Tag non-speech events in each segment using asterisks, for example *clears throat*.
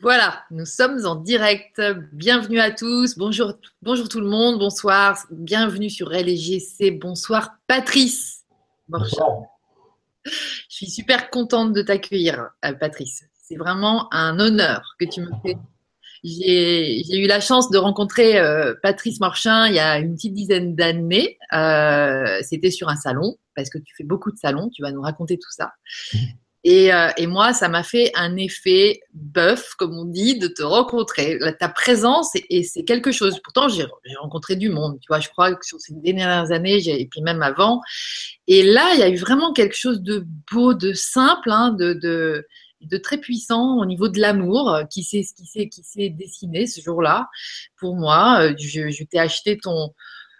Voilà, nous sommes en direct. Bienvenue à tous. Bonjour, bonjour tout le monde. Bonsoir. Bienvenue sur LGC. Bonsoir Patrice. Bonjour. Je suis super contente de t'accueillir, euh, Patrice. C'est vraiment un honneur que tu me fais. J'ai eu la chance de rencontrer euh, Patrice Marchin il y a une petite dizaine d'années. Euh, c'était sur un salon, parce que tu fais beaucoup de salons, tu vas nous raconter tout ça. Et, euh, et, moi, ça m'a fait un effet bœuf, comme on dit, de te rencontrer. ta présence, et, c'est quelque chose. Pourtant, j'ai rencontré du monde, tu vois. Je crois que sur ces dernières années, et puis même avant. Et là, il y a eu vraiment quelque chose de beau, de simple, hein, de, de, de, très puissant au niveau de l'amour qui s'est qui qui s'est dessiné ce jour-là pour moi. Je, je t'ai acheté ton euh,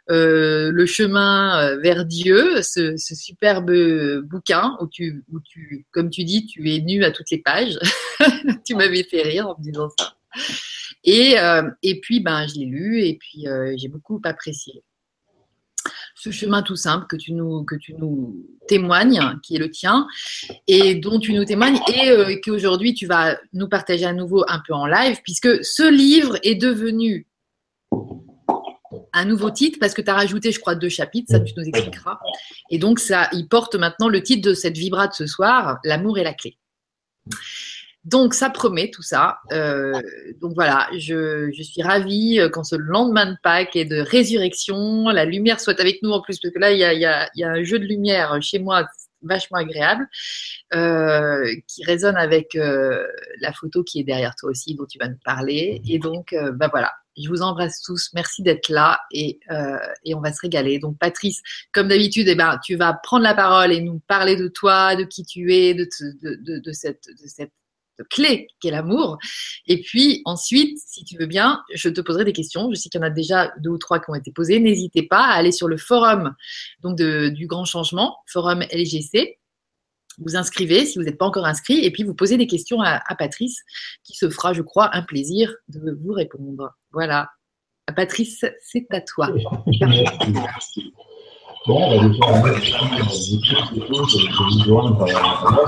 le chemin euh, vers Dieu, ce, superbe bouquin où tu, où tu, comme tu dis, tu es nu à toutes les pages. *laughs* tu m'avais fait rire en me disant ça. Et, euh, et puis, ben, je l'ai lu et puis j'ai beaucoup apprécié ce chemin tout simple que tu nous, que tu nous témoignes, qui est le tien, et dont tu nous témoignes, et qu'aujourd'hui tu vas nous partager à nouveau un peu en live, puisque ce livre est devenu un nouveau titre parce que tu as rajouté, je crois, deux chapitres, ça tu nous expliqueras. Et donc, ça, il porte maintenant le titre de cette vibra de ce soir, L'amour est la clé. Donc, ça promet tout ça. Euh, donc voilà, je, suis ravie euh, quand ce lendemain de Pâques et de résurrection, la lumière soit avec nous en plus, parce que là, il y a, un jeu de lumière chez moi vachement agréable, euh, qui résonne avec la photo qui est derrière toi aussi, dont tu vas nous parler. Et donc, bah voilà, je vous embrasse tous. Merci d'être là et, euh, et, on va se régaler. Donc, Patrice, comme d'habitude, eh ben, tu vas prendre la parole et nous parler de toi, de qui tu es, de, de, de, de cette, cette clé qu'est l'amour. Et puis ensuite, si tu veux bien, je te poserai des questions. Je sais qu'il y en a déjà deux ou trois qui ont été posées. N'hésitez pas à aller sur le forum donc du Grand Changement, forum LGC vous inscrivez si vous n'êtes pas encore inscrit et puis vous posez des questions à, Patrice qui se fera, je crois, un plaisir de vous répondre. Voilà. Patrice, c'est à toi. Merci. Bon, on va déjà mettre de joindre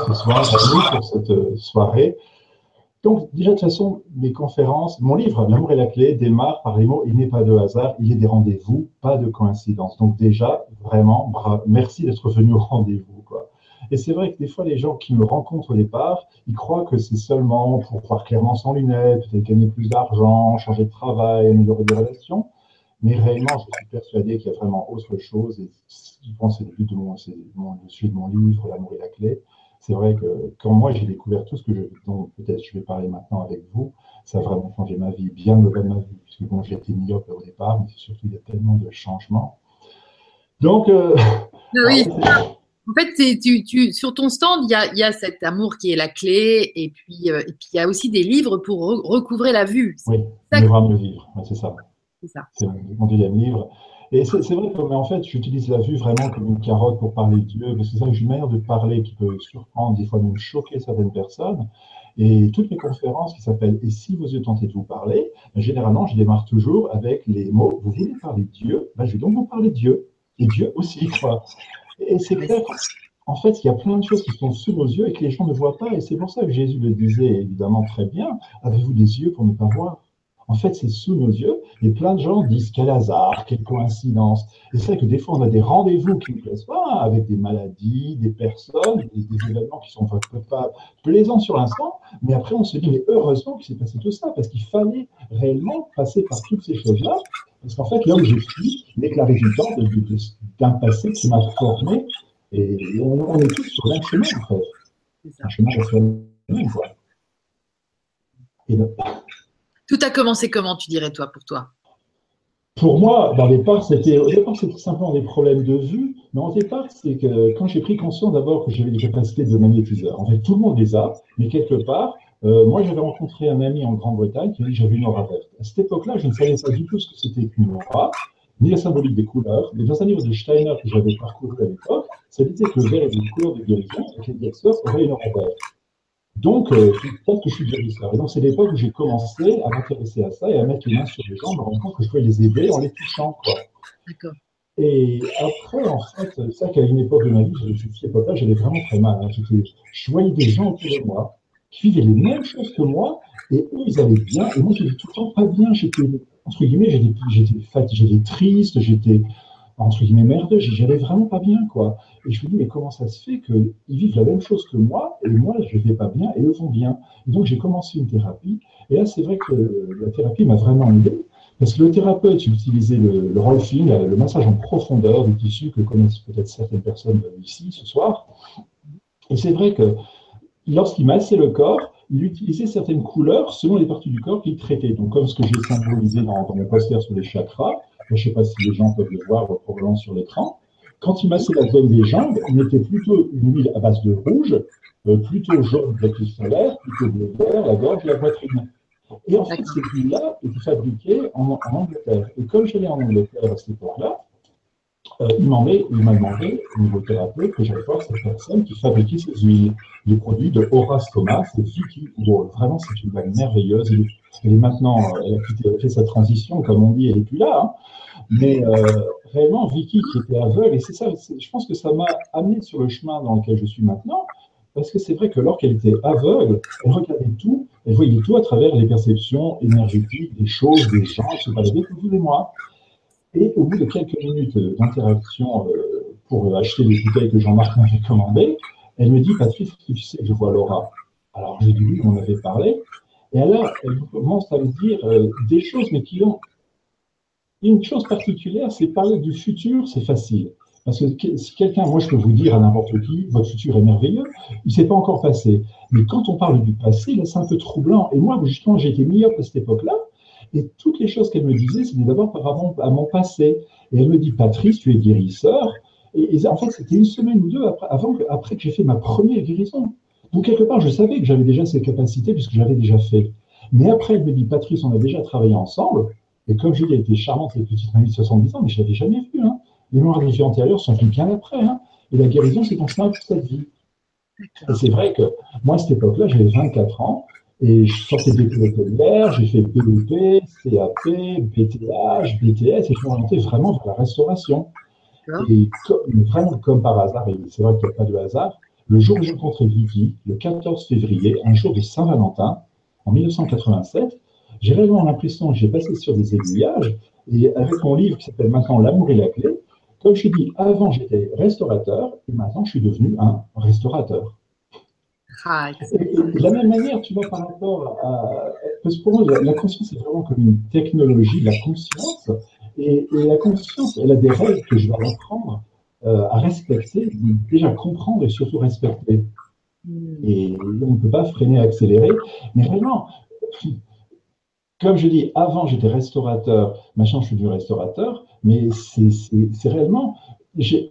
ce soir pour cette euh, soirée. Donc, déjà, de toute façon, mes conférences, mon livre, L'amour et la clé, démarre par les mots Il n'est pas de hasard, il y a des rendez-vous, pas de coïncidence. Donc, déjà, vraiment, merci d'être venu au rendez-vous. Et c'est vrai que des fois, les gens qui me rencontrent au départ, ils croient que c'est seulement pour voir clairement sans lunettes, peut-être gagner plus d'argent, changer de travail, améliorer des relations. Mais réellement, je suis persuadé qu'il y a vraiment autre chose. Et je pense que c'est le but de mon, mon, de mon livre, L'amour et la clé. C'est vrai que quand moi j'ai découvert tout ce que je, dont peut-être je vais parler maintenant avec vous, ça a vraiment changé ma vie, bien au-delà de ma vie. Puisque bon, j'étais myope au départ, mais surtout, il y a tellement de changements. Donc, euh, oui. *laughs* En fait, tu, tu, sur ton stand, il y a, y a, cet amour qui est la clé, et puis, euh, et puis il y a aussi des livres pour recouvrer la vue. Oui, le livre de vivre, c'est ça. C'est ça. C'est mon deuxième livre. Et c'est vrai que, mais en fait, j'utilise la vue vraiment comme une carotte pour parler de Dieu, parce que c'est une manière de parler qui peut surprendre, des fois même choquer certaines personnes. Et toutes mes conférences qui s'appellent Et si vos yeux tentaient de vous parler, ben, généralement, je démarre toujours avec les mots Vous voulez parler de Dieu ben, Je vais donc vous parler de Dieu. Et Dieu aussi, quoi. Et c'est clair, en fait, il y a plein de choses qui sont sous nos yeux et que les gens ne voient pas. Et c'est pour ça que Jésus le disait évidemment très bien. Avez-vous des yeux pour ne pas voir? En fait, c'est sous nos yeux. Et plein de gens disent quel hasard, quelle coïncidence. Et c'est vrai que des fois, on a des rendez-vous qui ne plaisent pas, avec des maladies, des personnes, des, événements qui sont pas plaisants sur l'instant. Mais après, on se dit, mais heureusement qu'il s'est passé tout ça, parce qu'il fallait réellement passer par toutes ces choses-là parce qu'en fait, là où je suis n'est que la résultante d'un passé qui m'a formé. Et on, est tous sur le même chemin, en fait. Un chemin soi-même, quoi. Tout a commencé comment, tu dirais, toi, pour toi? Pour moi, au départ, c'était simplement des problèmes de vue. Mais au départ, c'est que quand j'ai pris conscience d'abord que j'avais des capacités de magnétiseur, en fait, tout le monde les a, mais quelque part, euh, moi, j'avais rencontré un ami en Grande-Bretagne qui m'a dit j'avais une aura verte. À cette époque-là, je ne savais pas du tout ce que c'était qu'une aura, ni la symbolique des couleurs. Mais dans un livre de Steiner que j'avais parcouru à l'époque, ça disait que le vert est une couleur de guérison et que les guérisseurs auraient une aura verte. Donc, euh, peut-être que je suis guérisseur. Et donc, c'est l'époque où j'ai commencé à m'intéresser à ça et à mettre les mains sur les gens, me rendre compte que je pouvais les aider en les touchant. D'accord. Et après, en fait, c'est ça qu'à une époque de ma vie, à cette époque-là, j'avais vraiment très mal. Hein. Je voyais des gens autour de moi qui vivaient les mêmes choses que moi, et eux, ils allaient bien, et moi, j'étais tout le temps pas bien. J'étais, entre guillemets, j'étais, fatigué, j'étais triste, j'étais, entre guillemets, merdeux, j'allais vraiment pas bien, quoi. Et je me dis, mais comment ça se fait qu'ils vivent la même chose que moi, et moi, je vais pas bien, et eux vont bien. Et donc, j'ai commencé une thérapie, et là, c'est vrai que la thérapie m'a vraiment aidé, parce que le thérapeute utilisait le, le rolfing, le massage en profondeur du tissu que connaissent peut-être certaines personnes ici ce soir. Et c'est vrai que lorsqu'il massait le corps, il utilisait certaines couleurs selon les parties du corps qu'il traitait. Donc, comme ce que j'ai symbolisé dans, mon poster sur les chakras, je ne sais pas si les gens peuvent le voir probablement sur l'écran. Quand il massait la zone des jambes, il mettait plutôt une huile à base de rouge, euh, plutôt jaune plutôt solaire, plutôt bleu vert, la gorge, la poitrine. Et en fait, ces huiles-là étaient fabriquées en, en, Angleterre. Et comme j'allais en Angleterre à cette époque-là, euh, il m'a demandé, au niveau thérapeute, que voir cette personne qui fabriquait ces huiles. Les produits de Horace Thomas, c'est Vicky Vraiment, c'est une blague merveilleuse. Elle est, maintenant, elle a, fait sa transition, comme on dit, elle n'est plus là. Hein. Mais euh, réellement, Vicky qui était aveugle, et c'est ça, je pense que ça m'a amené sur le chemin dans lequel je suis maintenant, parce que c'est vrai que lorsqu'elle était aveugle, elle regardait tout, elle voyait tout à travers les perceptions énergétiques des choses, des gens, se baladait tout tous les mois. Et au bout de quelques minutes d'interaction euh, pour acheter les bouteilles que Jean-Marc m'avait commandées, elle me dit Patrice, je vois Laura Alors j'ai dit oui, on avait parlé. Et alors, elle commence à me dire euh, des choses, mais qui ont une chose particulière, c'est parler du futur, c'est facile. Parce que si quelqu'un, moi je peux vous dire à n'importe qui, votre futur est merveilleux, il ne s'est pas encore passé. Mais quand on parle du passé, là c'est un peu troublant. Et moi, justement, j'ai été meilleur à cette époque-là, et toutes les choses qu'elle me disait, c'était d'abord par rapport à mon passé. Et elle me dit, Patrice, tu es guérisseur. Et, en fait, c'était une semaine ou deux après, que j'ai fait ma première guérison. Donc, quelque part, je savais que j'avais déjà ces capacités puisque j'avais déjà fait. Mais après, elle me dit, Patrice, on a déjà travaillé ensemble. Et comme dis, elle était charmante, cette petite mamie de 70 ans, mais je ne l'avais jamais vue. Hein. Les mémoires de antérieures sont venues bien après. Hein. Et la guérison, c'est ton chemin toute cette vie. Et c'est vrai que moi, à cette époque-là, j'avais 24 ans. Et je sortais d'école hôtelière, j'ai fait BEP, CAP, BTH, BTS, et je suis orienté vraiment vers la restauration. Et vraiment comme par hasard, et c'est vrai qu'il n'y a pas de hasard, le jour où j'ai rencontré Vicky, le 14 février, un jour de Saint-Valentin, en 1987, j'ai réellement l'impression que j'ai passé sur des aiguillages, et avec mon livre qui s'appelle maintenant L'amour et la clé, comme je dis, avant j'étais restaurateur, et maintenant je suis devenu un restaurateur. De la même manière, tu vois, par rapport à. Parce que pour moi, la, conscience est vraiment comme une technologie, la conscience. Et, la conscience, elle a des règles que je dois apprendre euh, à respecter, déjà comprendre et surtout respecter. Hmm. Et on ne peut pas freiner, accélérer. Mais vraiment, comme je dis, avant j'étais restaurateur, maintenant je suis du restaurateur, mais c'est réellement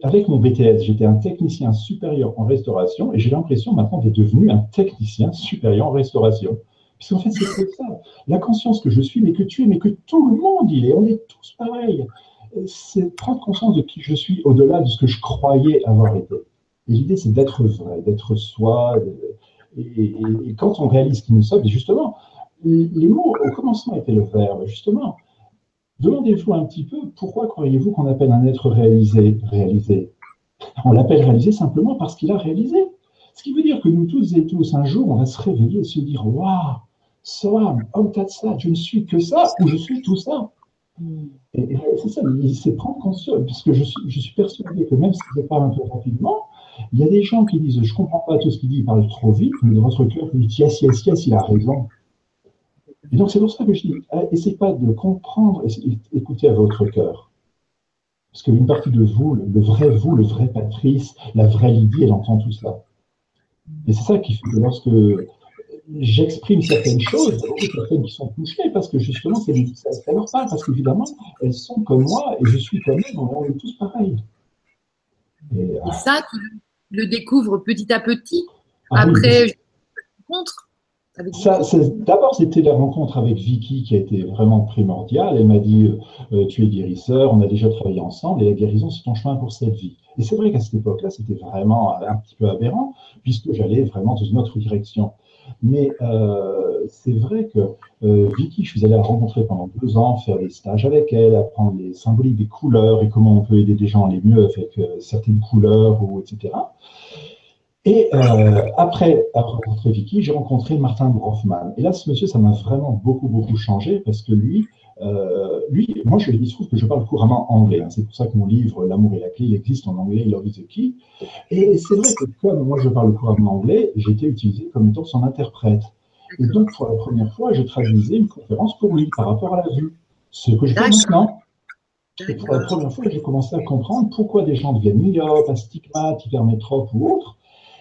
avec mon BTS, j'étais un technicien supérieur en restauration et j'ai l'impression maintenant d'être devenu un technicien supérieur en restauration. Puisqu'en fait, c'est ça. La conscience que je suis, mais que tu es, mais que tout le monde il est. On est tous pareils. C'est prendre conscience de qui je suis au-delà de ce que je croyais avoir été. Et l'idée, c'est d'être vrai, d'être soi. Et, quand on réalise qui nous sommes, justement, les mots au commencement étaient le verbe, justement. Demandez-vous un petit peu pourquoi croyez-vous qu'on appelle un être réalisé réalisé? On l'appelle réalisé simplement parce qu'il a réalisé. Ce qui veut dire que nous tous et tous, un jour, on va se réveiller et se dire Waouh, Soam, de ça, je ne suis que ça ou je suis tout ça. Et, c'est ça, c'est prendre conscience, parce que je suis, je suis persuadé que même si je parle un peu rapidement, il y a des gens qui disent Je ne comprends pas tout ce qu'il dit, il parle trop vite, mais dans votre cœur, il dit Yes, yes, yes, il a raison. Et donc, c'est pour ça que je dis, euh, essayez pas de comprendre, écoutez à votre cœur. Parce qu'une partie de vous, le, vrai vous, le vrai Patrice, la vraie Lydie, elle entend tout ça. Et c'est ça qui fait que lorsque j'exprime certaines choses, il y a certaines qui sont touchées parce que justement, ça, ça leur parle, parce qu'évidemment, elles sont comme moi et je suis comme elles, on est tous pareils. Et, ça, tu le découvres petit à petit, ah après je rencontre D'abord, c'était la rencontre avec Vicky qui a été vraiment primordiale. Elle m'a dit euh, euh, Tu es guérisseur, on a déjà travaillé ensemble et la guérison, c'est ton chemin pour cette vie. Et c'est vrai qu'à cette époque-là, c'était vraiment un petit peu aberrant puisque j'allais vraiment dans une autre direction. Mais euh, c'est vrai que Vicky, je suis allé la rencontrer pendant deux ans, faire des stages avec elle, apprendre les symboliques des couleurs et comment on peut aider des gens à aller mieux avec certaines couleurs, ou, etc. Et euh, après avoir rencontré Vicky, j'ai rencontré Martin Brofman. Et là, ce monsieur, ça m'a vraiment beaucoup, beaucoup changé parce que lui, euh, lui, moi, je, il se trouve que je parle couramment anglais. Hein. C'est pour ça que mon livre, L'amour et la clé, il existe en anglais, Love is the key. Et c'est vrai que comme moi, je parle couramment anglais, j'ai été utilisé comme étant son interprète. Et donc, pour la première fois, je traduisais une conférence pour lui par rapport à la vue. Ce que je fais maintenant. Et pour la première fois, j'ai commencé à comprendre pourquoi des gens deviennent myopes, astigmates, hypermétropes ou autres.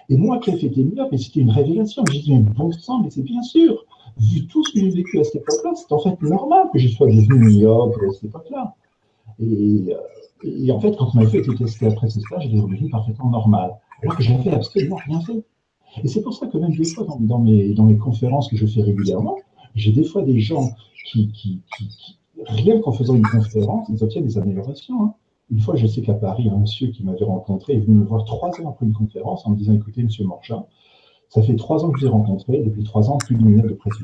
Et moi qui ai fait des myope, c'était une révélation. J'ai dit, mais bon sang, mais c'est bien sûr vu tout ce que j'ai vécu à cette époque-là, c'est en fait normal que je sois devenu myope à cette époque-là. Et, en fait, quand on m'a fait tester après ce stage, j'étais revenu parfaitement normal, alors que j'avais absolument rien fait. Et c'est pour ça que même des fois, dans, mes, dans mes conférences que je fais régulièrement, j'ai des fois des gens qui, qui, qui, rien qu'en faisant une conférence, ils obtiennent des améliorations. Hein. Une fois, je sais qu'à Paris, un monsieur qui m'avait rencontré est venu me voir trois ans après une conférence en me disant Écoutez, monsieur Morchin, ça fait trois ans que je l'ai rencontré, depuis trois ans, plus d'une minute de presse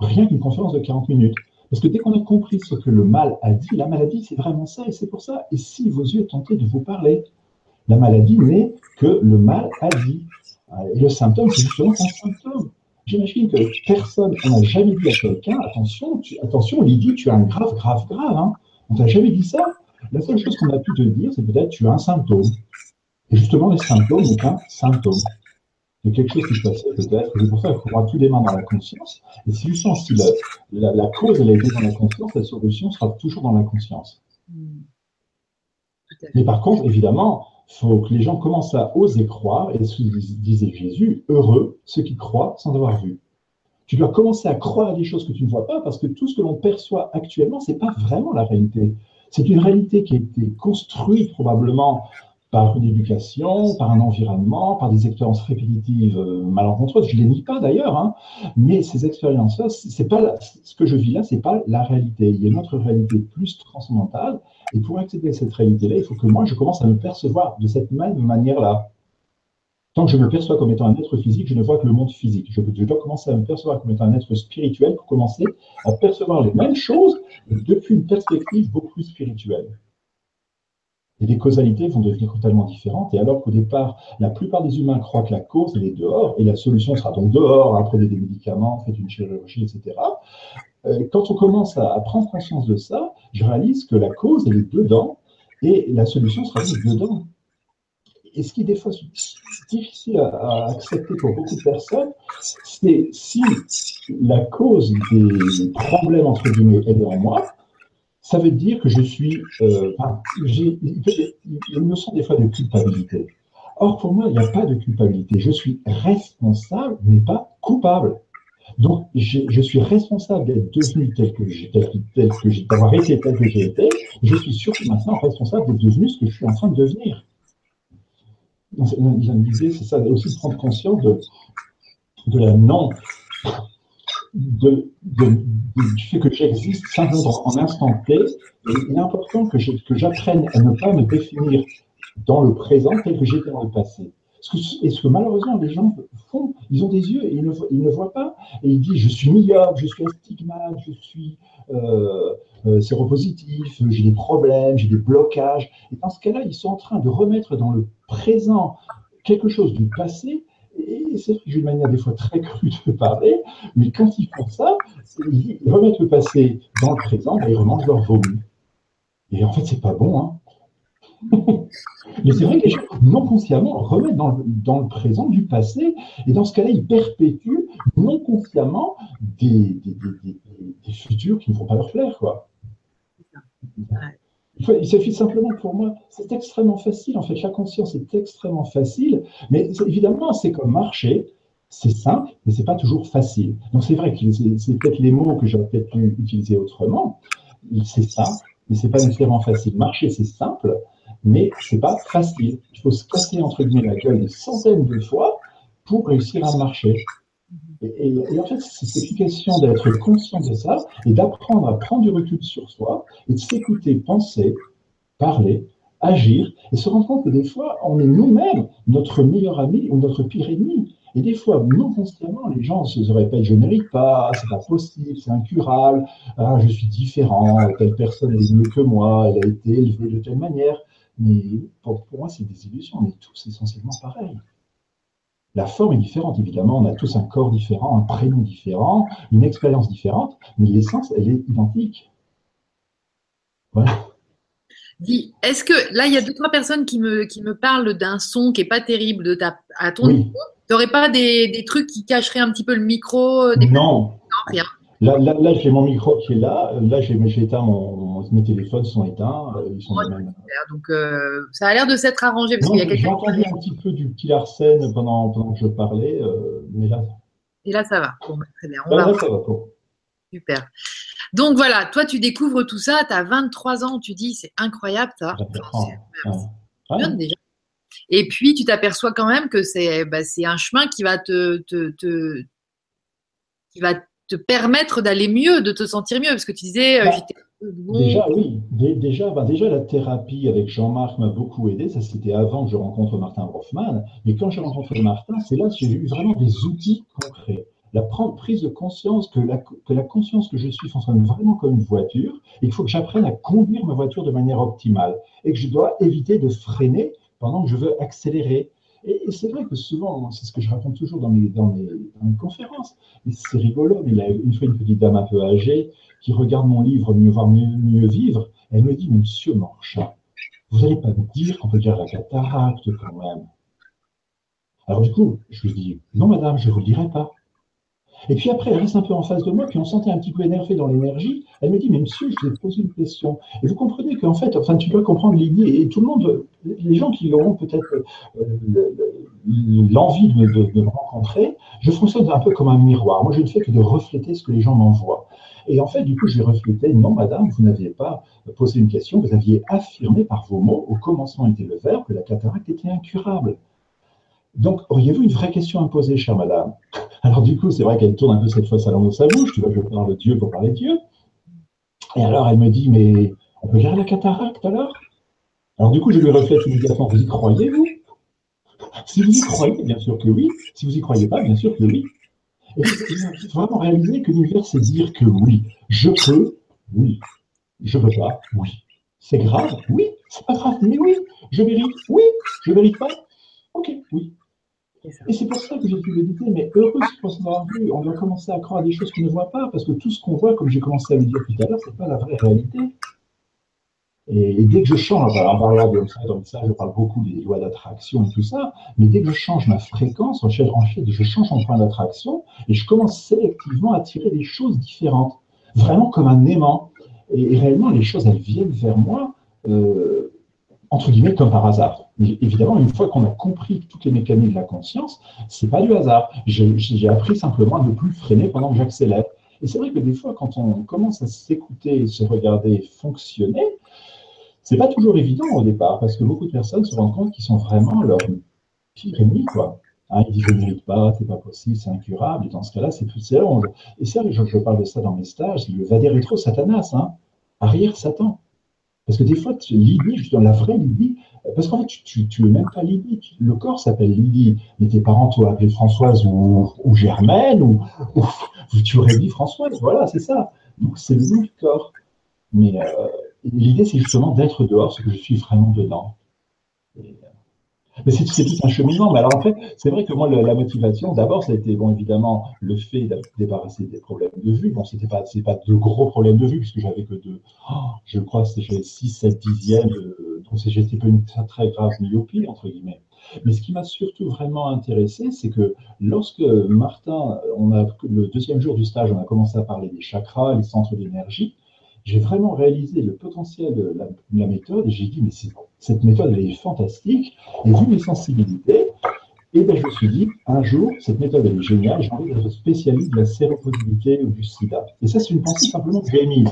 Rien qu'une conférence de 40 minutes. Parce que dès qu'on a compris ce que le mal a dit, la maladie, c'est vraiment ça, et c'est pour ça. Et si vos yeux tentaient de vous parler, la maladie n'est que le mal a dit. Et le symptôme, c'est justement un symptôme. J'imagine que personne, on n'a jamais dit à quelqu'un, attention, tu, attention, Lydie, tu as un grave, grave, grave. Hein. On t'a jamais dit ça? La seule chose qu'on a pu te dire, c'est peut-être tu as un symptôme. Et justement, les symptômes n'est qu'un symptôme de quelque chose qui se passait peut-être. C'est pour ça qu'il faudra tout démarrer dans la conscience. Et si sens si la, la, cause elle a été dans la conscience, la solution sera toujours dans la conscience. Hmm. Mais par contre, évidemment, il faut que les gens commencent à oser croire, et ce que disait Jésus, heureux ceux qui croient sans avoir vu. Tu dois commencer à croire à des choses que tu ne vois pas, parce que tout ce que l'on perçoit actuellement, ce n'est pas vraiment la réalité. C'est une réalité qui a été construite probablement par une éducation, par un environnement, par des expériences répétitives euh, malencontreuses. Je ne les nie pas d'ailleurs, hein, mais ces expériences-là, ce que je vis là, c'est pas la réalité. Il y a une autre réalité plus transcendantale, et pour accéder à cette réalité-là, il faut que moi je commence à me percevoir de cette même manière-là. Tant que je me perçois comme étant un être physique, je ne vois que le monde physique. Je, dois commencer à me percevoir comme étant un être spirituel pour commencer à percevoir les mêmes choses depuis une perspective beaucoup plus spirituelle. Et les causalités vont devenir totalement différentes. Et alors qu'au départ, la plupart des humains croient que la cause, elle est dehors, et la solution sera donc dehors, prenez des médicaments, faites une chirurgie, etc. Euh, quand on commence à, prendre conscience de ça, je réalise que la cause, elle est dedans, et la solution sera aussi dedans. Et ce qui est des fois difficile à, accepter pour beaucoup de personnes, c'est si la cause des problèmes, entre guillemets, est en moi, ça veut dire que je suis. Euh, j'ai une notion des fois de culpabilité. Or, pour moi, il n'y a pas de culpabilité. Je suis responsable, mais pas coupable. Donc, je, suis responsable d'être devenu tel que j'ai, tel, que j'ai, d'avoir été tel que j'ai été. Je suis surtout maintenant responsable d'être devenu ce que je suis en train de devenir. L'idée, c'est ça, aussi de prendre conscience de, la non du fait que j'existe simplement en instant T, il est important que j'apprenne à ne pas me définir dans le présent tel que j'étais dans le passé. Et ce que malheureusement les gens font, ils ont des yeux et ils ne, ils ne voient pas. Et ils disent Je suis myope, je suis astigmate, je suis euh, euh, séropositif, j'ai des problèmes, j'ai des blocages. Et dans ce cas-là, ils sont en train de remettre dans le présent quelque chose du passé et c'est vrai que j'ai une manière des fois très crue de parler, mais quand ils font ça, ils remettent le passé dans le présent et ils remangent leur vomi. Et en fait, c'est pas bon. Hein. *laughs* mais c'est vrai que les gens, non consciemment, remettent dans le, dans le, présent du passé, et dans ce cas-là, ils perpétuent non consciemment des, des, des, des, futurs qui ne vont pas leur plaire. Quoi. Il suffit simplement pour moi, c'est extrêmement facile, en fait, la conscience est extrêmement facile, mais évidemment, c'est comme marcher, c'est simple, mais c'est pas toujours facile. Donc c'est vrai que c'est peut-être les mots que j'aurais peut-être pu utiliser autrement. C'est simple, mais c'est pas nécessairement facile. Marcher, c'est simple, mais c'est pas facile. Il faut se casser entre guillemets la gueule des centaines de fois pour réussir à marcher. Et, en fait, c'est une question d'être conscient de ça et d'apprendre à prendre du recul sur soi et de s'écouter, penser, parler, agir et se rendre compte que des fois, on est nous-mêmes notre meilleur ami ou notre pire ennemi. Et des fois, non consciemment, les gens se répètent Je ne mérite pas, c'est pas possible, c'est incurable, ah, je suis différent, telle personne est mieux que moi, elle a été élevée de telle manière. Mais pour, pour moi, c'est des illusions, on est tous essentiellement pareils. La forme est différente, évidemment. On a tous un corps différent, un prénom différent, une expérience différente, mais l'essence, elle est identique. Voilà. Dis, est-ce que là, il y a deux, trois personnes qui me, qui me parlent d'un son qui n'est pas terrible de ta, à ton niveau Tu n'aurais pas des, trucs qui cacheraient un petit peu le micro euh, Non. Non, rien. Là, là, j'ai mon micro qui est là. Là, j'ai éteint mon, mes téléphones sont éteints. Euh, ils sont Donc, euh, ça a l'air de s'être arrangé. j'ai entendu un petit peu du petit Larsen pendant, pendant que je parlais, mais là. Et là, ça va. Bah, très bien. On là, ça va. Super. Donc voilà, toi, tu découvres tout ça, tu as 23 ans, tu dis, c'est incroyable, ça. Déjà. Et puis, tu t'aperçois quand même que c'est bah, un chemin qui va te, te, qui va te permettre d'aller mieux, de te sentir mieux, parce que tu disais, euh, bah, Déjà, oui. Déjà, bah, déjà, la thérapie avec Jean-Marc m'a beaucoup aidé. Ça, c'était avant que je rencontre Martin Hoffman. Mais quand j'ai rencontré Martin, c'est là que j'ai eu vraiment des outils concrets la prise de conscience que la, que la conscience que je suis fonctionne vraiment comme une voiture et qu'il faut que j'apprenne à conduire ma voiture de manière optimale et que je dois éviter de freiner pendant que je veux accélérer. Et, c'est vrai que souvent, c'est ce que je raconte toujours dans mes, dans mes, conférences, c'est rigolo, mais a une fois une petite dame un peu âgée qui regarde mon livre Mieux voir, mieux, mieux vivre, elle me dit, Monsieur Marchand, vous n'allez pas me dire qu'on peut dire la cataracte quand même. Alors du coup, je lui dis, non madame, je ne vous le dirai pas. Et puis après, elle reste un peu en face de moi, puis on sentait un petit peu énervé dans l'énergie. Elle me dit, mais monsieur, je vais te poser une question. Et vous comprenez qu'en fait, enfin, tu dois comprendre l'idée, et tout le monde, les gens qui auront peut-être euh, l'envie de, me rencontrer, je fonctionne un peu comme un miroir. Moi, je ne fais que de refléter ce que les gens m'envoient. Et en fait, du coup, je vais refléter, non, madame, vous n'aviez pas posé une question, vous aviez affirmé par vos mots, au commencement était le verbe, que la cataracte était incurable. Donc, auriez-vous une vraie question à poser, chère madame? Alors, du coup, c'est vrai qu'elle tourne un peu cette fois sa langue dans sa bouche. Tu vois, je parle Dieu pour parler Dieu. Et alors, elle me dit, mais on peut gérer la cataracte alors? Alors, du coup, je lui reflète immédiatement, vous y croyez, vous Si vous y croyez, bien sûr que oui. Si vous y croyez pas, bien sûr que oui. Et vraiment réaliser que l'univers, c'est dire que oui. Je peux, oui. Je veux pas, oui. C'est grave, oui. C'est pas grave, mais oui. Je mérite, oui. Je mérite pas, ok, oui. Et c'est pour ça que j'ai pu méditer, mais heureux pour s'avoir vu, on doit commencer à croire à des choses qu'on ne voit pas, parce que tout ce qu'on voit, comme j'ai commencé à le dire tout à l'heure, ce n'est pas la vraie réalité. Et, dès que je change, alors variable dans ça, je parle beaucoup des lois d'attraction et tout ça, mais dès que je change ma fréquence, en fait, je change mon point d'attraction et je commence sélectivement à attirer des choses différentes, vraiment comme un aimant. Et, réellement, les choses, elles viennent vers moi, euh, entre guillemets, comme par hasard évidemment, une fois qu'on a compris toutes les mécaniques de la conscience, c'est pas du hasard. J'ai appris simplement à ne plus freiner pendant que j'accélère. Et c'est vrai que des fois, quand on commence à s'écouter, se regarder fonctionner, c'est pas toujours évident au départ, parce que beaucoup de personnes se rendent compte qu'ils sont vraiment leur pire ennemi, quoi. Hein, ils disent je ne mérite pas, c'est pas possible, c'est incurable. Et dans ce cas-là, c'est plus c'est Et ça, je, je, parle de ça dans mes stages, le va rétro Satanas, hein, arrière Satan. Parce que des fois, l'idée, justement, la vraie idée, parce qu'en fait, tu n'es même pas Lydie. Le corps s'appelle Lydie. Mais tes parents t'ont appelé Françoise ou, Germaine, ou, tu aurais dit Françoise. Voilà, c'est ça. Donc, c'est le corps. Mais euh, l'idée, c'est justement d'être dehors, ce que je suis vraiment dedans. Mais c'est tout un cheminement. Mais alors, en fait, c'est vrai que moi, la motivation, d'abord, ça a été, bon, évidemment, le fait de débarrasser des problèmes de vue. Bon, c'était pas, pas de gros problèmes de vue, puisque j'avais que de, oh, je crois, c'était 6, 7 dixièmes, donc j'étais pas une très grave myopie, entre guillemets. Mais ce qui m'a surtout vraiment intéressé, c'est que lorsque Martin, on a, le deuxième jour du stage, on a commencé à parler des chakras, les centres d'énergie, j'ai vraiment réalisé le potentiel de la, méthode et j'ai dit, mais cette méthode, elle est fantastique. Et vu mes sensibilités, et eh ben, je me suis dit, un jour, cette méthode, elle est géniale, j'ai envie d'être spécialiste de la séropositivité ou du sida. Et ça, c'est une pensée simplement que j'ai émise.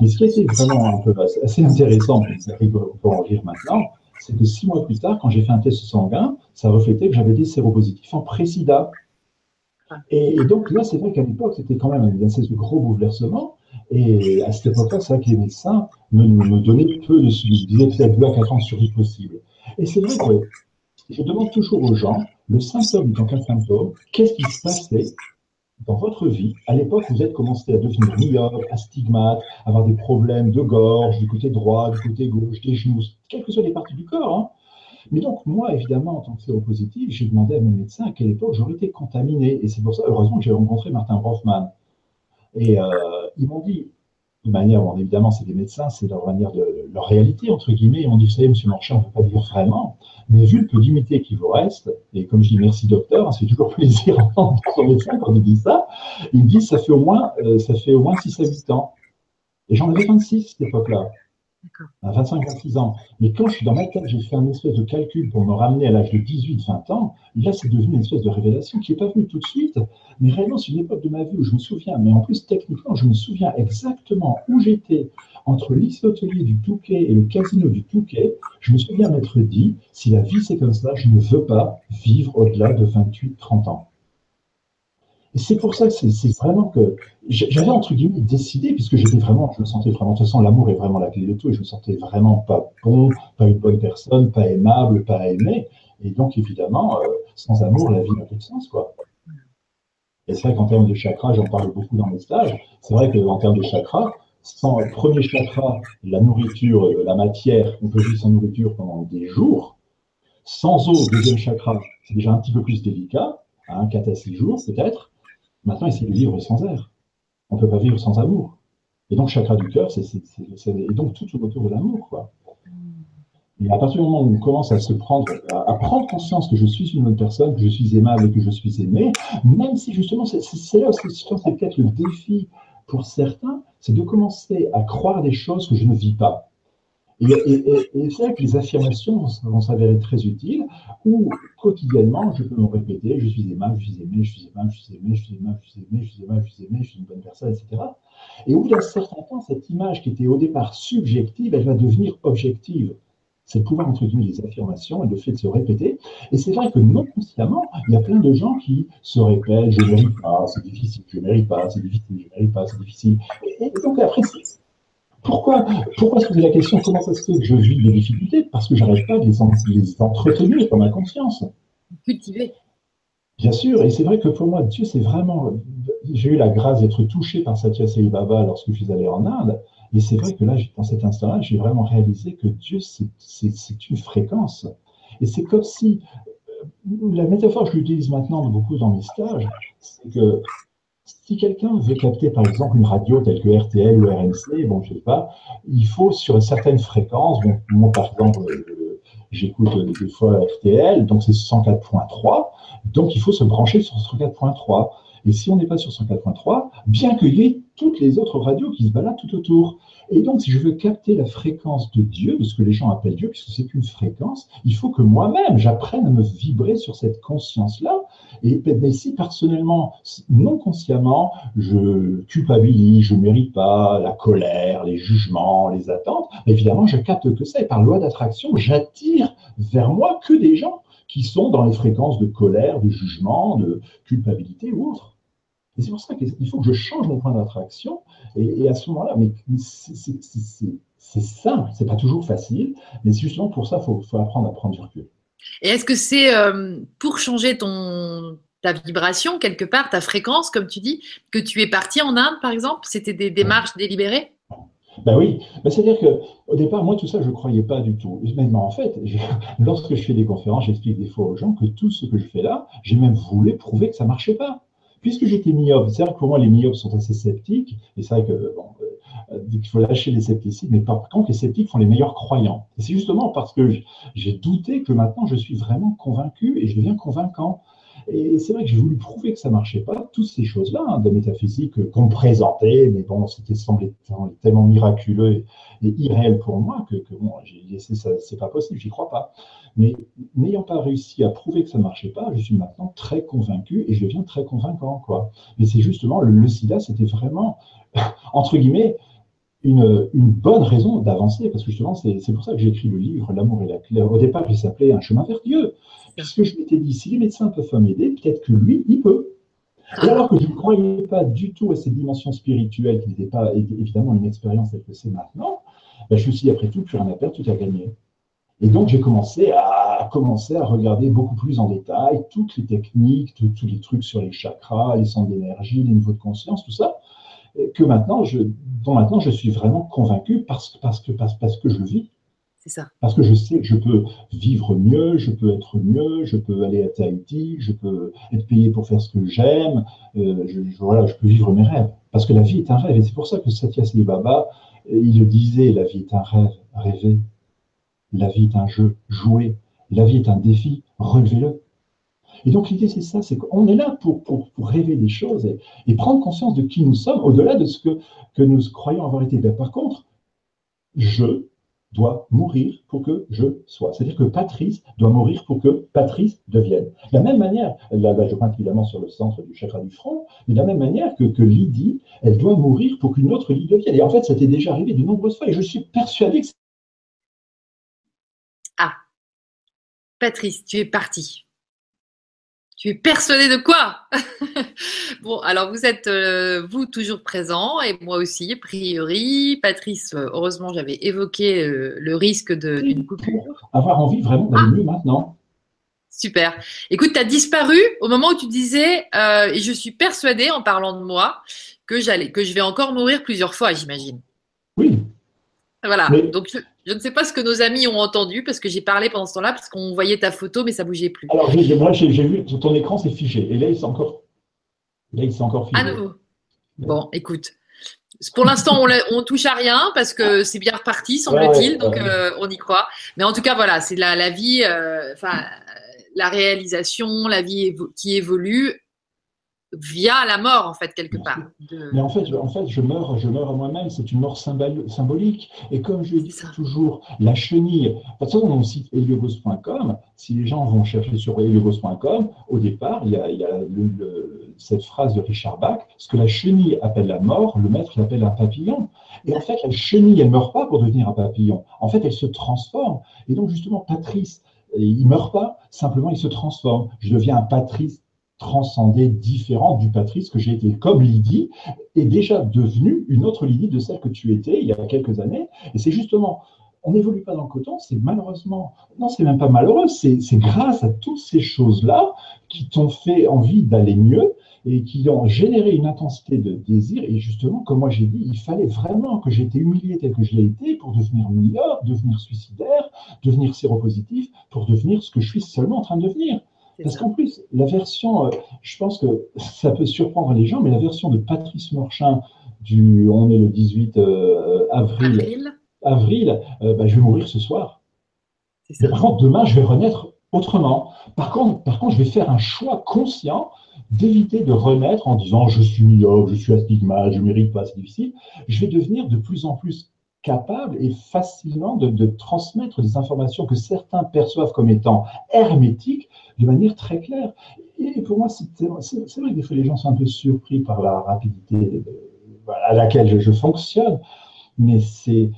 Mais ce qui était vraiment un peu assez intéressant, on peut en rire maintenant, c'est que six mois plus tard, quand j'ai fait un test sanguin, ça reflétait que j'avais des séropositifs en pré-sida. Et, donc là, c'est vrai qu'à l'époque, c'était quand même un, un gros bouleversement. Et à cette époque-là, c'est vrai que les médecins me, donnaient peu de suivi. Disaient peut-être 2 à 4 ans de survie possible. Et c'est vrai que je demande toujours aux gens le symptôme tant qu'un symptôme, qu'est-ce qui se passait dans votre vie à l'époque vous êtes commencé à devenir myope, astigmate, avoir des problèmes de gorge, du côté droit, du côté gauche, des genoux, quelles que soient les parties du corps. Hein. Mais donc, moi, évidemment, en tant que séropositif, j'ai demandé à mes médecins à quelle époque j'aurais été contaminé. Et c'est pour ça, heureusement, que j'ai rencontré Martin Hoffman. Et euh, ils m'ont dit, de manière, bon, évidemment, c'est des médecins, c'est leur manière de leur réalité, entre guillemets. Ils m'ont dit, vous savez, monsieur Marchand, on ne peut pas dire vraiment, mais vu le peu d'immunité qui vous reste, et comme je dis merci docteur, c'est toujours *laughs* plaisir d'entendre son médecin quand il dit ça, il me dit, ça fait au moins, euh, ça fait au moins 6 à 8 ans. Et j'en avais 26 à cette époque-là à 25-26 ans. Mais quand je suis dans ma tête, j'ai fait un espèce de calcul pour me ramener à l'âge de 18-20 ans, là, c'est devenu une espèce de révélation qui n'est pas venue tout de suite. Mais réellement, c'est une époque de ma vie où je me souviens, mais en plus, techniquement, je me souviens exactement où j'étais entre l'hôtelier du Touquet et le casino du Touquet. Je me souviens m'être dit, si la vie c'est comme ça, je ne veux pas vivre au-delà de 28-30 ans. Et c'est pour ça que c'est vraiment que j'avais entre guillemets décidé, puisque j'étais vraiment, je me sentais vraiment, de toute façon, l'amour est vraiment la clé de tout, et je me sentais vraiment pas bon, pas une bonne personne, pas aimable, pas aimé. Et donc, évidemment, euh, sans amour, la vie n'a plus de sens, quoi. Et c'est vrai qu'en termes de chakra, j'en parle beaucoup dans mes stages, c'est vrai qu'en termes de chakra, sans le premier chakra, la nourriture, euh, la matière, on peut vivre sans nourriture pendant des jours. Sans eau, deuxième chakra, c'est déjà un petit peu plus délicat, hein, 4 à 6 jours peut-être. Maintenant, essayer de vivre sans air. On ne peut pas vivre sans amour. Et donc, chakra du cœur, c'est, et donc tout autour de l'amour, quoi. Et à partir du moment où on commence à se prendre, à, prendre conscience que je suis une bonne personne, que je suis aimable et que je suis aimé, même si justement, c'est, là, c'est peut-être le défi pour certains, c'est de commencer à croire des choses que je ne vis pas. Et, c'est vrai que les affirmations vont s'avérer très utiles, où quotidiennement, je peux me répéter, je suis aimable, je suis aimé, je suis aimable, je suis aimé, je suis aimable, je suis aimé, je suis aimable, je suis aimé, je suis une bonne personne, etc. Et bout d'un certain temps, cette image qui était au départ subjective, elle va devenir objective. C'est le pouvoir, entre guillemets, des affirmations et le fait de se répéter. Et c'est vrai que non consciemment, il y a plein de gens qui se répètent, je ne mérite pas, c'est difficile, je ne mérite pas, c'est difficile, je ne mérite pas, c'est difficile. Et, donc après, pourquoi, pourquoi se poser la question comment ça se fait que je vis des difficultés? Parce que je n'arrive pas à les, les entretenir dans ma conscience. Cultiver. Bien sûr, et c'est vrai que pour moi, Dieu, c'est vraiment. J'ai eu la grâce d'être touché par Satya Sai Baba lorsque je suis allé en Inde. Et c'est vrai que là, dans cet instant-là, j'ai vraiment réalisé que Dieu, c'est une fréquence. Et c'est comme si. Euh, la métaphore que j'utilise maintenant beaucoup dans mes stages, c'est que si quelqu'un veut capter, par exemple, une radio telle que RTL ou RNC, bon, je sais pas, il faut sur une certaine fréquence, bon, moi, par exemple, euh, j'écoute des fois RTL, donc c'est 104.3, donc il faut se brancher sur 104.3. Et si on n'est pas sur 104.3, bien qu'il y ait toutes les autres radios qui se baladent tout autour. Et donc, si je veux capter la fréquence de Dieu, de ce que les gens appellent Dieu, puisque c'est qu'une fréquence, il faut que moi-même, j'apprenne à me vibrer sur cette conscience-là. Et mais si personnellement, non consciemment, je culpabilise, je ne mérite pas la colère, les jugements, les attentes, évidemment, je capte que ça. Et par loi d'attraction, j'attire vers moi que des gens qui sont dans les fréquences de colère, de jugement, de culpabilité ou autre. Et c'est pour ça qu'il faut que je change mon point d'attraction. Et, à ce moment-là, mais c'est simple, c'est pas toujours facile, mais justement pour ça, il faut, apprendre à prendre du recul. Et est-ce que c'est euh, pour changer ton, ta vibration, quelque part, ta fréquence, comme tu dis, que tu es parti en Inde, par exemple? C'était des démarches délibérées? Ben oui, ben c'est-à-dire qu'au départ, moi, tout ça, je ne croyais pas du tout. Mais en fait, *laughs* lorsque je fais des conférences, j'explique des fois aux gens que tout ce que je fais là, j'ai même voulu prouver que ça ne marchait pas. Puisque j'étais myope, c'est vrai que pour moi, les myopes sont assez sceptiques, et c'est vrai que euh, il faut lâcher les scepticismes, mais par contre, les sceptiques font les meilleurs croyants. Et c'est justement parce que j'ai douté que maintenant, je suis vraiment convaincu et je deviens convaincant. Et c'est vrai que j'ai voulu prouver que ça marchait pas, toutes ces choses-là hein, de métaphysique qu'on me présentait, mais bon, c'était semblait tellement miraculeux et, irréel pour moi que, bon, j'ai dit, c'est pas possible, j'y crois pas. Mais n'ayant pas réussi à prouver que ça ne marchait pas, je suis maintenant très convaincu et je deviens très convaincant. Quoi. Mais c'est justement, le, sida, c'était vraiment, *laughs* entre guillemets, une, une bonne raison d'avancer, parce que justement, c'est pour ça que j'ai écrit le livre L'amour et la clé. Au départ, il s'appelait Un chemin vers Dieu, puisque je m'étais dit, si les médecins peuvent m'aider, peut-être que lui, il peut. Et alors que je ne croyais pas du tout à cette dimension spirituelle, qui n'était pas évidemment une expérience telle que c'est maintenant, ben, je me suis dit, après tout, plus rien à perdre, tout à gagner. Et donc, j'ai commencé à, commencer à regarder beaucoup plus en détail toutes les techniques, tous les trucs sur les chakras, les centres d'énergie, les niveaux de conscience, tout ça, que maintenant, je, dont maintenant je suis vraiment convaincu parce, parce, que, parce, parce que je le vis. Parce que je sais que je peux vivre mieux, je peux être mieux, je peux aller à Tahiti, je peux être payé pour faire ce que j'aime, euh, je, voilà, je peux vivre mes rêves. Parce que la vie est un rêve. Et c'est pour ça que Satya Sri Baba, il le disait, la vie est un rêve, rêver. La vie est un jeu, jouer. La vie est un défi, relevez-le. Et donc l'idée, c'est ça, c'est qu'on est là pour, pour, rêver des choses et, prendre conscience de qui nous sommes, au-delà de ce que, que nous croyons avoir été. Ben, par contre, je dois mourir pour que je sois. C'est-à-dire que Patrice doit mourir pour que Patrice devienne. De la même manière, là, je pointe évidemment sur le centre du chakra du front, mais de la même manière que, que Lydie, elle doit mourir pour qu'une autre Lydie devienne. Et en fait, ça t'est déjà arrivé de nombreuses fois et je suis persuadé que Ah, Patrice, tu es parti. Tu es persuadé de quoi? *laughs* Bon, alors vous êtes, euh, vous, toujours présent, et moi aussi, a priori. Patrice, euh, heureusement, j'avais évoqué euh, le risque d'une coupure. Avoir envie vraiment d'aller mieux maintenant. Super. Écoute, tu as disparu au moment où tu disais, et je suis persuadée, en parlant de moi, que, j'allais, que je vais encore mourir plusieurs fois, j'imagine. Oui. Voilà. Donc, je ne sais pas ce que nos amis ont entendu parce que j'ai parlé pendant ce temps-là parce qu'on voyait ta photo mais ça bougeait plus. Alors moi j'ai vu ton écran c'est figé et là il s'est encore là il s'est encore figé. À nouveau. Bon, écoute. Pour l'instant, on, on touche à rien parce que c'est bien reparti, semble-t-il, donc euh, on y croit. Mais en tout cas, voilà, c'est la, la vie, euh, la réalisation, la vie qui évolue via la mort, en fait, quelque part. Mais en fait, en fait, je meurs, je meurs à moi-même, c'est une mort symbolique. Et comme je dis toujours, la chenille, de toute façon, on cite heliogos.com, si les gens vont chercher sur heliogos.com, au départ, il y a, il y a cette phrase de Richard Bach, ce que la chenille appelle la mort, le maître l'appelle un papillon. Et en fait, la chenille, elle ne meurt pas pour devenir un papillon. En fait, elle se transforme. Et donc, justement, Patrice, il ne meurt pas, simplement, il se transforme. Je deviens un Patrice transcendé, différent du Patrice que j'ai été, comme Lydie, est déjà devenue une autre Lydie de celle que tu étais il y a quelques années. Et c'est justement, on n'évolue pas dans le coton, c'est malheureusement, non, c'est même pas malheureux, c'est grâce à toutes ces choses-là qui t'ont fait envie d'aller mieux et qui ont généré une intensité de désir. Et justement, comme moi j'ai dit, il fallait vraiment que j'étais humilié tel que je l'ai été pour devenir meilleur, devenir suicidaire, devenir séropositif, pour devenir ce que je suis seulement en train de devenir. Parce qu'en plus, la version, euh, je pense que *laughs* ça peut surprendre les gens, mais la version de Patrice Morchin du, on est le 18 euh, avril, avril, euh, bah, je vais mourir ce soir. Par contre, demain, je vais renaître autrement. Par contre, par contre, je vais faire un choix conscient d'éviter de renaître en disant je suis myope, je suis astigmate, je ne mérite pas, c'est difficile. Je vais devenir de plus en plus capable et facilement de, transmettre des informations que certains perçoivent comme étant hermétiques de manière très claire. Et pour moi, c'est vrai que des fois les gens sont un peu surpris par la rapidité à laquelle je, fonctionne, mais c'est.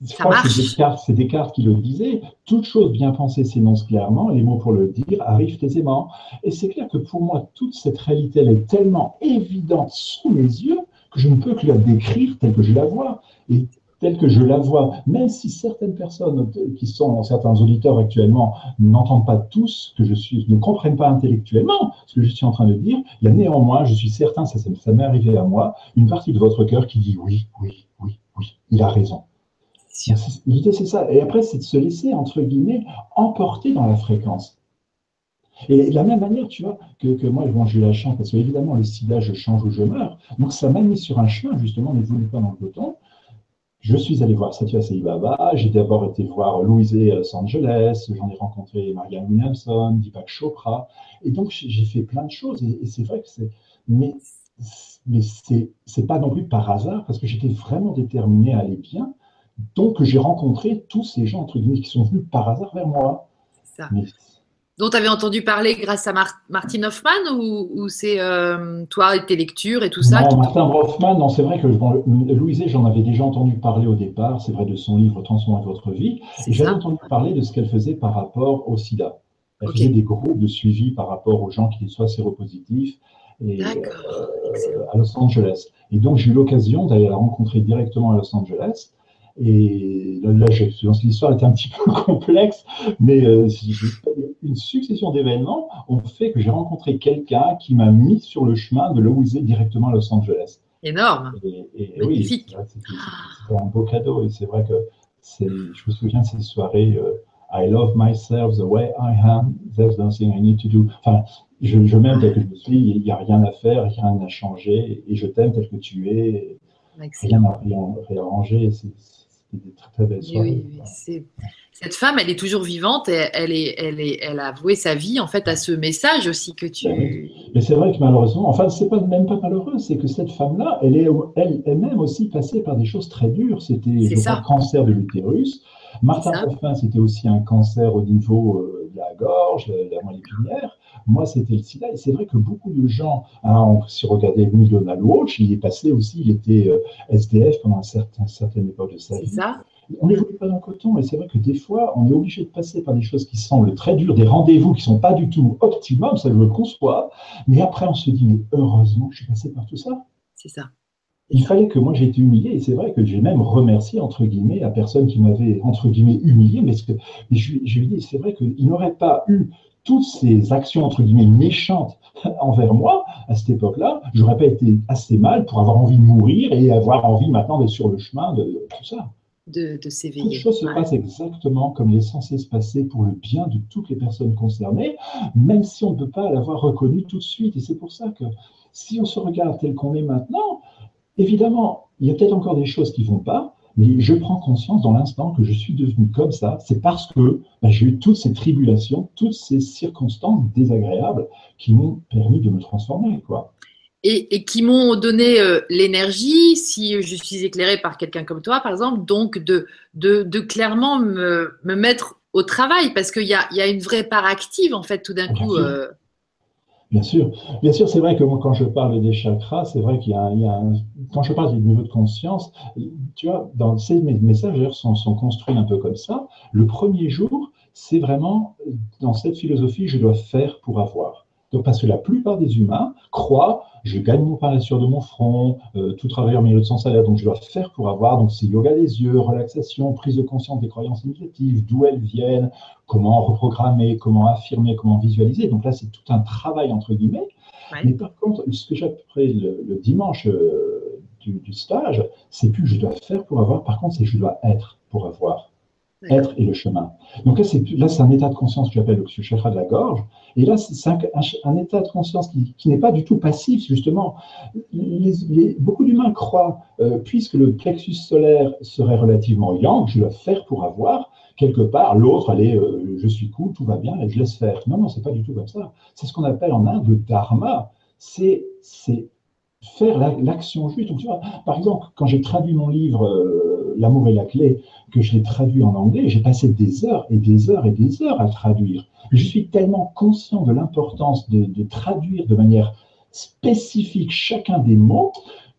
Je crois que c'est Descartes, qui le disait. Toute chose bien pensée s'énonce clairement, les mots pour le dire arrivent aisément. Et c'est clair que pour moi, toute cette réalité, elle est tellement évidente sous mes yeux que je ne peux que la décrire telle que je la vois. Et telle que je la vois, même si certaines personnes qui sont, certains auditeurs actuellement, n'entendent pas tous que je suis, ne comprennent pas intellectuellement ce que je suis en train de dire, il y a néanmoins, je suis certain, ça, ça m'est arrivé à moi, une partie de votre cœur qui dit oui, oui, oui, oui, il a raison. L'idée, c'est ça. Et après, c'est de se laisser, entre guillemets, emporter dans la fréquence. Et de la même manière, tu vois, que, que moi, j'ai eu la chance, parce que évidemment, le sida, je change ou je meurs. Donc, ça m'a mis sur un chemin, justement, n'évolue pas dans le peloton. Je suis allé voir Satya Sai Baba, j'ai d'abord été voir Louise à Los Angeles, j'en ai rencontré Marianne Williamson, Deepak Chopra, et donc j'ai fait plein de choses, et, c'est vrai que c'est. Mais, mais c'est pas non plus par hasard, parce que j'étais vraiment déterminé à aller bien, donc j'ai rencontré tous ces gens, entre guillemets, qui sont venus par hasard vers moi. Ça dont tu avais entendu parler grâce à Martin Hoffman ou, c'est euh, toi et tes lectures et tout ça Non, Martin Hoffman, non, c'est vrai que bon, Louise, j'en avais déjà entendu parler au départ, c'est vrai, de son livre Transformer votre vie. Et j'avais entendu parler de ce qu'elle faisait par rapport au sida. Elle faisait des groupes de suivi par rapport aux gens qui soient séropositifs et, euh, à Los Angeles. Et donc, j'ai eu l'occasion d'aller la rencontrer directement à Los Angeles. Et là, l'histoire était un petit peu *laughs* complexe, mais euh, une succession d'événements ont fait que j'ai rencontré quelqu'un qui m'a mis sur le chemin de Louise directement à Los Angeles. Énorme. Et, oui, c'était un beau cadeau. Et c'est vrai que je me souviens de ces soirées I love myself the way I am, there's nothing I need to do. Enfin, je, je m'aime tel que je suis, il n'y a rien à faire, rien à changer, et je t'aime tel que tu es, rien à réarranger. C'est des très, très belles soirées. Oui, cette femme, elle est toujours vivante, et elle, est, elle, est, elle a voué sa vie en fait à ce message aussi que tu. Mais c'est vrai que malheureusement, enfin, c'est pas même pas malheureux, c'est que cette femme-là, elle est elle-même aussi passée par des choses très dures. C'était le cancer de l'utérus. Martin Coffin, c'était aussi un cancer au niveau euh, de la gorge, de la moelle épinière. Moi, c'était le sida. Et c'est vrai que beaucoup de gens, hein, si on regardait Donald Walsh, il est passé aussi, il était euh, SDF pendant un certain, une certaine époque de sa vie. Ça. On n'évolue pas dans le coton, et c'est vrai que des fois, on est obligé de passer par des choses qui semblent très dures, des rendez-vous qui ne sont pas du tout optimum, ça je le conçois, mais après on se dit, mais heureusement je suis passé par tout ça. C'est ça il fallait que moi j'ai été humilié, et c'est vrai que j'ai même remercié, entre guillemets, la personne qui m'avait, entre guillemets, humilié, mais, que, je, lui ai dit, c'est vrai qu'il n'aurait pas eu toutes ces actions, entre guillemets, méchantes *laughs* envers moi, à cette époque-là, j'aurais pas été assez mal pour avoir envie de mourir et avoir envie maintenant d'être sur le chemin de, tout ça. De, de s'éveiller. Toute chose se passe exactement comme il est censé se passer pour le bien de toutes les personnes concernées, même si on ne peut pas l'avoir reconnu tout de suite. Et c'est pour ça que si on se regarde tel qu'on est maintenant, Évidemment, il y a peut-être encore des choses qui ne vont pas, mais je prends conscience dans l'instant que je suis devenu comme ça. C'est parce que bah, j'ai eu toutes ces tribulations, toutes ces circonstances désagréables qui m'ont permis de me transformer. Quoi. Et, qui m'ont donné euh, l'énergie, si je suis éclairée par quelqu'un comme toi, par exemple, donc de, de, clairement me, mettre au travail, parce qu'il y a, y a, une vraie part active, en fait, tout d'un coup. Euh, Bien sûr, bien sûr, c'est vrai que moi, quand je parle des chakras, c'est vrai qu'il y, a, un, quand je parle du niveau de conscience, tu vois, dans ces messages sont, sont construits un peu comme ça. Le premier jour, c'est vraiment dans cette philosophie, je dois faire pour avoir. Donc, parce que la plupart des humains croient je gagne mon pain sur de mon front, euh, tout travailleur milieu de son salaire, donc je dois faire pour avoir. Donc c'est yoga des yeux, relaxation, prise de conscience des croyances négatives, d'où elles viennent, comment reprogrammer, comment affirmer, comment visualiser. Donc là, c'est tout un travail entre guillemets. Mais par contre, ce que j'ai appris le, dimanche euh, du, du, stage, c'est plus je dois faire pour avoir, par contre, c'est je dois être pour avoir être et le chemin. Donc là, c'est, là, c'est un état de conscience que j'appelle le chakra de la gorge. Et là, c'est un, état de conscience qui, n'est pas du tout passif, justement. beaucoup d'humains croient, euh, puisque le plexus solaire serait relativement yang, je dois faire pour avoir, quelque part, l'autre, allez, euh, je suis cool, tout va bien, et je laisse faire. Non, non, c'est pas du tout comme ça. C'est ce qu'on appelle en Inde le dharma. C'est, c'est faire l'action juste. Donc, tu vois, par exemple, quand j'ai traduit mon livre euh, L'amour est la clé, que je l'ai traduit en anglais, j'ai passé des heures et des heures et des heures à traduire. Je suis tellement conscient de l'importance de, traduire de manière spécifique chacun des mots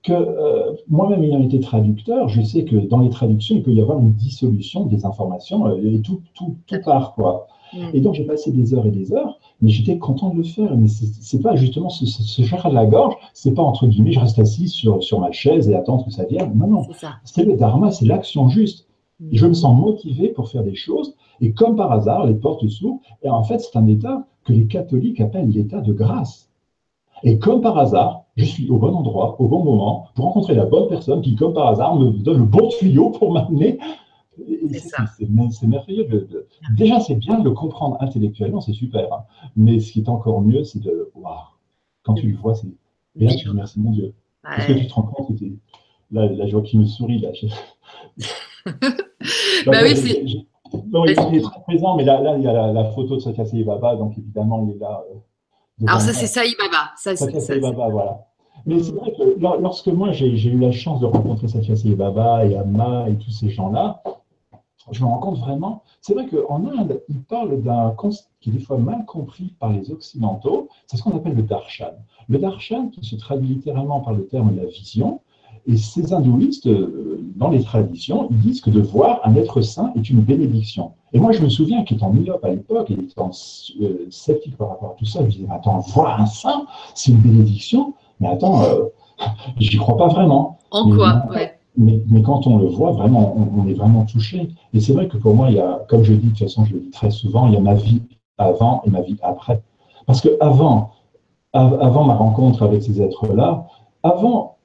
que euh, moi-même ayant été traducteur, je sais que dans les traductions, il peut y avoir une dissolution des informations euh, et tout, tout, tout part. Quoi. Mm. Et donc j'ai passé des heures et des heures, mais j'étais content de le faire. Mais c'est pas justement ce, ce, de la gorge, c'est pas entre guillemets, je reste assis sur, sur ma chaise et attendre que ça vienne. Non, non. C'est le dharma, c'est l'action juste. Et je me sens motivé pour faire des choses. Et comme par hasard, les portes s'ouvrent. Et en fait, c'est un état que les catholiques appellent l'état de grâce. Et comme par hasard, je suis au bon endroit, au bon moment, pour rencontrer la bonne personne qui, comme par hasard, me donne le bon tuyau pour m'amener c'est merveilleux. Déjà, c'est bien de le comprendre intellectuellement, c'est super. Hein. Mais ce qui est encore mieux, c'est de. voir quand tu le vois, c'est. Et là, tu dis merci mon Dieu. Parce que tu te rends compte que là, là, je vois qu'il me sourit. Là. *laughs* bah oui, c'est. Non, il, est très présent, mais là, là il y a la, photo de Satya Sai Baba, donc évidemment, il est là. Euh, Alors, ça, c'est Sai Baba. Ça, Baba, voilà. Mais c'est vrai que lorsque moi, j'ai eu la chance de rencontrer Satya Sai Baba et Amma et tous ces gens-là, je me rends compte vraiment, c'est vrai qu'en Inde, ils parlent d'un concept qui est des fois mal compris par les Occidentaux, c'est ce qu'on appelle le darshan. Le darshan, qui se traduit littéralement par le terme la vision, et ces hindouistes, euh, dans les traditions, ils disent que de voir un être saint est une bénédiction. Et moi, je me souviens qu'étant myope à l'époque, et étant euh, sceptique par rapport à tout ça, je disais, attends, voir un saint, c'est une bénédiction? Mais attends, euh, *laughs* j'y crois pas vraiment. En quoi? Ouais mais, quand on le voit, vraiment, on, est vraiment touché. Et c'est vrai que pour moi, il y a, comme je dis, de toute façon, je le dis très souvent, il y a ma vie avant et ma vie après. Parce que avant, avant ma rencontre avec ces êtres-là, avant,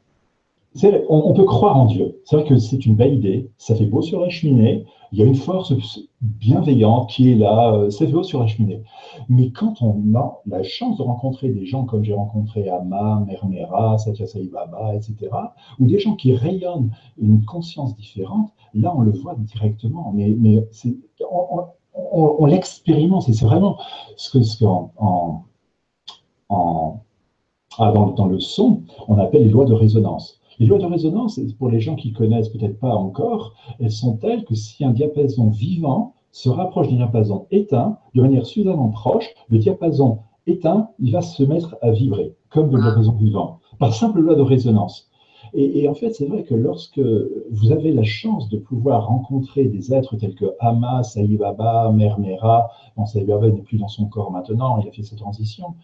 on, peut croire en Dieu. C'est vrai que c'est une belle idée. Ça fait beau sur la cheminée. Il y a une force bienveillante qui est là. Euh, ça fait beau sur la cheminée. Mais quand on a la chance de rencontrer des gens comme j'ai rencontré Amma, Mermera, Satya Sai Baba, etc., ou des gens qui rayonnent une conscience différente, là, on le voit directement. Mais, on, l'expérimente. C'est vraiment ce que, ah, dans le son, on appelle les lois de résonance. Les lois de résonance, pour les gens qui connaissent peut-être pas encore, elles sont telles que si un diapason vivant se rapproche d'un diapason éteint, de manière suffisamment proche, le diapason éteint, il va se mettre à vibrer, comme le ah. diapason vivant, par simple loi de résonance. Et, en fait, c'est vrai que lorsque vous avez la chance de pouvoir rencontrer des êtres tels que Hama, Saïbaba, Mermera, bon, Saïbaba n'est plus dans son corps maintenant, il a fait sa transition,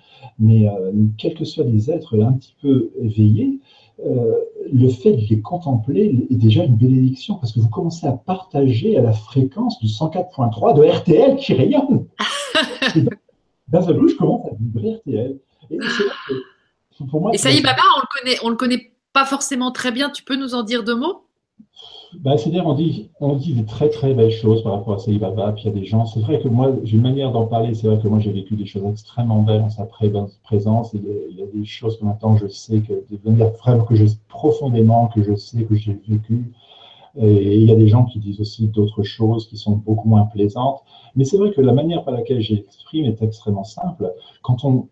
mais euh, quels que soient les êtres un petit peu éveillés, euh, le fait de les contempler est déjà une bénédiction parce que vous commencez à partager à la fréquence du 104.3 de RTL qui rayonne. *laughs* Dans un je commence à vibrer RTL. Et, pour moi, et ça y est, Baba, on le connaît, on le connaît pas forcément très bien. Tu peux nous en dire deux mots? Bah, C'est-à-dire, on dit, on dit des très très belles choses par rapport à Saïd Baba. Puis il y a des gens, c'est vrai que moi, j'ai une manière d'en parler. C'est vrai que moi, j'ai vécu des choses extrêmement belles en sa présence. Il y a des choses que maintenant je sais, que, des manières vraiment que je profondément, que je sais, que j'ai vécu. Et il y a des gens qui disent aussi d'autres choses qui sont beaucoup moins plaisantes. Mais c'est vrai que la manière par laquelle j'exprime est extrêmement simple. Quand on,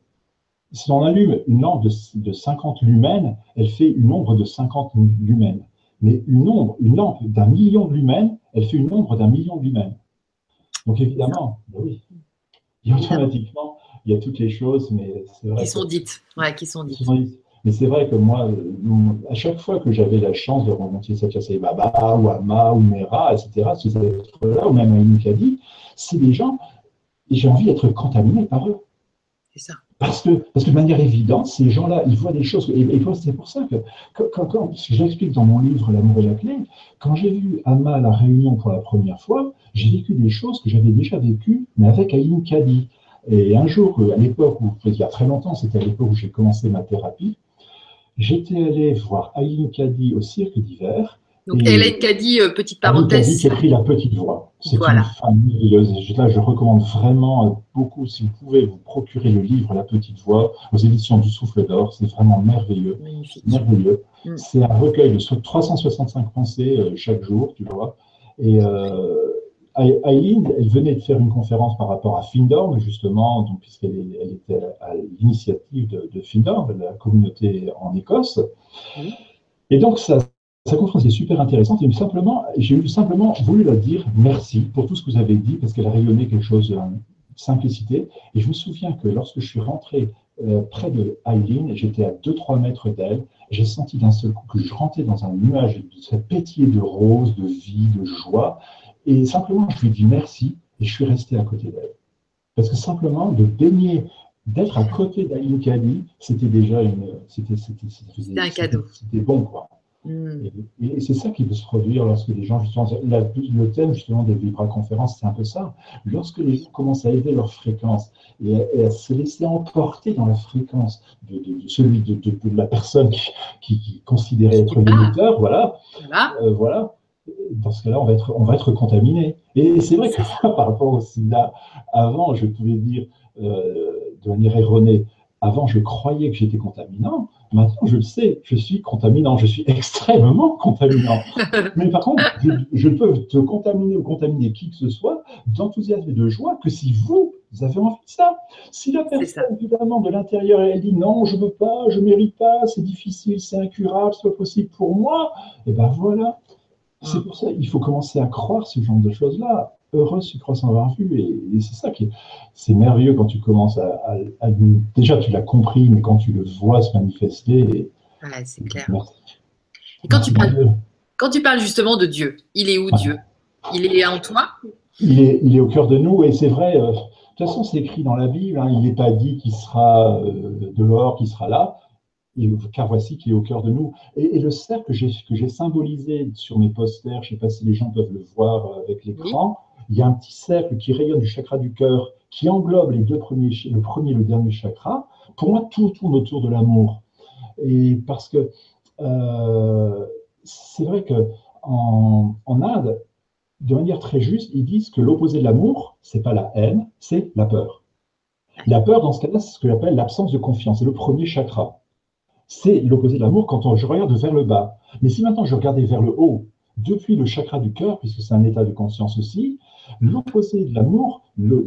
si on allume une lampe de, de 50 lumens, elle fait une ombre de 50 lumens. Mais une ombre, une lampe d'un million de lumens, elle fait une ombre d'un million de lumens. Donc évidemment, ben oui. Et automatiquement, il y a toutes les choses, mais c'est vrai. Qui sont dites, ouais, qui sont dites. Mais c'est vrai que moi, à chaque fois que j'avais la chance de rencontrer Satya Sai Baba, ou Ama, ou Mera, etc., ces êtres-là, ou même Aïn Kadi, c'est des gens, et j'ai envie d'être contaminé par eux. C'est ça. Parce que, parce que de manière évidente, ces gens-là, ils voient des choses. Et, c'est pour ça que, quand, quand, j'explique dans mon livre L'amour et la clé, quand j'ai vu Amma à la Réunion pour la première fois, j'ai vécu des choses que j'avais déjà vécues, mais avec Aïn Kadi. Et un jour, à l'époque, où, il y a très longtemps, c'était à l'époque où j'ai commencé ma thérapie, j'étais allé voir Aïn Kadi au cirque d'hiver, donc, Hélène Caddy, euh, petite parenthèse. Qui écrit La Petite Voix. C'est voilà. une femme Là, je recommande vraiment euh, beaucoup, si vous pouvez vous procurer le livre La Petite Voix aux éditions du Souffle d'Or. C'est vraiment merveilleux. Merveilleux. Mm. C'est un recueil de 365 pensées euh, chaque jour, tu vois. Et euh, elle venait de faire une conférence par rapport à Findorm, justement, puisqu'elle elle était à l'initiative de, de Findorm, la communauté en Écosse. Et donc, ça sa conférence est super intéressante et simplement, j'ai simplement voulu la dire merci pour tout ce que vous avez dit parce qu'elle a rayonné quelque chose de simplicité. Et je me souviens que lorsque je suis rentré euh, près de Eileen, j'étais à 2-3 mètres d'elle, j'ai senti d'un seul coup que je rentrais dans un nuage de pétillé de rose, de vie, de joie. Et simplement, je lui ai dit merci et je suis resté à côté d'elle. Parce que simplement, de baigner, d'être à côté d'Eileen Kadi, c'était déjà une. C'était un cadeau. C'était bon, quoi. Hmm. Et, c'est ça qui peut se produire lorsque les gens, justement, le thème justement des vibra-conférences, c'est un peu ça. Lorsque les gens commencent à élever leur fréquence et à, se laisser emporter dans la fréquence de, celui de, la personne qui, qui, considérait être l'émetteur, voilà, euh, voilà. Dans ce cas-là, on va être, on va être contaminé. Et c'est vrai que par rapport au sida, avant, je pouvais dire euh, de manière erronée, avant, je croyais que j'étais contaminant. Maintenant, je le sais, je suis contaminant, je suis *laughs* extrêmement contaminant. *laughs* Mais par contre, je, ne peux te contaminer ou contaminer qui que ce soit d'enthousiasme et de joie que si vous, avez envie de ça. Si la personne, évidemment, de l'intérieur, elle dit non, je ne veux pas, je ne mérite pas, c'est difficile, c'est incurable, c'est pas possible pour moi, et eh ben voilà. C'est pour ça qu'il faut commencer à croire ce genre de choses-là heureux sucre sans avoir vu. Et, c'est ça qui est, c'est merveilleux quand tu commences à, Déjà, tu l'as compris, mais quand tu le vois se manifester. ouais, c'est clair. Et quand, tu parles, quand tu parles justement de Dieu, il est où Dieu? Il est en toi? Il est, il est au cœur de nous, et c'est vrai. Euh, de toute façon, c'est écrit dans la Bible. Hein, il n'est pas dit qu'il sera euh, dehors, qu'il sera là car voici qui est au cœur de nous. Et, le cercle que j'ai symbolisé sur mes posters, je ne sais pas si les gens peuvent le voir euh, avec l'écran, il y a un petit cercle qui rayonne du chakra du cœur, qui englobe les deux premiers, le premier et le dernier chakra. Pour moi, tout tourne autour de l'amour. Et parce que euh, c'est vrai que en, Inde, de manière très juste, ils disent que l'opposé de l'amour, c'est pas la haine, c'est la peur. La peur, dans ce cas-là, c'est ce que j'appelle l'absence de confiance. C'est le premier chakra. C'est l'opposé de l'amour quand je regarde vers le bas. Mais si maintenant je regardais vers le haut, depuis le chakra du cœur, puisque c'est un état de conscience aussi, l'opposé de l'amour,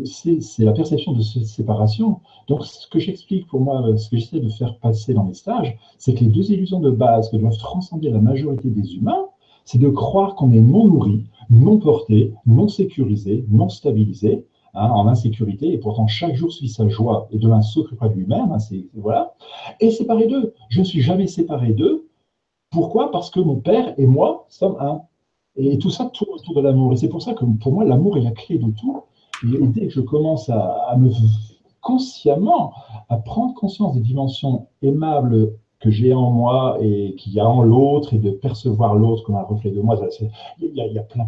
c'est la perception de séparation. Donc, ce que j'explique pour moi, ce que j'essaie de faire passer dans mes stages, c'est que les deux illusions de base que doivent transcender la majorité des humains, c'est de croire qu'on est non nourri, non porté, non sécurisé, non stabilisé, hein, en insécurité, et pourtant chaque jour suit sa joie, et demain s'occupera de lui-même, hein, voilà, et séparé d'eux. Je ne suis jamais séparé d'eux. Pourquoi? Parce que mon père et moi sommes un. Et tout ça tourne autour de l'amour. Et c'est pour ça que pour moi, l'amour est la clé de tout. Et dès que je commence à, me consciemment à prendre conscience des dimensions aimables que j'ai en moi et qu'il y a en l'autre et de percevoir l'autre comme un reflet de moi, il y, a, il y a plein,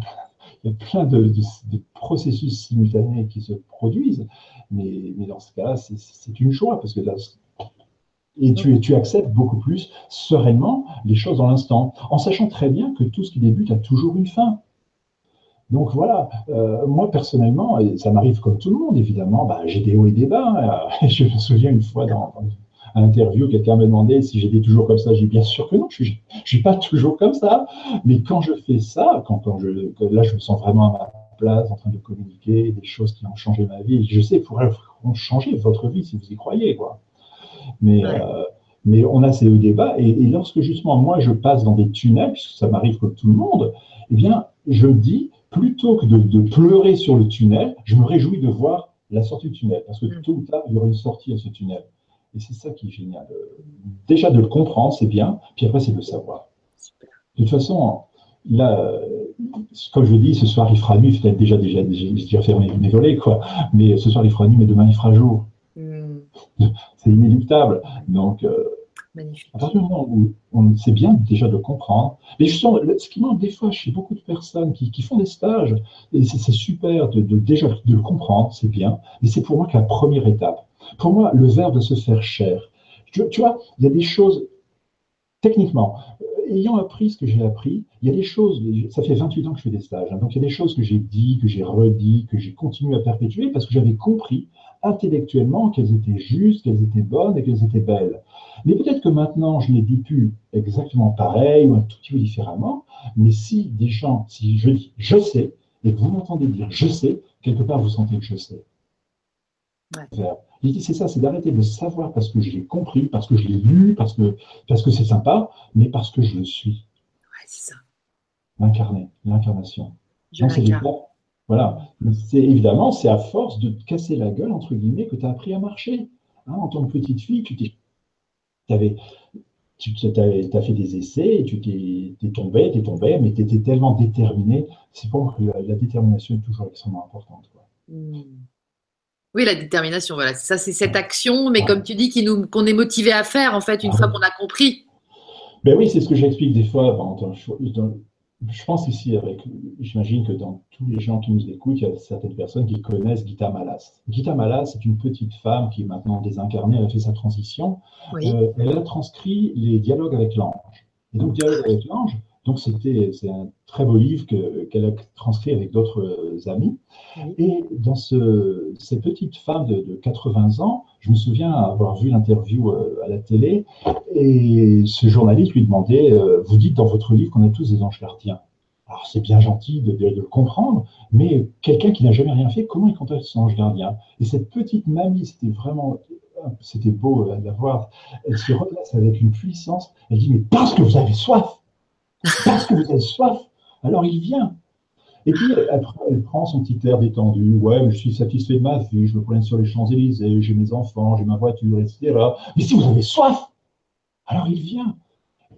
il y a plein de, processus simultanés qui se produisent. Mais, dans ce cas, c'est une joie parce que et tu, acceptes beaucoup plus sereinement les choses dans l'instant, en sachant très bien que tout ce qui débute a toujours une fin. Donc voilà, euh, moi personnellement, ça m'arrive comme tout le monde évidemment, bah, j'ai des hauts et des bas. Euh, *laughs* je me souviens une fois dans, un interview, quelqu'un me demandait si j'étais toujours comme ça. J'ai bien sûr que non, je ne suis, pas toujours comme ça. Mais quand je fais ça, quand, quand je, là je me sens vraiment à ma place en train de communiquer des choses qui ont changé ma vie, je sais pourraient changer votre vie si vous y croyez. quoi. Mais, euh, mais on a ces hauts débats. Et, et, lorsque justement moi je passe dans des tunnels, puisque ça m'arrive comme tout le monde, eh bien je dis plutôt que de, pleurer sur le tunnel, je me réjouis de voir la sortie du tunnel, parce que mm. tôt ou tard, il y aura une sortie à ce tunnel. Et c'est ça qui est génial. Déjà de le comprendre, c'est bien, puis après, c'est de le savoir. De toute façon, là, comme je dis, ce soir, il fera nuit, peut-être déjà, déjà, déjà, déjà fermé mes volets, quoi. Mais ce soir, il fera nuit, mais demain, il fera jour. Mm. *laughs* C'est inéluctable. Donc, euh, Magnifique. À partir du moment où on, c'est bien déjà de comprendre. Mais justement, ce qui manque des fois chez beaucoup de personnes qui, qui font des stages, et c'est, super de, de, déjà de le comprendre, c'est bien, mais c'est pour moi que la première étape. Pour moi, le verbe de se faire cher. Tu, tu vois, il y a des choses, techniquement, euh, ayant appris ce que j'ai appris, il y a des choses, ça fait 28 ans que je fais des stages, hein, donc il y a des choses que j'ai dit, que j'ai redit, que j'ai continué à perpétuer parce que j'avais compris intellectuellement qu'elles étaient justes, qu'elles étaient bonnes et qu'elles étaient belles. Mais peut-être que maintenant, je ne les dis plus exactement pareil ou un tout petit peu différemment, mais si des gens, si je dis je sais, et que vous m'entendez dire je sais, quelque part vous sentez que je sais. Ouais. c'est ça, c'est d'arrêter de savoir parce que j'ai compris, parce que je l'ai lu, parce que parce que c'est sympa, mais parce que je le suis. Ouais, c'est ça. L'incarné, l'incarnation. Voilà. C'est évidemment, c'est à force de te casser la gueule, entre guillemets, que tu as appris à marcher. Hein, en tant que petite fille, tu t'es. Avais, tu as, fait des essais, et tu t'es tombé, tu es tombé, mais tu étais tellement déterminé. C'est pour que la, détermination est toujours extrêmement importante. Hmm. Oui, la détermination, voilà. Ça, c'est cette action, mais comme tu dis, qu'on est motivé à faire, en fait, une ah fois qu'on a compris. Ben oui, c'est ce que j'explique des fois je pense ici, avec, j'imagine que dans tous les gens qui nous écoutent, il y a certaines personnes qui connaissent Gita Malas. Gita Malas, c'est une petite femme qui est maintenant désincarnée, elle a fait sa transition. Euh, elle a transcrit les dialogues avec l'ange. Et donc, dialogue avec l'ange, donc c'était, c'est un très beau livre qu'elle a transcrit avec d'autres euh, amis. Et dans ce, cette petite femme de, 80 ans, je me souviens avoir vu l'interview euh, à la télé, et ce journaliste lui demandait, euh, vous dites dans votre livre qu'on a tous des anges gardiens. Alors c'est bien gentil de, de, le comprendre, mais quelqu'un qui n'a jamais rien fait, comment il contacte son ange gardien? Et cette petite mamie, c'était vraiment, c'était beau à la voir, elle se redresse avec une puissance, elle dit, mais parce que vous avez soif, parce que vous avez soif, alors il vient. Et puis après, elle prend son petit air détendu. Ouais, mais je suis satisfait de ma vie, je me promène sur les Champs-Élysées, j'ai mes enfants, j'ai ma voiture, etc. Mais si vous avez soif, alors il vient.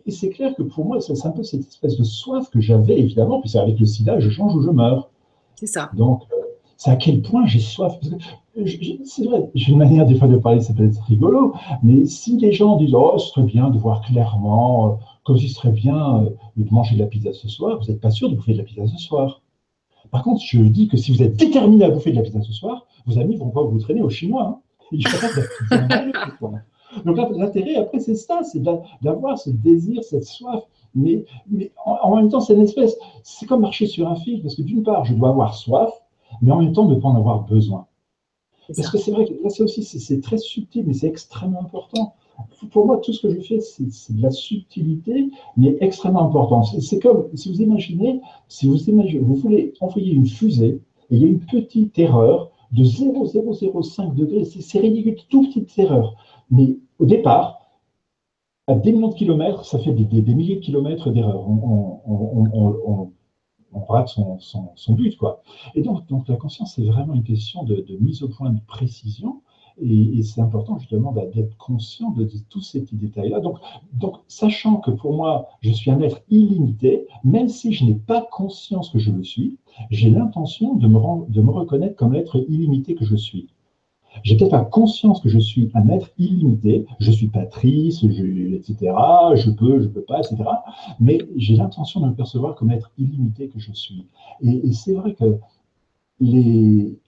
Et c'est clair que pour moi, c'est un peu cette espèce de soif que j'avais, évidemment, puis c'est avec le sida, je change ou je meurs. C'est ça. Donc, euh, c'est à quel point j'ai soif. C'est vrai, j'ai une manière des fois de parler, ça peut être rigolo, mais si les gens disent Oh, ce serait bien de voir clairement, euh, comme si ce serait bien euh, de manger de la pizza ce soir, vous n'êtes pas sûr de bouffer de la pizza ce soir. Par contre, je dis que si vous êtes déterminé à bouffer de la pizza ce soir, vos amis vont pas vous traîner au chinois. Hein. *laughs* Donc l'intérêt, après, c'est ça, c'est d'avoir ce désir, cette soif. Mais, mais en, même temps, c'est une espèce, c'est comme marcher sur un fil, parce que d'une part, je dois avoir soif, mais en même temps, ne pas en avoir besoin. Parce que c'est vrai que là, c'est aussi, c'est très subtil, mais c'est extrêmement important. Pour moi, tout ce que je fais, c'est de la subtilité, mais extrêmement important. C'est comme, si vous imaginez, si vous voulez envoyer une fusée, et il y a une petite erreur de 0,005 degrés, c'est ridicule, toute petite erreur. Mais au départ, à des millions de kilomètres, ça fait des, milliers de kilomètres d'erreur. On, rate son, but. Quoi. Et donc, la conscience, c'est vraiment une question de, mise au point de précision. Et, c'est important justement d'être conscient de, tous ces petits détails-là. Donc, donc, sachant que pour moi, je suis un être illimité, même si je n'ai pas conscience que je le suis, j'ai l'intention de me, de me reconnaître comme l'être illimité que je suis. J'ai peut-être pas conscience que je suis un être illimité, je suis Patrice, etc., je peux, je peux pas, etc., mais j'ai l'intention de me percevoir comme être illimité que je suis. et c'est vrai que les,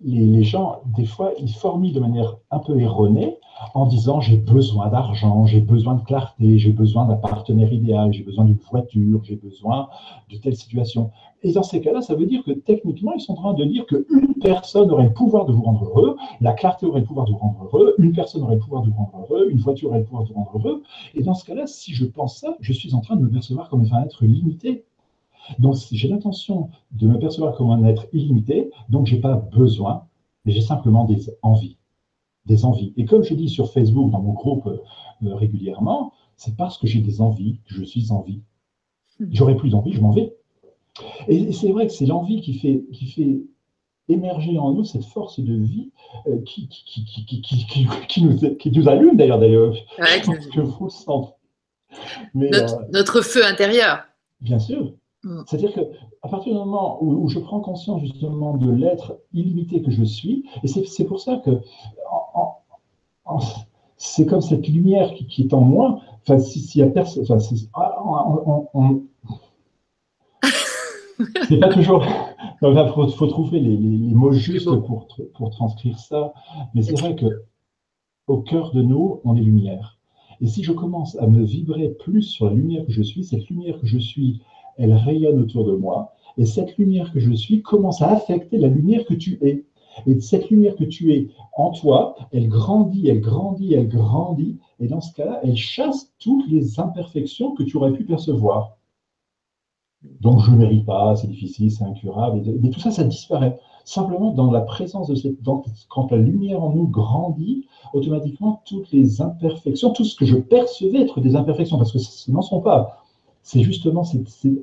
les, gens, des fois, ils formulent de manière un peu erronée en disant j'ai besoin d'argent, j'ai besoin de clarté, j'ai besoin d'un partenaire idéal, j'ai besoin d'une voiture, j'ai besoin de telle situation. Et dans ces cas-là, ça veut dire que techniquement, ils sont en train de dire qu'une personne aurait le pouvoir de vous rendre heureux, la clarté aurait le pouvoir de vous rendre heureux, une personne aurait le pouvoir de vous rendre heureux, une voiture aurait le pouvoir de vous rendre heureux. Et dans ce cas-là, si je pense ça, je suis en train de me percevoir comme un être limité donc, j'ai l'intention de me percevoir comme un être illimité, donc je n'ai pas besoin, mais j'ai simplement des envies. Des envies. Et comme je dis sur Facebook, dans mon groupe euh, régulièrement, c'est parce que j'ai des envies que je suis en vie. Hmm. J'aurais plus d'envie, je m'en vais. Et c'est vrai que c'est l'envie qui fait, qui fait émerger en nous cette force de vie euh, qui, qui, qui, nous, allume d'ailleurs, d'ailleurs. que vous Mais, notre, euh, notre feu intérieur. Bien sûr. Mm. C'est-à-dire qu'à partir du moment où, je prends conscience justement de l'être illimité que je suis, et c'est pour ça que c'est comme cette lumière qui, est en moi, enfin, s'il y a personne, *laughs* c'est pas toujours. Il faut, trouver les, mots justes pour, pour transcrire ça, mais c'est vrai que au cœur de nous, on est lumière. Et si je commence à me vibrer plus sur la lumière que je suis, cette lumière que je suis, elle rayonne autour de moi. Et cette lumière que je suis commence à affecter la lumière que tu es. Et cette lumière que tu es en toi, elle grandit, elle grandit, elle grandit. Et dans ce cas-là, elle chasse toutes les imperfections que tu aurais pu percevoir. Donc, je ne mérite pas, c'est difficile, c'est incurable. Mais tout ça, ça disparaît. Simplement, dans la présence de cette. quand la lumière en nous grandit, automatiquement, toutes les imperfections, tout ce que je percevais être des imperfections, parce que ce n'en sont pas, c'est justement. Il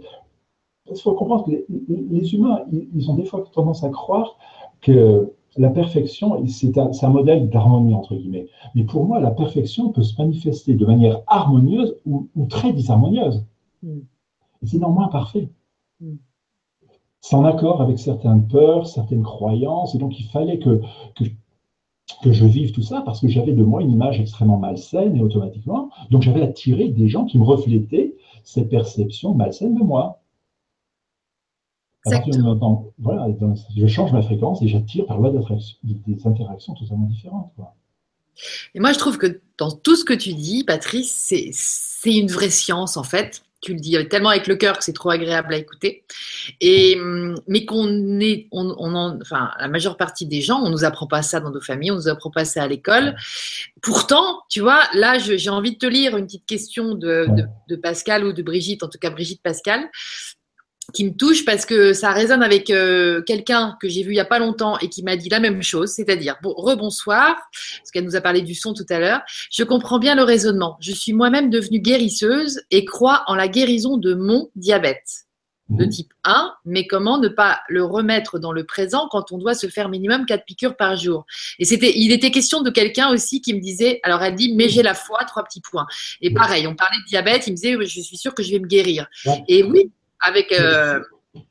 faut comprendre que les, humains, ils, ont des fois tendance à croire que la perfection, c'est un, modèle d'harmonie, entre guillemets. Mais pour moi, la perfection peut se manifester de manière harmonieuse ou, très disharmonieuse. Mm. c'est néanmoins parfait. Mm. C'est en accord avec certaines peurs, certaines croyances, et donc il fallait que, que, que je vive tout ça parce que j'avais de moi une image extrêmement malsaine et automatiquement, donc j'avais attiré des gens qui me reflétaient ces perceptions malsaines de moi. voilà, je change ma fréquence et j'attire par loi des interactions totalement différentes. Et moi, je trouve que dans tout ce que tu dis, Patrice, c'est une vraie science en fait tu le dis tellement avec le cœur que c'est trop agréable à écouter. Et, hum, mais qu'on est, on, enfin, la majeure partie des gens, on nous apprend pas ça dans nos familles, on nous apprend pas ça à l'école. Pourtant, tu vois, là, j'ai envie de te lire une petite question de, de, Pascal ou de Brigitte, en tout cas Brigitte Pascal, qui me touche parce que ça résonne avec euh, quelqu'un que j'ai vu il y a pas longtemps et qui m'a dit la même chose, c'est-à-dire bon, rebonsoir, parce qu'elle nous a parlé du son tout à l'heure. Je comprends bien le raisonnement. Je suis moi-même devenue guérisseuse et crois en la guérison de mon diabète de mmh. type 1, mais comment ne pas le remettre dans le présent quand on doit se faire minimum 4 piqûres par jour? Et c'était, il était question de quelqu'un aussi qui me disait, alors elle dit, mais j'ai la foi, trois petits points. Et pareil, on parlait de diabète, il me disait, je suis sûre que je vais me guérir. Et oui, avec. Euh,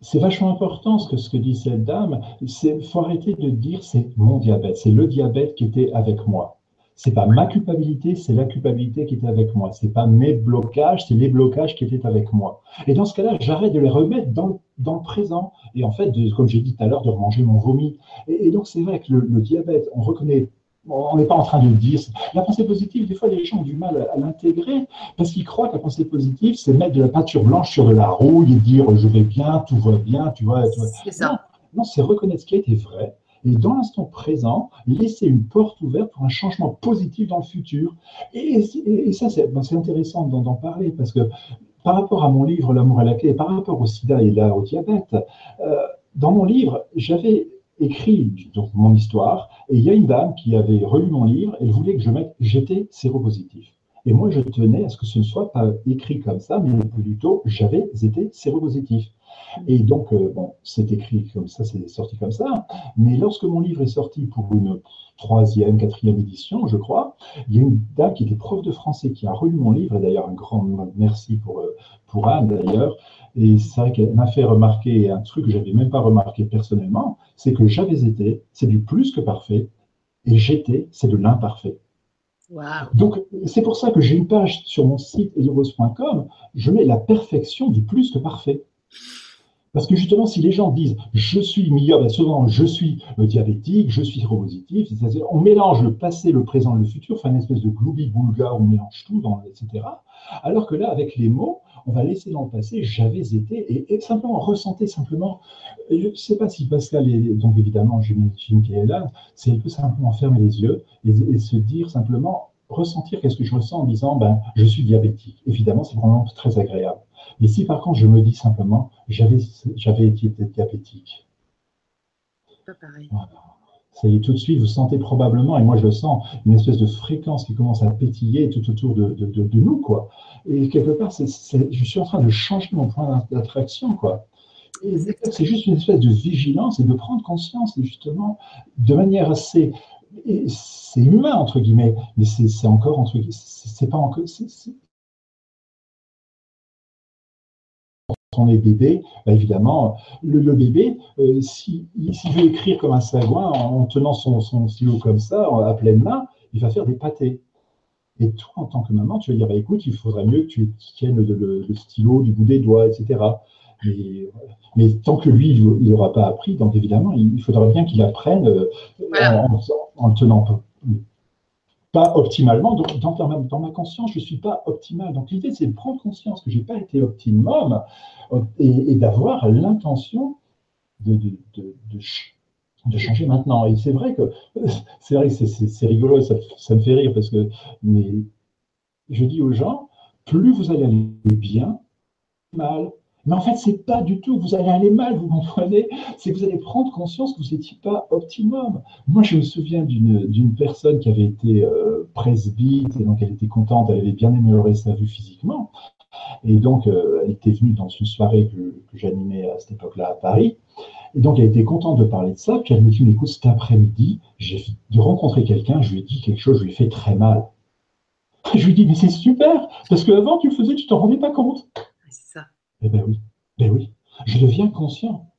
c'est vachement important ce que, ce que dit cette dame. Il faut arrêter de dire c'est mon diabète, c'est le diabète qui était avec moi. C'est pas ma culpabilité, c'est la culpabilité qui était avec moi. C'est pas mes blocages, c'est les blocages qui étaient avec moi. Et dans ce cas-là, j'arrête de les remettre dans, dans, le présent. Et en fait, de, comme j'ai dit tout à l'heure, de manger mon vomi. Et, donc, c'est vrai que le, diabète, on reconnaît on n'est pas en train de dire. La pensée positive, des fois, les gens ont du mal à, l'intégrer parce qu'ils croient que la pensée positive, c'est mettre de la peinture blanche sur de la rouille et dire je vais bien, tout va bien, tu vois. C'est ça. Non, c'est reconnaître ce qui a été vrai et dans l'instant présent, laisser une porte ouverte pour un changement positif dans le futur. Et, ça, ben, c'est intéressant d'en parler parce que par rapport à mon livre L'amour à la clé, par rapport au sida et là, au diabète, euh, dans mon livre, j'avais écrit donc, mon histoire, et il y a une dame qui avait relu mon livre, elle voulait que je mette j'étais séropositif. Et moi, je tenais à ce que ce ne soit pas écrit comme ça, mais plutôt j'avais été séropositif. Et donc, euh, bon, c'est écrit comme ça, c'est sorti comme ça. Mais lorsque mon livre est sorti pour une troisième, quatrième édition, je crois, il y a une dame qui était prof de français qui a relu mon livre, et d'ailleurs un grand merci pour, euh, pour Anne d'ailleurs, et c'est vrai qu'elle m'a fait remarquer un truc que je n'avais même pas remarqué personnellement, c'est que j'avais été, c'est du plus que parfait, et j'étais, c'est de l'imparfait. Donc, c'est pour ça que j'ai une page sur mon site elirose.com, je mets la perfection du plus que parfait. Parce que justement, si les gens disent je suis meilleur, bien souvent je suis diabétique, je suis séropositif, on mélange le passé, le présent, le futur, enfin une espèce de gloubi-boulga, on mélange tout, etc. Alors que là, avec les mots, on va laisser dans le passé j'avais été et, simplement ressentir simplement. Je ne sais pas si Pascal est donc évidemment, j'imagine qu'il est là, c'est elle peut simplement fermer les yeux et, se dire simplement ressentir qu'est-ce que je ressens en disant ben je suis diabétique. Évidemment, c'est vraiment très agréable. Si par contre je me dis simplement, j'avais, été diabétique. Pas pareil. Ça y est, tout de suite, vous sentez probablement, et moi je le sens, une espèce de fréquence qui commence à pétiller tout autour de, de, nous, quoi. Et quelque part, je suis en train de changer mon point d'attraction, quoi. c'est juste une espèce de vigilance et de prendre conscience, justement, de manière assez. C'est humain, entre guillemets, mais c'est, encore, entre c'est pas encore. est bébé, bah, évidemment, le, bébé, euh, s'il veut écrire comme un sagouin en, tenant son, stylo comme ça, à pleine main, il va faire des pâtés. Et toi, en tant que maman, tu vas dire, bah, écoute, il faudrait mieux que tu tiennes le, stylo du bout des doigts, etc. Mais, tant que lui, il n'aura pas appris, donc évidemment, il, faudra bien qu'il apprenne euh, en, en, le tenant pas optimalement. Donc, dans, ma conscience, je ne suis pas optimal. Donc, l'idée, c'est de prendre conscience que je n'ai pas été optimum et, d'avoir l'intention de, de, changer maintenant. Et c'est vrai que *laughs* c'est rigolo, ça, ça, me fait rire parce que mais je dis aux gens, plus vous allez aller bien, mal, mais en fait, c'est pas du tout, vous allez aller mal, vous comprenez C'est que vous allez prendre conscience que vous n'étiez pas optimum. Moi, je me souviens d'une personne qui avait été euh, presbyte, et donc elle était contente, elle avait bien amélioré sa vue physiquement. Et donc, euh, elle était venue dans une soirée que, j'animais à cette époque-là à Paris. Et donc, elle était contente de parler de ça. Puis elle me dit, écoute, cet après-midi, j'ai de rencontrer quelqu'un, je lui ai dit quelque chose, je lui ai fait très mal. Je lui dit, mais c'est super, parce qu'avant, tu le faisais, tu t'en rendais pas compte. Eh bien oui, ben oui, je deviens conscient.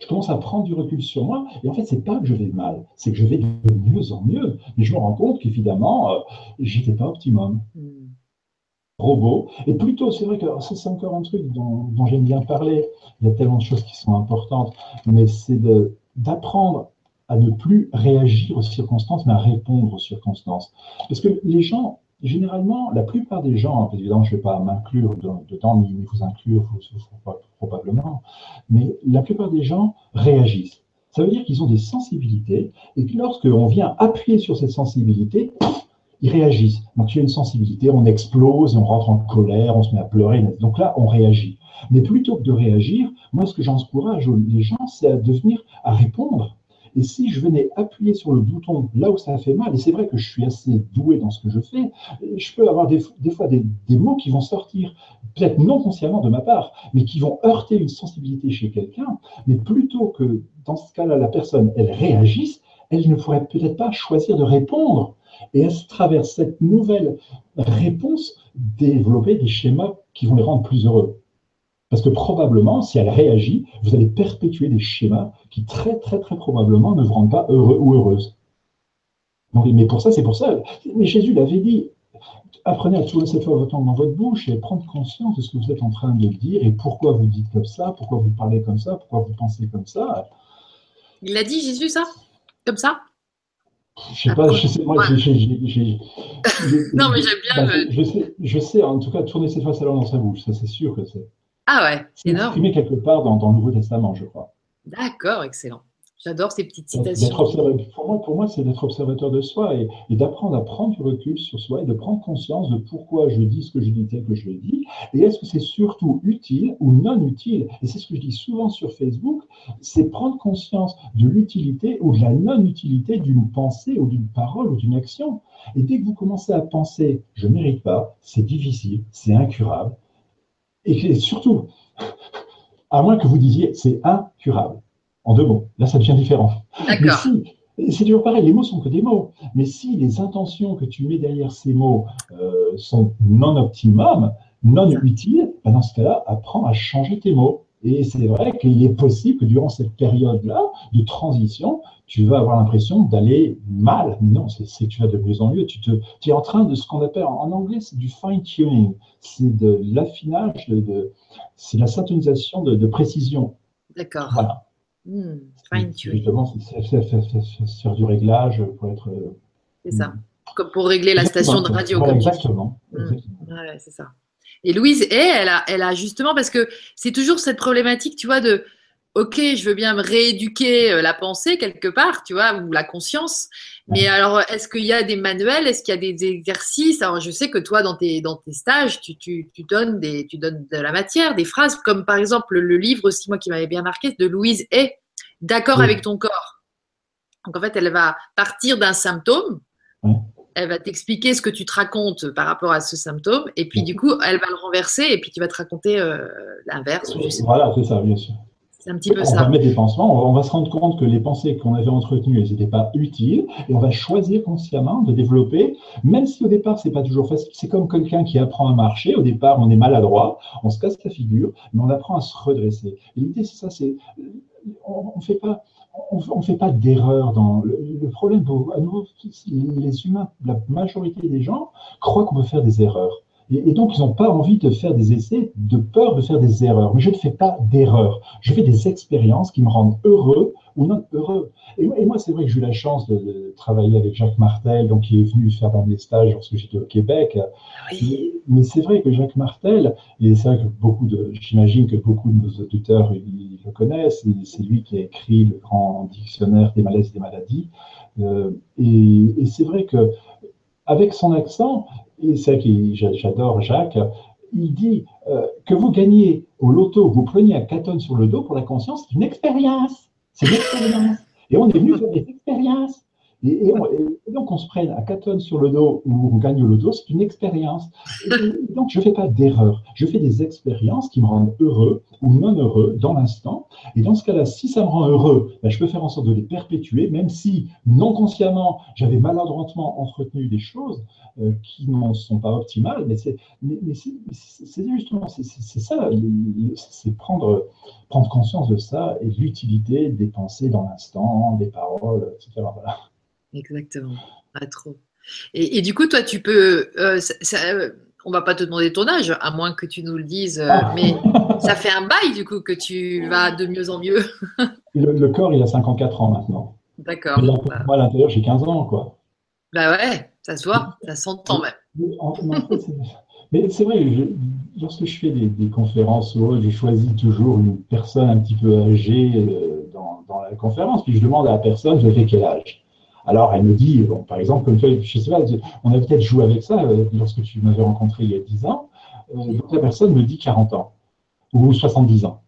Je commence à prendre du recul sur moi, et en fait, c'est pas que je vais mal, c'est que je vais de mieux en mieux. Mais je me rends compte qu'évidemment, euh, j'étais pas optimum. Hmm. Robot. Et plutôt, c'est vrai que c'est encore un truc dont, dont j'aime bien parler. Il y a tellement de choses qui sont importantes, mais c'est d'apprendre à ne plus réagir aux circonstances, mais à répondre aux circonstances. Parce que les gens généralement, la plupart des gens, évidemment, je ne vais pas m'inclure dedans, ni vous inclure probablement, mais la plupart des gens réagissent. Ça veut dire qu'ils ont des sensibilités et que lorsqu'on vient appuyer sur cette sensibilité, ils réagissent. Donc il y a une sensibilité, on explose, on rentre en colère, on se met à pleurer. Donc là, on réagit. Mais plutôt que de réagir, moi, ce que j'encourage les gens, c'est à devenir, à répondre et si je venais appuyer sur le bouton là où ça fait mal, et c'est vrai que je suis assez doué dans ce que je fais, je peux avoir des, fois des, mots qui vont sortir, peut-être non consciemment de ma part, mais qui vont heurter une sensibilité chez quelqu'un, mais plutôt que dans ce cas-là, la personne, elle réagisse, elle ne pourrait peut-être pas choisir de répondre. Et à travers cette nouvelle réponse, développer des schémas qui vont les rendre plus heureux. Parce que probablement, si elle réagit, vous allez perpétuer des schémas qui très, très, très probablement ne vous rendent pas heureux ou heureuse. mais pour ça, c'est pour ça. Mais Jésus l'avait dit. Apprenez à toujours laisser faire votre temps dans votre bouche et prendre conscience de ce que vous êtes en train de dire et pourquoi vous dites comme ça, pourquoi vous parlez comme ça, pourquoi vous pensez comme ça. Il a dit Jésus ça Comme ça Je sais pas, je sais, moi, j'ai. Non, mais j'aime bien. Bah, je, sais, je sais, en tout cas, tourner cette fois là dans sa bouche, ça c'est sûr que c'est. Ah ouais, c'est énorme. exprimé quelque part dans, dans le Nouveau Testament, je crois. D'accord, excellent. J'adore ces petites citations. Pour moi, pour moi c'est d'être observateur de soi et, d'apprendre à prendre du recul sur soi et de prendre conscience de pourquoi je dis ce que je dis tel que je le dis. Et est-ce que c'est surtout utile ou non utile? Et c'est ce que je dis souvent sur Facebook, c'est prendre conscience de l'utilité ou de la non-utilité d'une pensée ou d'une parole ou d'une action. Et dès que vous commencez à penser, je ne mérite pas, c'est difficile, c'est incurable, et surtout, à moins que vous disiez, c'est incurable en deux mots. Là, ça devient différent. D'accord. c'est toujours pareil, les mots sont que des mots. Mais si les intentions que tu mets derrière ces mots euh, sont non optimum, non utiles, ben dans ce cas-là, apprends à changer tes mots. Et c'est vrai qu'il est possible que durant cette période-là de transition, tu vas avoir l'impression d'aller mal. Non, c'est que tu vas de mieux en mieux. Tu, te, tu es en train de ce qu'on appelle en anglais, c'est du fine-tuning. C'est de l'affinage, de, c'est la syntonisation de, de précision. D'accord. Voilà. Hmm, justement, c'est faire du réglage pour être. C'est ça. Comme pour régler la station de radio. comme exactement. Hmm. Ouais, c'est ça. Et Louise, elle a, elle a justement, parce que c'est toujours cette problématique, tu vois, de ok, je veux bien me rééduquer euh, la pensée quelque part, tu vois, ou la conscience. Mais alors, est-ce qu'il y a des manuels Est-ce qu'il y a des exercices? Alors, je sais que toi, dans tes, dans tes stages, tu, tu, tu, donnes des, tu donnes de la matière, des phrases, comme par exemple le livre aussi, moi, qui m'avait bien marqué, de Louise est D'accord avec ton corps. Donc, en fait, elle va partir d'un symptôme. Elle va t'expliquer ce que tu te racontes par rapport à ce symptôme. Et puis, du coup, elle va le renverser et puis tu vas te raconter euh, l'inverse. Voilà, c'est ça, bien sûr. C'est un petit peu on ça. Va mettre des pansements, on va se rendre compte que les pensées qu'on avait entretenues, elles n'étaient pas utiles, et on va choisir consciemment de développer, même si au départ, c'est pas toujours facile. C'est comme quelqu'un qui apprend à marcher. Au départ, on est maladroit, on se casse la figure, mais on apprend à se redresser. L'idée, c'est ça, c'est on ne fait pas on fait pas d'erreur dans le, problème à nouveau les humains la majorité des gens croient qu'on peut faire des erreurs et, donc, ils n'ont pas envie de faire des essais, de peur de faire des erreurs. Mais je ne fais pas d'erreurs. Je fais des expériences qui me rendent heureux ou non heureux. Et, moi, c'est vrai que j'ai eu la chance de, travailler avec Jacques Martel, donc qui est venu faire dans mes stages lorsque j'étais au Québec. Mais, c'est vrai que Jacques Martel, et c'est vrai que beaucoup de, j'imagine que beaucoup de nos auditeurs ils, le connaissent, c'est lui qui a écrit le grand dictionnaire des malaises et des maladies. Euh, et, et c'est vrai que avec son accent, et c'est que j'adore Jacques, il dit euh, que vous gagnez au loto, vous preniez un 4 sur le dos pour la conscience, c'est une expérience. C'est une expérience. Et on est venu faire des expériences. Et, donc, on se prenne à 4 tonnes sur le dos ou on gagne le dos, c'est une expérience. donc, je ne fais pas d'erreur. Je fais des expériences qui me rendent heureux ou non heureux dans l'instant. Et dans ce cas-là, si ça me rend heureux, ben, je peux faire en sorte de les perpétuer, même si non consciemment, j'avais maladroitement entretenu des choses euh, qui ne sont pas optimales. Mais c'est justement, c'est ça, c'est prendre, prendre conscience de ça et de l'utilité des pensées dans l'instant, des paroles, etc. Voilà. Exactement. Pas trop. Et, du coup, toi, tu peux. Euh, euh, on va pas te demander ton âge, à moins que tu nous le dises, euh, ah. mais ça fait un bail du coup que tu vas de mieux en mieux. *laughs* le, corps, il a 54 ans maintenant. D'accord. Moi, à l'intérieur, j'ai 15 ans, quoi. Bah ouais, ça se voit, ça s'entend même. Mais c'est vrai, lorsque je fais des, conférences ou autres, je choisis toujours une personne un petit peu âgée dans, dans, la conférence, puis je demande à la personne, vous avez quel âge? Alors, elle me dit, bon, par exemple, comme je sais pas, on a peut-être joué avec ça euh, lorsque tu m'avais rencontré il y a 10 ans. Euh, donc, la personne me dit 40 ans ou 70 ans.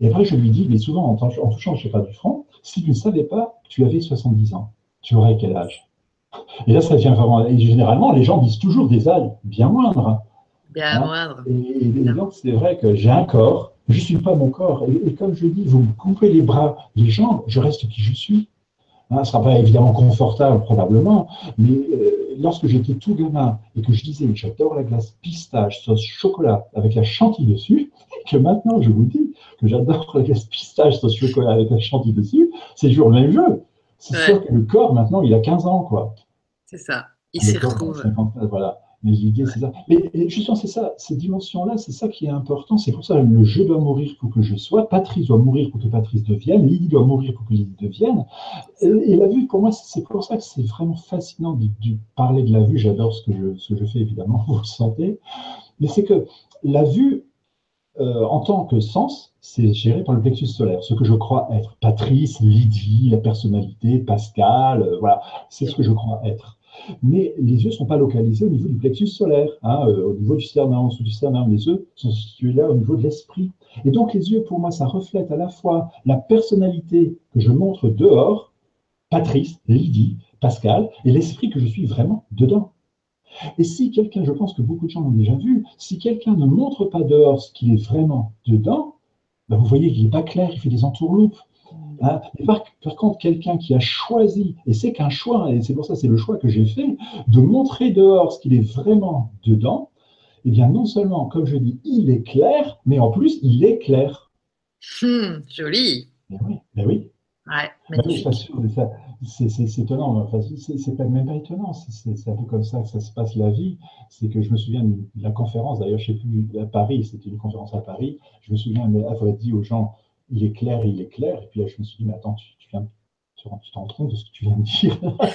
Et après, je lui dis, mais souvent, en, touchant je sais pas du front, si tu ne savais pas que tu avais 70 ans, tu aurais quel âge? Et là, ça devient vraiment. Et généralement, les gens disent toujours des âges bien moindres. Bien hein moindres. Et, donc, c'est vrai que j'ai un corps, je ne suis pas mon corps. Et, et, comme je dis, vous me coupez les bras, les jambes, je reste qui je suis. Hein, ce ne sera pas évidemment confortable, probablement, mais euh, lorsque j'étais tout gamin et que je disais j'adore la glace pistache, sauce chocolat avec la chantilly dessus, et *laughs* que maintenant je vous dis que j'adore la glace pistache, sauce chocolat avec la chantilly dessus, c'est toujours le même jeu. C'est sûr que le corps, maintenant, il a 15 ans, quoi. C'est ça. Il s'y retrouve. voilà. Mais l'idée, c'est ça. Mais justement, c'est ça, ces dimensions-là, c'est ça qui est important. C'est pour ça que le je dois mourir pour que je sois, Patrice doit mourir pour que Patrice devienne, Lydie doit mourir pour que Lydie devienne. Et, la vue, pour moi, c'est pour ça que c'est vraiment fascinant de, parler de la vue. J'adore ce, que je, ce que je fais, évidemment, *laughs* vous le sentez. Mais c'est que la vue, euh, en tant que sens, c'est géré par le plexus solaire, ce que je crois être. Patrice, Lydie, la personnalité, Pascal, euh, voilà, c'est ce que je crois être. Mais les yeux ne sont pas localisés au niveau du plexus solaire, hein, euh, au niveau du sternum, en dessous du sternum. Les yeux sont situés là au niveau de l'esprit. Et donc les yeux, pour moi, ça reflète à la fois la personnalité que je montre dehors, Patrice, Lydie, Pascal, et l'esprit que je suis vraiment dedans. Et si quelqu'un, je pense que beaucoup de gens l'ont déjà vu, si quelqu'un ne montre pas dehors ce qu'il est vraiment dedans, ben vous voyez qu'il n'est pas clair, il fait des entourloupes, Hein, par, contre, quelqu'un qui a choisi, et c'est qu'un choix, et c'est pour ça c'est le choix que j'ai fait, de montrer dehors ce qu'il est vraiment dedans, eh bien non seulement, comme je dis, il est clair, mais en plus, il est clair. Hum, joli. Mais oui, mais oui. Ouais, c'est étonnant, enfin, c'est même pas étonnant, c'est un peu comme ça que ça se passe la vie. C'est que je me souviens de la conférence, d'ailleurs, je ne sais plus, à Paris, c'était une conférence à Paris, je me souviens avoir dit aux gens, il est clair, il est clair. Et puis là, je me suis dit, mais attends, tu, tu viens, tu, de ce que tu viens de dire? *laughs*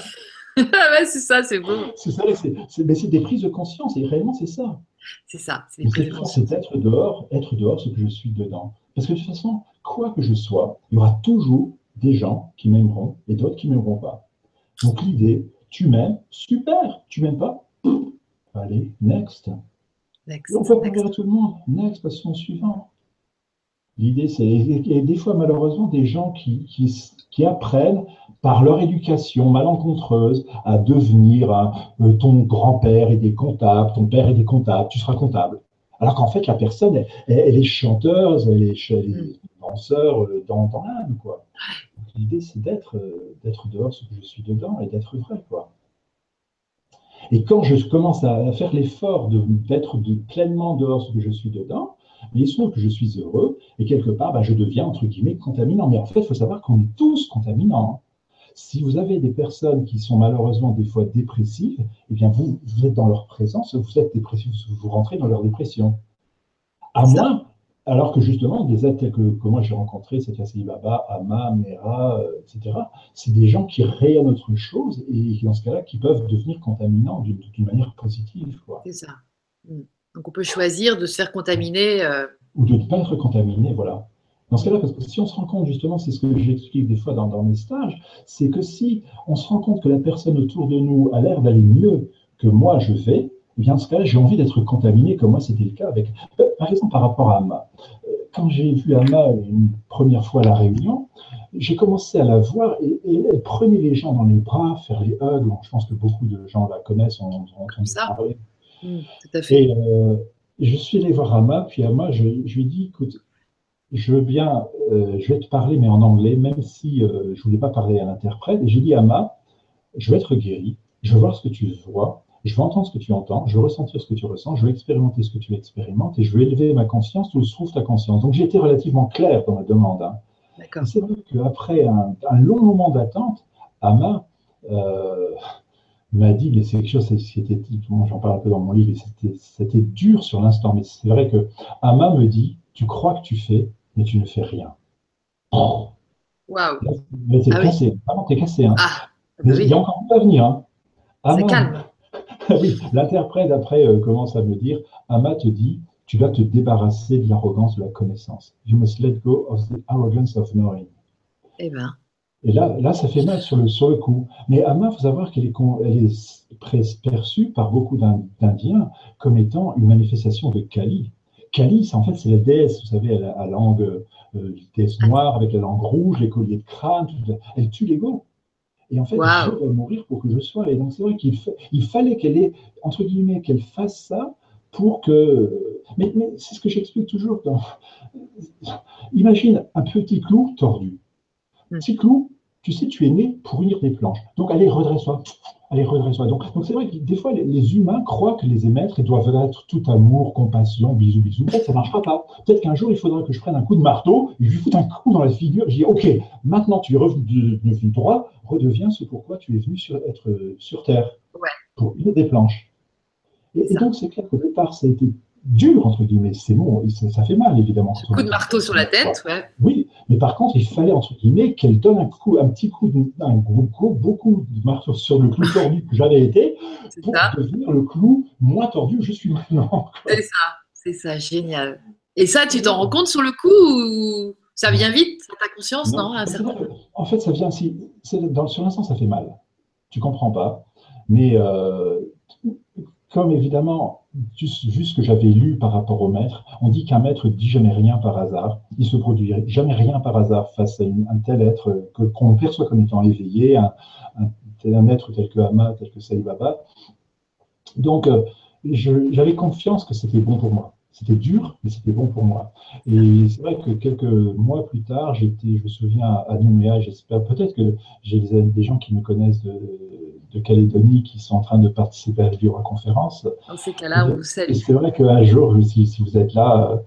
*laughs* ouais, c'est ça, c'est beau. C'est ça, c'est, des prises de conscience, et réellement, c'est ça. C'est ça, c'est C'est être dehors, être dehors ce que je suis dedans. Parce que de toute façon, quoi que je sois, il y aura toujours des gens qui m'aimeront et d'autres qui ne m'aimeront pas. Donc l'idée, tu m'aimes, super, tu m'aimes pas, allez, next. next on peut next. à tout le monde, next, passons au suivant. L'idée, c'est, et des fois, malheureusement, des gens qui, qui, apprennent par leur éducation malencontreuse à devenir euh, ton grand-père et des comptables, ton père et des comptables, tu seras comptable. Alors qu'en fait, la personne, elle, est chanteuse, elle est, elle danseur euh, dans, dans l'âme, quoi. L'idée, c'est d'être, euh, d'être dehors ce que je suis dedans et d'être vrai, quoi. Et quand je commence à faire l'effort d'être de, pleinement dehors ce que je suis dedans, mais il se trouve que je suis heureux et quelque part, bah, je deviens entre guillemets contaminant. Mais en fait, il faut savoir qu'on est tous contaminants. Si vous avez des personnes qui sont malheureusement des fois dépressives, eh bien vous, êtes dans leur présence, vous êtes dépressif, vous rentrez dans leur dépression. À moins, alors que justement, des êtres que, que moi j'ai rencontrés, c'est Yassili Baba, Ama, Mera, euh, etc., c'est des gens qui rayonnent autre chose et dans ce cas-là, qui peuvent devenir contaminants d'une manière positive. C'est ça. Mm. Donc on peut choisir de se faire contaminer. Euh, Ou de ne pas être contaminé, voilà. Dans ce cas-là, parce que si on se rend compte, justement, c'est ce que j'explique des fois dans, dans mes stages, c'est que si on se rend compte que la personne autour de nous a l'air d'aller mieux que moi je vais, eh bien, dans ce cas-là, j'ai envie d'être contaminé, comme moi c'était le cas avec. Par exemple, par rapport à Amma. Quand j'ai vu Amma une première fois à la réunion, j'ai commencé à la voir et, elle prenait les gens dans les bras, faire les hugs. je pense que beaucoup de gens la connaissent, on, on, parler Mm, tout à fait. Et euh, je suis allé voir Ama, puis Ama, je, je, lui ai dit, écoute, je veux bien, euh, je vais te parler, mais en anglais, même si euh, je ne voulais pas parler à l'interprète. Et j'ai dit, Ama, je vais être guéri, je veux voir ce que tu vois, je veux entendre ce que tu entends, je veux ressentir ce que tu ressens, je veux expérimenter ce que tu expérimentes, et je veux élever ma conscience où se trouve ta conscience. Donc j'ai été relativement clair dans ma demande. Hein. C'est vrai qu'après un, un, long moment d'attente, Ama, m'a dit, mais c'est quelque chose, c'était, j'en parle un peu dans mon livre, c'était dur sur l'instant, mais c'est vrai que Ama me dit, tu crois que tu fais, mais tu ne fais rien. Waouh Mais t'es ah cassé, vraiment t'es cassé. Hein. Ah, bah il y a encore plus à venir. Hein. c'est calme. *laughs* oui, l'interprète après euh, commence à me dire, Ama te dit, tu vas te débarrasser de l'arrogance de la connaissance. You must let go of the arrogance of knowing. Eh ben. Et là, là, ça fait mal sur le, sur le coup. Mais Amma, il faut savoir qu'elle est, est perçue par beaucoup d'Indiens comme étant une manifestation de Kali. Kali, en fait, c'est la déesse, vous savez, à, la langue, euh, déesse noire avec la langue rouge, les colliers de crâne, elle tue l'ego. Et en fait, je dois mourir pour que je sois. Et donc, c'est vrai qu'il il fallait qu'elle ait, entre guillemets, qu'elle fasse ça pour que. Mais, mais c'est ce que j'explique toujours. Dans... Imagine un petit clou tordu. Un petit clou, tu sais, tu es né pour unir des planches. Donc, allez, redresse-toi. Allez, redresse-toi. Donc, donc c'est vrai que des fois, les, humains croient que les émettre doivent être tout amour, compassion, bisous, bisous. Peut-être ça ne marchera pas. Peut-être qu'un jour, il faudra que je prenne un coup de marteau, je lui foute un coup dans la figure, je dis, OK, maintenant tu es revenu devenu droit, redeviens ce pourquoi tu es venu sur, être sur Terre. Ouais. Pour unir des planches. Et, donc, c'est clair qu'au départ, ça a été dur, entre guillemets. C'est bon, ça, fait mal, évidemment. Un coup de marteau sur la tête, ouais. Oui, mais par contre, il fallait, entre guillemets, qu'elle donne un, coup, un petit coup, de, un gros, beaucoup de marteau sur le clou tordu que j'avais été, pour devenir le clou moins tordu que je suis maintenant. C'est ça, c'est ça, génial. Et ça, tu t'en rends compte sur le coup ou ça vient vite ta conscience, non, En fait, ça vient si, dans, sur l'instant, ça fait mal. Tu comprends pas. Mais euh, comme évidemment, juste ce que j'avais lu par rapport au maître, on dit qu'un maître dit jamais rien par hasard. Il se produit jamais rien par hasard face à un tel être que, qu'on perçoit comme étant éveillé, un, un, être tel que Hama, tel que Saï Baba. Donc, euh, j'avais confiance que c'était bon pour moi. C'était dur, mais c'était bon pour moi. Et c'est vrai que quelques mois plus tard, j'étais, je me souviens, à Nouméa, j'espère, peut-être que j'ai des, gens qui me connaissent Calédonie qui sont en train de participer à la conférence. Dans ces cas-là, vous savez. c'est vrai qu'un jour, si, si, vous êtes là, euh,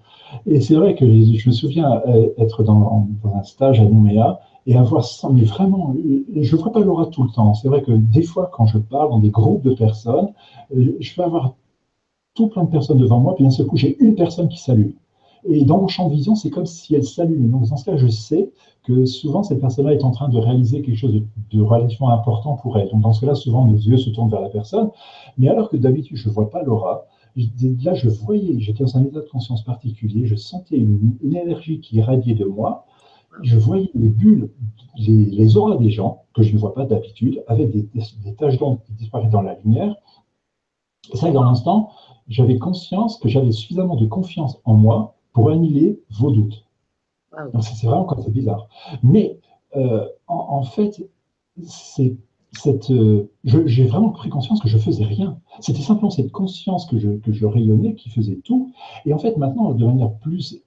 et c'est vrai que je me souviens euh, être dans, un stage à Nouméa et avoir ça, mais vraiment, je ne vois pas Laura tout le temps. C'est vrai que des fois, quand je parle dans des groupes de personnes, euh, je peux avoir tout plein de personnes devant moi, puis d'un seul coup, j'ai une personne qui salue. Et dans mon champ de vision, c'est comme si elle salue. Donc, dans ce cas, je sais souvent, cette personne-là est en train de réaliser quelque chose de, relativement important pour elle. Donc, dans ce cas-là, souvent, mes yeux se tournent vers la personne. Mais alors que d'habitude, je ne vois pas Laura, là, je voyais, j'étais dans un état de conscience particulier, je sentais une, énergie qui irradiait de moi. Je voyais les bulles, les, auras des gens, que je ne vois pas d'habitude, avec des, des taches d'ombre qui disparaissent dans la lumière. Et ça, dans l'instant, j'avais conscience que j'avais suffisamment de confiance en moi pour annuler vos doutes. C'est vraiment quand c'est bizarre. Mais euh, en, fait, c'est cette, euh, j'ai vraiment pris conscience que je faisais rien. C'était simplement cette conscience que je, rayonnais qui faisait tout. Et en fait, maintenant, de manière plus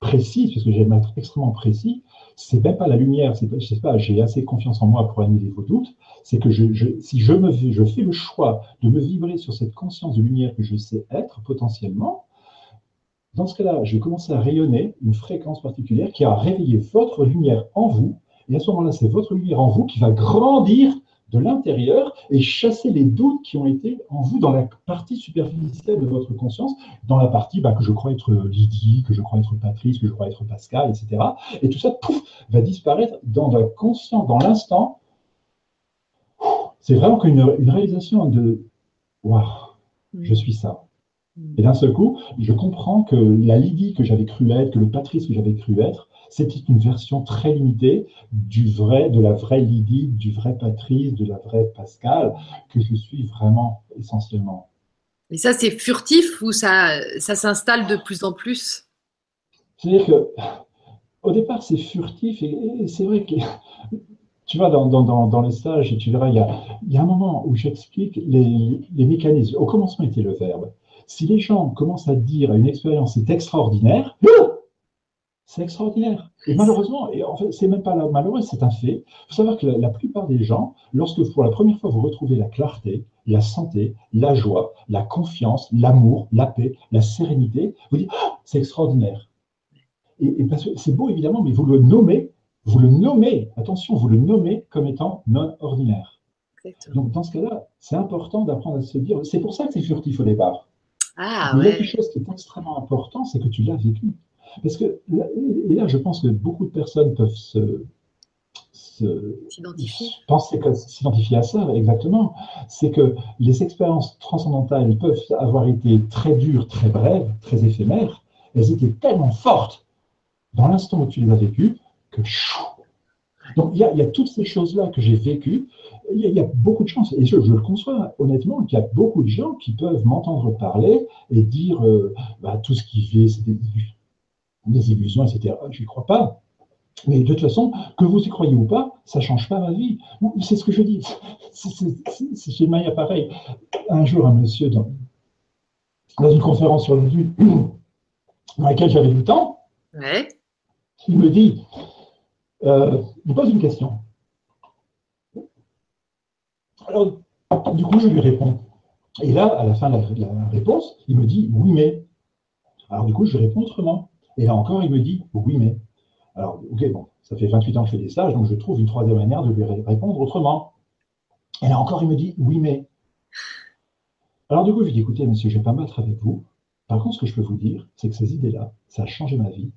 précise, parce que j'aime être extrêmement précis, c'est même pas la lumière, c'est pas, j'ai assez confiance en moi pour annuler vos doutes, c'est que si je, me, je fais le choix de me vibrer sur cette conscience de lumière que je sais être potentiellement, dans ce cas-là, je vais commencer à rayonner une fréquence particulière qui a réveillé votre lumière en vous, et à ce moment-là, c'est votre lumière en vous qui va grandir de l'intérieur et chasser les doutes qui ont été en vous dans la partie superficielle de votre conscience, dans la partie bah, que je crois être Lydie, que je crois être Patrice, que je crois être Pascal, etc. Et tout ça, pouf, va disparaître dans la conscience, dans l'instant. C'est vraiment une, une réalisation de Waouh, je suis ça. Et d'un seul coup, je comprends que la Lydie que j'avais cru être, que le Patrice que j'avais cru être, c'était une version très limitée du vrai, de la vraie Lydie, du vrai Patrice, de la vraie Pascal, que je suis vraiment essentiellement. Et ça, c'est furtif ou ça, ça s'installe de plus en plus? C'est-à-dire que, au départ, c'est furtif et, c'est vrai que tu vois, dans, dans, dans, les stages, tu verras, il y a, il y a un moment où j'explique les, les, mécanismes. Au commencement était le verbe. Si les gens commencent à dire à une expérience c'est extraordinaire, c'est extraordinaire. Et malheureusement, et en fait, c'est même pas malheureux, c'est un fait. Il faut savoir que la, plupart des gens, lorsque pour la première fois vous retrouvez la clarté, la santé, la joie, la confiance, l'amour, la paix, la sérénité, vous dites oh, c'est extraordinaire. Et, parce que c'est beau évidemment, mais vous le nommez, vous le nommez, attention, vous le nommez comme étant non ordinaire. Donc dans ce cas-là, c'est important d'apprendre à se dire. C'est pour ça que c'est furtif au départ. Ah, mais il y a quelque chose qui est extrêmement important, c'est que tu l'as vécu. Parce que, et là, je pense que beaucoup de personnes peuvent se, s'identifier à ça, exactement. C'est que les expériences transcendantales peuvent avoir été très dures, très brèves, très éphémères. Elles étaient tellement fortes dans l'instant où tu les as vécues que donc il y, a, toutes ces choses-là que j'ai vécues. Il y, a beaucoup de chances, et je, le conçois honnêtement, qu'il y a beaucoup de gens qui peuvent m'entendre parler et dire euh, bah, tout ce qui fait, c'est des illusions, etc. Je n'y crois pas. Mais de toute façon, que vous y croyez ou pas, ça ne change pas ma vie. C'est ce que je dis. *laughs* C'est chez Maya pareil. Un jour, un monsieur, dans, dans une conférence sur le vue, *clears throat* dans laquelle j'avais du temps, il me dit, euh, il me pose une question. Alors, du coup, je lui réponds. Et là, à la fin de la réponse, il me dit, oui, mais. Alors, du coup, je réponds autrement. Et là encore, il me dit oui, mais. Alors, ok, bon, ça fait 28 ans que je fais des stages, donc je trouve une troisième manière de lui répondre autrement. Et là encore, il me dit oui, mais. Alors du coup, je lui dis, écoutez, monsieur, je vais pas mettre avec vous. Par contre, ce que je peux vous dire, c'est que ces idées-là, ça a changé ma vie.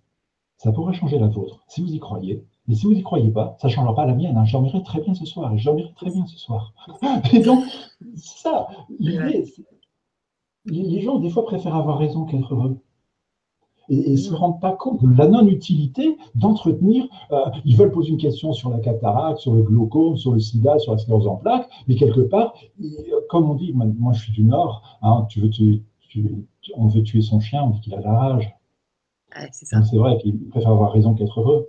Ça pourrait changer la vôtre, si vous y croyez. Mais si vous n'y croyez pas, ça ne changera pas la mienne. Hein. Je dormirai très bien ce soir. Et je dormirai très bien ce soir. *laughs* Et donc, ça, les, gens, des fois, préfèrent avoir raison qu'être heureux. Et ne se mm. rendent pas compte de la non-utilité d'entretenir. Euh, ils veulent poser une question sur la cataracte, sur le glaucome, sur le sida, sur la sclérose en plaques, mais quelque part, comme on dit, moi, je suis du Nord, hein, tu veux tu, on veut tuer son chien, on dit qu'il a la rage. c'est vrai qu'il préfère avoir raison qu'être heureux.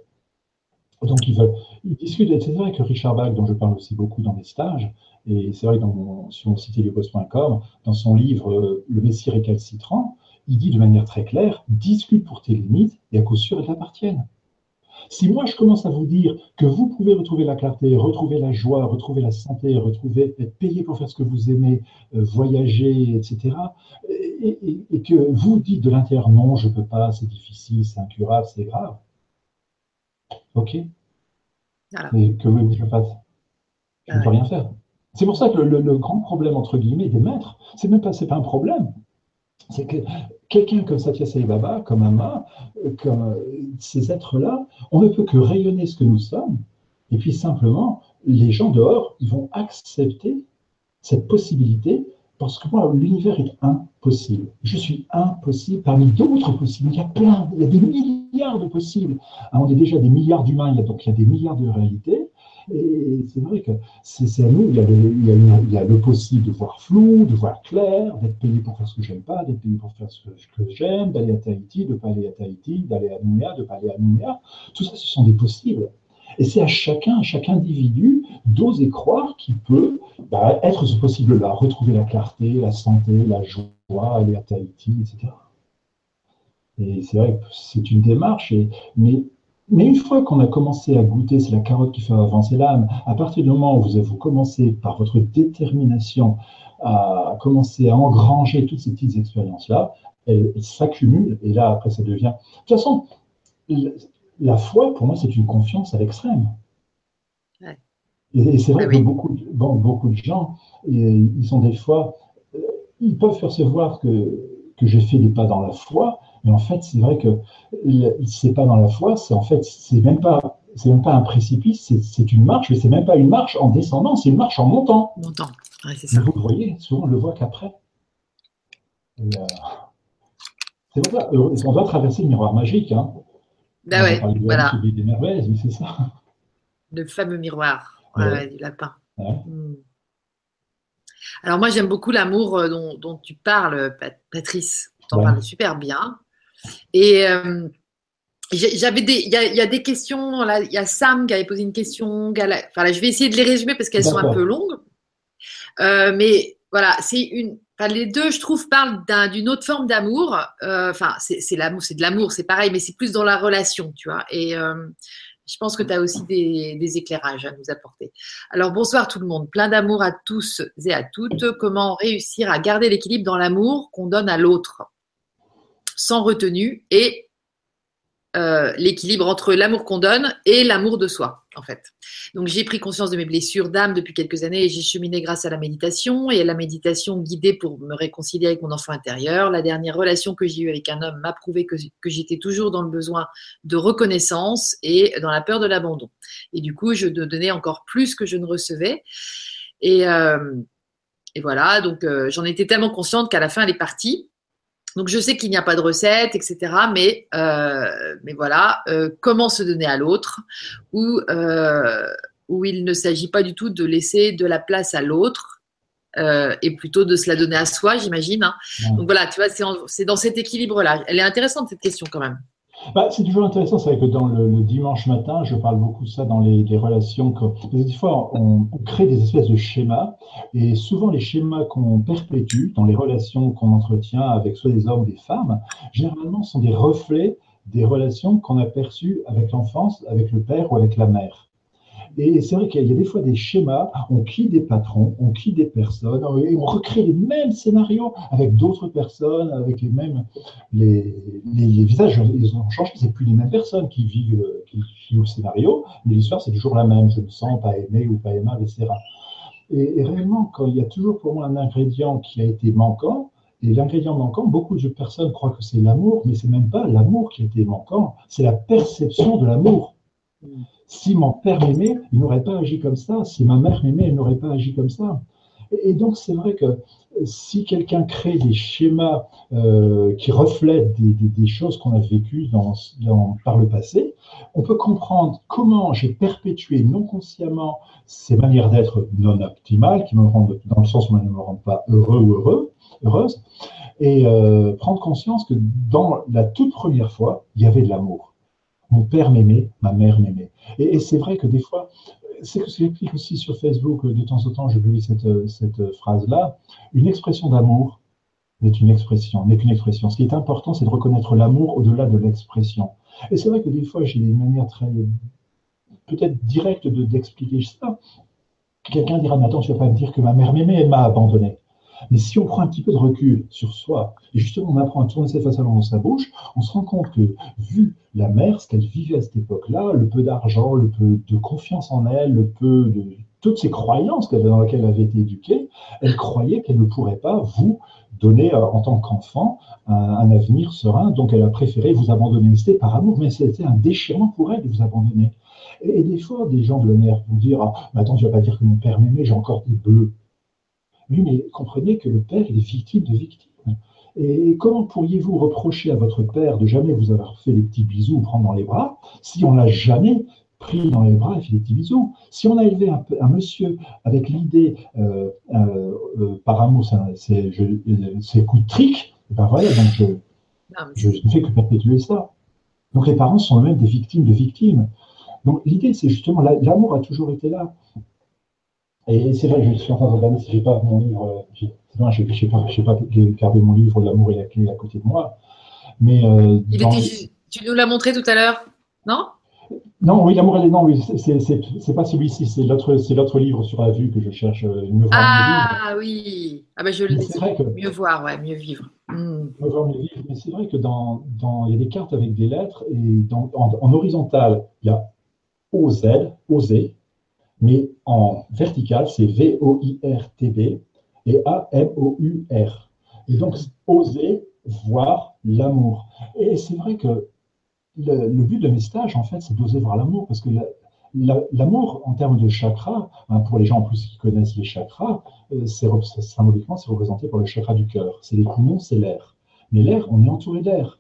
Donc ils veulent, ils discutent, c'est vrai que Richard Bach, dont je parle aussi beaucoup dans mes stages, et c'est vrai que dans sur mon dans son livre euh, Le Messie récalcitrant, il dit de manière très claire, discute pour tes limites et à coup sûr elles t'appartiennent. Si moi je commence à vous dire que vous pouvez retrouver la clarté, retrouver la joie, retrouver la santé, retrouver être payé pour faire ce que vous aimez, euh, voyager, etc., et, que vous dites de l'intérieur non, je ne peux pas, c'est difficile, c'est incurable, c'est grave, ok. Mais que voulez-vous que je fasse Je ne peux rien faire. C'est pour ça que le, grand problème, entre guillemets, des maîtres, c'est même pas, pas un problème. C'est que quelqu'un comme Satya Sai Baba, comme Amma, comme euh, ces êtres-là, on ne peut que rayonner ce que nous sommes. Et puis simplement, les gens dehors, ils vont accepter cette possibilité parce que moi, l'univers est impossible. Je suis impossible parmi d'autres possibles. Il y a plein, il y a des milliards de possibles. Ah, on est déjà des milliards d'humains, donc il y a des milliards de réalités. Et c'est vrai que c'est à nous, il y, a le, il, y a le, possible de voir flou, de voir clair, d'être payé pour faire ce que j'aime pas, d'être payé pour faire ce que, j'aime, d'aller à Tahiti, de pas aller à Tahiti, d'aller à Nouméa, de pas aller à Nouméa. Tout ça, ce sont des possibles. Et c'est à chacun, à chaque individu, d'oser croire qu'il peut bah, être ce possible-là, retrouver la clarté, la santé, la joie, aller à Tahiti, etc. Et c'est vrai que c'est une démarche, et, mais mais une fois qu'on a commencé à goûter, c'est la carotte qui fait avancer l'âme, à partir du moment où vous, avez commencé par votre détermination à commencer à engranger toutes ces petites expériences-là, elles, s'accumulent et là, après, ça devient... De toute façon, la foi, pour moi, c'est une confiance à l'extrême. Et, c'est vrai ah que beaucoup, beaucoup de gens, ils sont des fois, euh, ils peuvent percevoir que, que j'ai fait des pas dans la foi, mais en fait, c'est vrai que c'est pas dans la foi, c'est en fait, c'est même pas, c'est même pas un précipice, c'est une marche, mais c'est même pas une marche en descendant, c'est une marche en montant. Montant, c'est ça. vous voyez, souvent on le voit qu'après. Euh, c'est vrai, on doit traverser le miroir magique. Hein. Ben ouais, voilà. Des merveilles, mais c'est ça. Le fameux miroir du lapin. Hmm. Alors moi j'aime beaucoup l'amour euh, dont, dont, tu parles, Patrice. Tu en parles super bien. Et euh, j'avais des, il y, a des questions. Là, il y a Sam qui avait posé une question. Enfin, je vais essayer de les résumer parce qu'elles sont un peu longues. Euh, mais voilà, c'est une. Enfin, les deux, je trouve, parlent d'une autre forme d'amour. Euh, enfin, c'est l'amour, c'est de l'amour, c'est pareil, mais c'est plus dans la relation, tu vois. Et je pense que tu as aussi des, des, éclairages à nous apporter. Alors, bonsoir tout le monde. Plein d'amour à tous et à toutes. Comment réussir à garder l'équilibre dans l'amour qu'on donne à l'autre? Sans retenue et euh, l'équilibre entre l'amour qu'on donne et l'amour de soi, en fait. Donc, j'ai pris conscience de mes blessures d'âme depuis quelques années et j'ai cheminé grâce à la méditation et à la méditation guidée pour me réconcilier avec mon enfant intérieur. La dernière relation que j'ai eue avec un homme m'a prouvé que, j'étais toujours dans le besoin de reconnaissance et dans la peur de l'abandon. Et du coup, je donnais encore plus que je ne recevais. Et, euh, et voilà, donc euh, j'en étais tellement consciente qu'à la fin, elle est partie. Donc je sais qu'il n'y a pas de recette, etc. Mais, euh, mais voilà, euh, comment se donner à l'autre, où, euh, où il ne s'agit pas du tout de laisser de la place à l'autre. et plutôt de se la donner à soi, j'imagine. Hein. Donc voilà, tu vois, c'est dans cet équilibre-là. Elle est intéressante cette question quand même. Bah, c'est toujours intéressant, c'est vrai que dans le, dimanche matin, je parle beaucoup de ça dans les, relations. Que, des fois, on, crée des espèces de schémas, et souvent les schémas qu'on perpétue dans les relations qu'on entretient avec soit des hommes ou des femmes, généralement sont des reflets des relations qu'on a perçues avec l'enfance, avec le père ou avec la mère. Et c'est vrai qu'il y a des fois des schémas, on quitte des patrons, on quitte des personnes, et on recrée les mêmes scénarios avec d'autres personnes, avec les mêmes. Les, les, visages, ils ont changé, c'est plus les mêmes personnes qui vivent, qui le scénario, mais l'histoire, c'est toujours la même. Je me sens pas aimé ou pas aimable, etc. Et, réellement, quand il y a toujours pour moi un ingrédient qui a été manquant, et l'ingrédient manquant, beaucoup de personnes croient que c'est l'amour, mais c'est même pas l'amour qui a été manquant, c'est la perception de l'amour. Si mon père m'aimait, il n'aurait pas agi comme ça. Si ma mère m'aimait, elle n'aurait pas agi comme ça. Et donc, c'est vrai que si quelqu'un crée des schémas euh, qui reflètent des, choses qu'on a vécues dans, par le passé, on peut comprendre comment j'ai perpétué non consciemment ces manières d'être non optimales, qui me rendent, dans le sens où elles ne me rendent pas heureux ou heureux, heureuse, et euh, prendre conscience que dans la toute première fois, il y avait de l'amour. Mon père m'aimait, ma mère m'aimait. Et, c'est vrai que des fois, c'est que j'explique aussi sur Facebook, de temps en temps, je publie cette, cette phrase-là. Une expression d'amour n'est expression, n'est qu'une expression. Ce qui est important, c'est de reconnaître l'amour au-delà de l'expression. Et c'est vrai que des fois, j'ai des manières très, peut-être directes d'expliquer ça. Quelqu'un dira, mais attends, tu vas pas me dire que ma mère m'aimait, elle m'a abandonné. Mais si on prend un petit peu de recul sur soi, et justement on apprend à tourner cette face dans sa bouche, on se rend compte que, vu la mère, ce qu'elle vivait à cette époque-là, le peu d'argent, le peu de confiance en elle, le peu de toutes ces croyances dans lesquelles elle avait été éduquée, elle croyait qu'elle ne pourrait pas vous donner euh, en tant qu'enfant un, avenir serein, donc elle a préféré vous abandonner. C'était par amour, mais c'était un déchirement pour elle de vous abandonner. Et, des fois, des gens de mère vont dire ah, mais Attends, tu vas pas dire que mon père m'aimait, j'ai encore des bleus. Oui, mais comprenez que le père, il est victime de victime. Et comment pourriez-vous reprocher à votre père de jamais vous avoir fait des petits bisous ou prendre dans les bras si on l'a jamais pris dans les bras et fait des petits bisous? Si on a élevé un, monsieur avec l'idée, euh, euh, euh par amour, c'est coup de trick, ben voilà, donc je, je ne fais que perpétuer ça. Donc les parents sont eux-mêmes des victimes de victimes. Donc l'idée, c'est justement, l'amour a toujours été là. Et c'est vrai, je suis en train de regarder si j'ai pas mon livre, je n'ai pas, pas gardé mon livre L'amour et la clé à côté de moi. Mais euh, tu nous l'as montré tout à l'heure, non? Non, oui, L'amour et la non, oui, c'est pas celui-ci, c'est l'autre, c'est l'autre livre sur la vue que je cherche. Euh, mieux voir, ah oui, ah ben je le dis. Mieux voir, ouais, mieux vivre. Hmm. Mieux voir, mieux vivre. Mais c'est vrai que dans, dans, il y a des cartes avec des lettres et dans, en, en horizontal, il y a OZ, oser, mais en vertical, c'est V-O-I-R-T-B et A-M-O-U-R. Et donc, oser voir l'amour. Et c'est vrai que le, but de mes stages, en fait, c'est d'oser voir l'amour, parce que l'amour, en termes de chakra, hein, pour les gens en plus qui connaissent les chakras, euh, symboliquement, c'est représenté par le chakra du cœur. C'est les poumons, c'est l'air. Mais l'air, on est entouré d'air.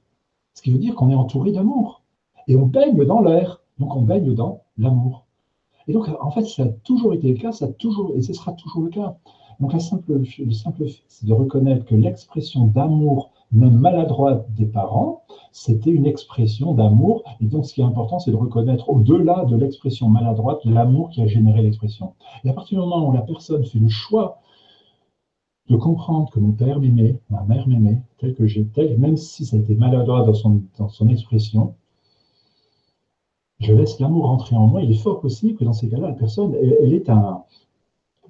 Ce qui veut dire qu'on est entouré d'amour. Et on baigne dans l'air. Donc, on baigne dans l'amour. Et donc, en fait, ça a toujours été le cas, ça a toujours, et ce sera toujours le cas. Donc, la simple, le simple fait, c'est de reconnaître que l'expression d'amour, même maladroite des parents, c'était une expression d'amour. Et donc, ce qui est important, c'est de reconnaître au-delà de l'expression maladroite l'amour qui a généré l'expression. Et à partir du moment où la personne fait le choix de comprendre que mon père m'aimait, ma mère m'aimait, tel que j'étais, même si ça a été maladroit dans son, dans son expression, je laisse l'amour entrer en moi. Il est fort possible que dans ces cas-là, la personne, elle, est un,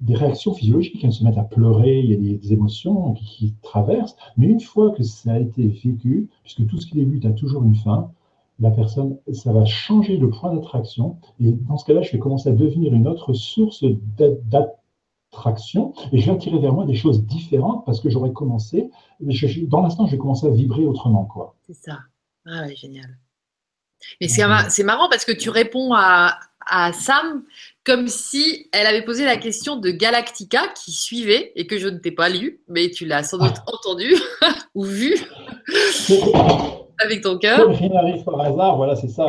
des réactions physiologiques, elle se met à pleurer, il y a des, émotions qui, traversent, mais une fois que ça a été vécu, puisque tout ce qui débute a toujours une fin, la personne, ça va changer le point d'attraction, et dans ce cas-là, je vais commencer à devenir une autre source d'attraction, et je vais attirer vers moi des choses différentes parce que j'aurais commencé, dans l'instant, je vais commencer à vibrer autrement. C'est ça. Ah génial. Mais c'est marrant parce que tu réponds à, Sam comme si elle avait posé la question de Galactica qui suivait et que je ne t'ai pas lu, mais tu l'as sans doute entendu *laughs* ou vu avec ton cœur. Rien n'arrive par hasard, voilà, c'est ça.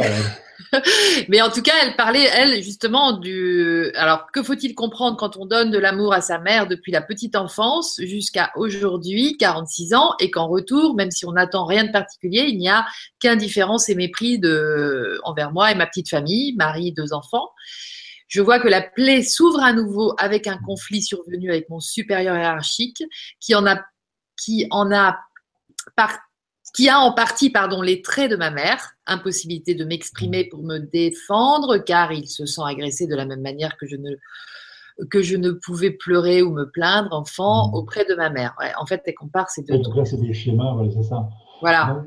*laughs* Mais en tout cas, elle parlait, elle, justement, du. Alors, que faut-il comprendre quand on donne de l'amour à sa mère depuis la petite enfance jusqu'à aujourd'hui, 46 ans, et qu'en retour, même si on n'attend rien de particulier, il n'y a qu'indifférence et mépris de... envers moi et ma petite famille, mari, deux enfants. Je vois que la plaie s'ouvre à nouveau avec un conflit survenu avec mon supérieur hiérarchique qui en a, qui en a par qui a en partie pardon, les traits de ma mère, impossibilité de m'exprimer pour me défendre, car il se sent agressé de la même manière que je ne, que je ne pouvais pleurer ou me plaindre enfant mmh. auprès de ma mère. en fait, elle compare ces deux. En tout cas, c'est des schémas, voilà, c'est ça. Voilà.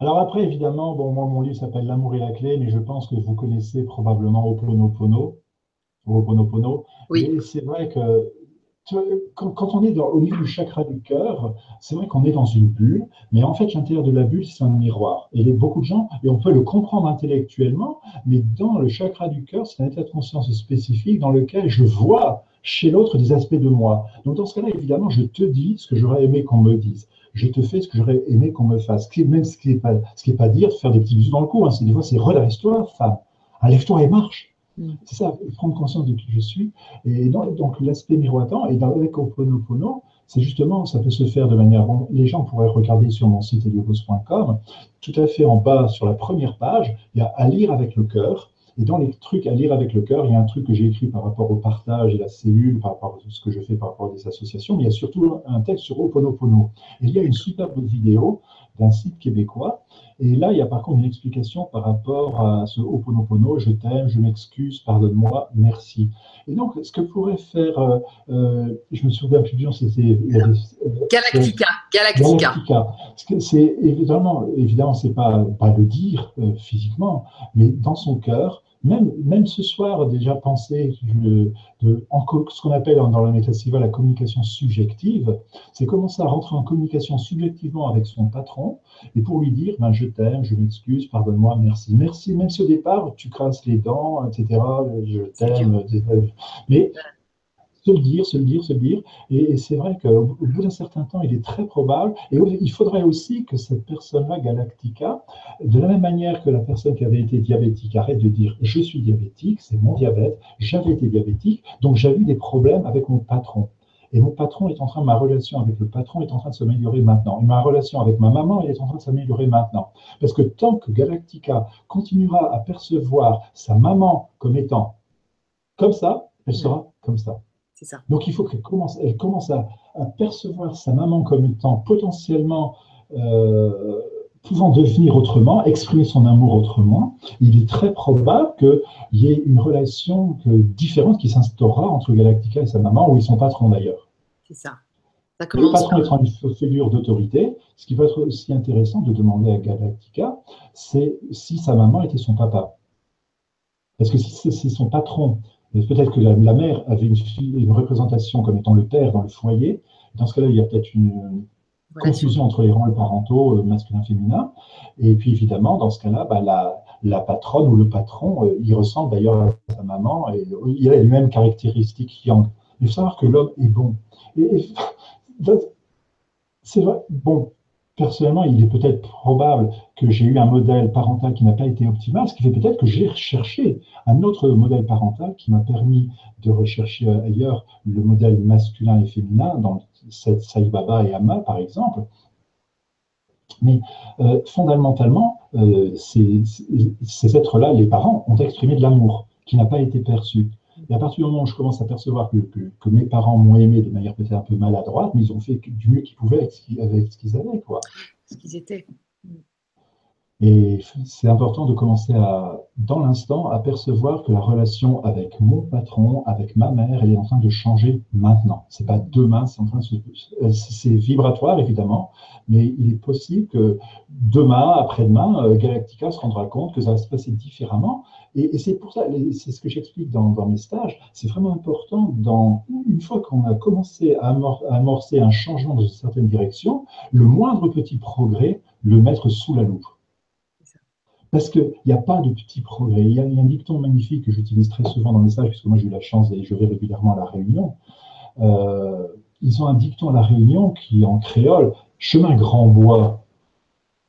Alors après, évidemment, bon, moi, mon livre s'appelle L'amour et la clé, mais je pense que vous connaissez probablement Oponopono. Oponopono. Oui. Et c'est vrai que quand, on est au niveau du chakra du cœur, c'est vrai qu'on est dans une bulle, mais en fait, l'intérieur de la bulle, c'est un miroir. Et beaucoup de gens, et on peut le comprendre intellectuellement, mais dans le chakra du cœur, c'est un état de conscience spécifique dans lequel je vois chez l'autre des aspects de moi. Donc, dans ce cas-là, évidemment, je te dis ce que j'aurais aimé qu'on me dise. Je te fais ce que j'aurais aimé qu'on me fasse. Même ce qui n'est pas, pas dire, faire des petits bisous dans le cou. Hein. Des fois, c'est redresse-toi, femme. Lève-toi et marche. Mm. C'est ça, prendre conscience de qui je suis. Et donc, l'aspect miroitant, et avec Oponopono, c'est justement, ça peut se faire de manière. les gens pourraient regarder sur mon site heliopos.com, tout à fait en bas sur la première page, il y a à lire avec le cœur. Et dans les trucs à lire avec le cœur, il y a un truc que j'ai écrit par rapport au partage et la cellule, par rapport à ce que je fais par rapport à des associations, mais il y a surtout un texte sur Oponopono. Et il y a une superbe vidéo d'un site québécois. Et là, il y a par contre une explication par rapport à ce Ho'oponopono, je t'aime, je m'excuse, pardonne-moi, merci. Et donc, ce que pourrait faire, euh, euh, je me souviens plus bien, c'était... Euh, Galactica, Galactica. Galactica. C'est évidemment, évidemment, c'est pas, pas le dire physiquement, mais dans son cœur, même, même ce soir, déjà pensé de, de ce qu'on appelle dans la méthode la communication subjective, c'est commencer à rentrer en communication subjectivement avec son patron et pour lui dire ben, je t'aime, je m'excuse, pardonne-moi, merci. Merci, même si au départ tu crasses les dents, etc., je t'aime, mais se le dire, se le dire, se le dire. Et, c'est vrai qu'au bout d'un certain temps, il est très probable, et il faudrait aussi que cette personne-là, Galactica, de la même manière que la personne qui avait été diabétique, arrête de dire je suis diabétique, c'est mon diabète, j'avais été diabétique, donc j'ai eu des problèmes avec mon patron. Et mon patron est en train, ma relation avec le patron est en train de s'améliorer maintenant. Et ma relation avec ma maman, elle est en train de s'améliorer maintenant. Parce que tant que Galactica continuera à percevoir sa maman comme étant comme ça, elle sera comme ça. Donc il faut qu'elle commence, elle commence à, percevoir sa maman comme étant potentiellement euh, pouvant devenir autrement, exprimer son amour autrement. Il est très probable qu'il y ait une relation différente qui s'instaurera entre Galactica et sa maman, ou ils sont patrons d'ailleurs. C'est ça. le patron étant une figure d'autorité, ce qui va être aussi intéressant de demander à Galactica, c'est si sa maman était son papa. Parce que si c'est son patron Peut-être que la, mère avait une, représentation comme étant le père dans le foyer. Dans ce cas-là, il y a peut-être une confusion entre les rôles parentaux, euh, masculin-féminin. Et puis évidemment, dans ce cas-là, bah, la, patronne ou le patron, euh, il ressemble d'ailleurs à sa maman et il a les mêmes caractéristiques yang. Il faut savoir que l'homme est bon. *laughs* c'est vrai, bon, personnellement, il est peut-être probable que j'ai eu un modèle parental qui n'a pas été optimal, ce qui fait peut-être que j'ai recherché un autre modèle parental qui m'a permis de rechercher ailleurs le modèle masculin et féminin, dans cette Sai Baba et Amma, par exemple. Mais euh, fondamentalement, euh, ces êtres-là, les parents, ont exprimé de l'amour qui n'a pas été perçu. Et à partir du moment où je commence à percevoir que, mes parents m'ont aimé de manière peut-être un peu maladroite, mais ils ont fait du mieux qu'ils pouvaient avec ce qu'ils avaient. Quoi. Ce qu'ils étaient. Et c'est important de commencer à, dans l'instant, à percevoir que la relation avec mon patron, avec ma mère, elle est en train de changer maintenant. C'est pas demain, c'est en train de se, c'est vibratoire évidemment, mais il est possible que demain, après-demain, euh, Galactica se rendra compte que ça va se passer différemment. Et, c'est pour ça, c'est ce que j'explique dans, dans, mes stages. C'est vraiment important, dans, une fois qu'on a commencé à, amorcer un changement dans une certaine direction, le moindre petit progrès, le mettre sous la loupe. Parce qu'il n'y a pas de petit progrès. Il y, a, un dicton magnifique que j'utilise très souvent dans mes stages, puisque moi j'ai eu la chance je vais régulièrement à La Réunion. Euh, ils ont un dicton à La Réunion qui, en créole, chemin Grand Bois,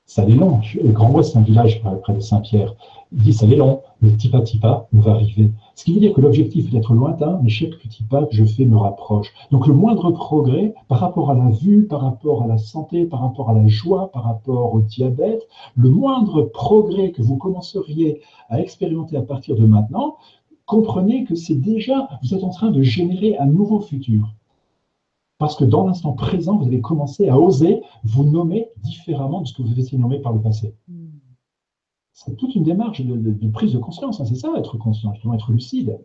ça allait long. Grand Bois, c'est un village près de Saint-Pierre. Il dit, ça allait long, mais petit pas, on va arriver. Ce qui veut dire que l'objectif est d'être lointain, mais chaque petit pas que je fais me rapproche. Donc le moindre progrès par rapport à la vue, par rapport à la santé, par rapport à la joie, par rapport au diabète, le moindre progrès que vous commenceriez à expérimenter à partir de maintenant, comprenez que c'est déjà, vous êtes en train de générer un nouveau futur. Parce que dans l'instant présent, vous allez commencer à oser vous nommer différemment de ce que vous étiez nommé par le passé. C'est toute une démarche de, prise de conscience. Hein, c'est ça, être conscient, justement, être lucide.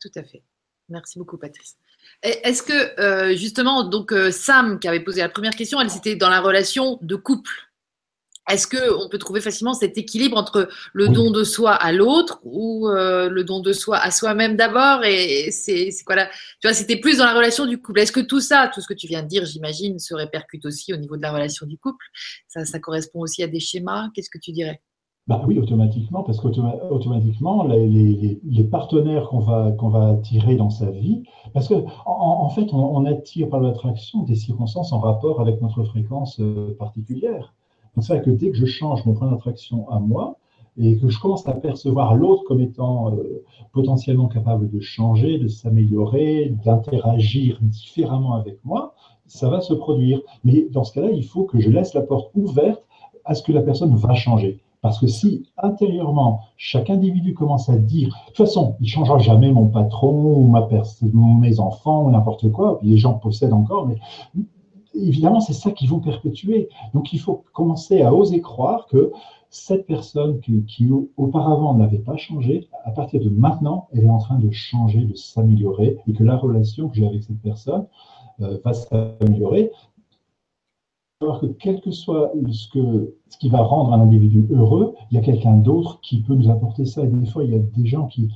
Tout à fait. Merci beaucoup, Patrice. Est-ce que, euh, justement, donc euh, Sam, qui avait posé la première question, elle c'était dans la relation de couple. est-ce qu'on peut trouver facilement cet équilibre entre le don de soi à l'autre ou euh, le don de soi à soi-même d'abord Et c'est quoi là Tu vois, c'était plus dans la relation du couple. Est-ce que tout ça, tout ce que tu viens de dire, j'imagine, se répercute aussi au niveau de la relation du couple? Ça, ça correspond aussi à des schémas? Qu'est-ce que tu dirais? Bah oui, automatiquement, parce qu'automatiquement, les, partenaires qu'on va, qu'on va attirer dans sa vie, parce qu'en en, fait, on, attire par l'attraction des circonstances en rapport avec notre fréquence euh, particulière. Donc c'est vrai que dès que je change mon point d'attraction à moi, et que je commence à percevoir l'autre comme étant euh, potentiellement capable de changer, de s'améliorer, d'interagir différemment avec moi, ça va se produire. Mais dans ce cas-là, il faut que je laisse la porte ouverte à ce que la personne va changer. Parce que si intérieurement, chaque individu commence à dire, de toute façon, il ne changera jamais mon patron ou ma mes enfants ou n'importe quoi, les gens possèdent encore, mais évidemment, c'est ça qu'ils vont perpétuer. Donc il faut commencer à oser croire que cette personne qui, auparavant n'avait pas changé, à partir de maintenant, elle est en train de changer, de s'améliorer, et que la relation que j'ai avec cette personne euh, va s'améliorer que quel que soit ce, que, ce qui va rendre un individu heureux, il y a quelqu'un d'autre qui peut nous apporter ça. Et des fois, il y a des gens qui...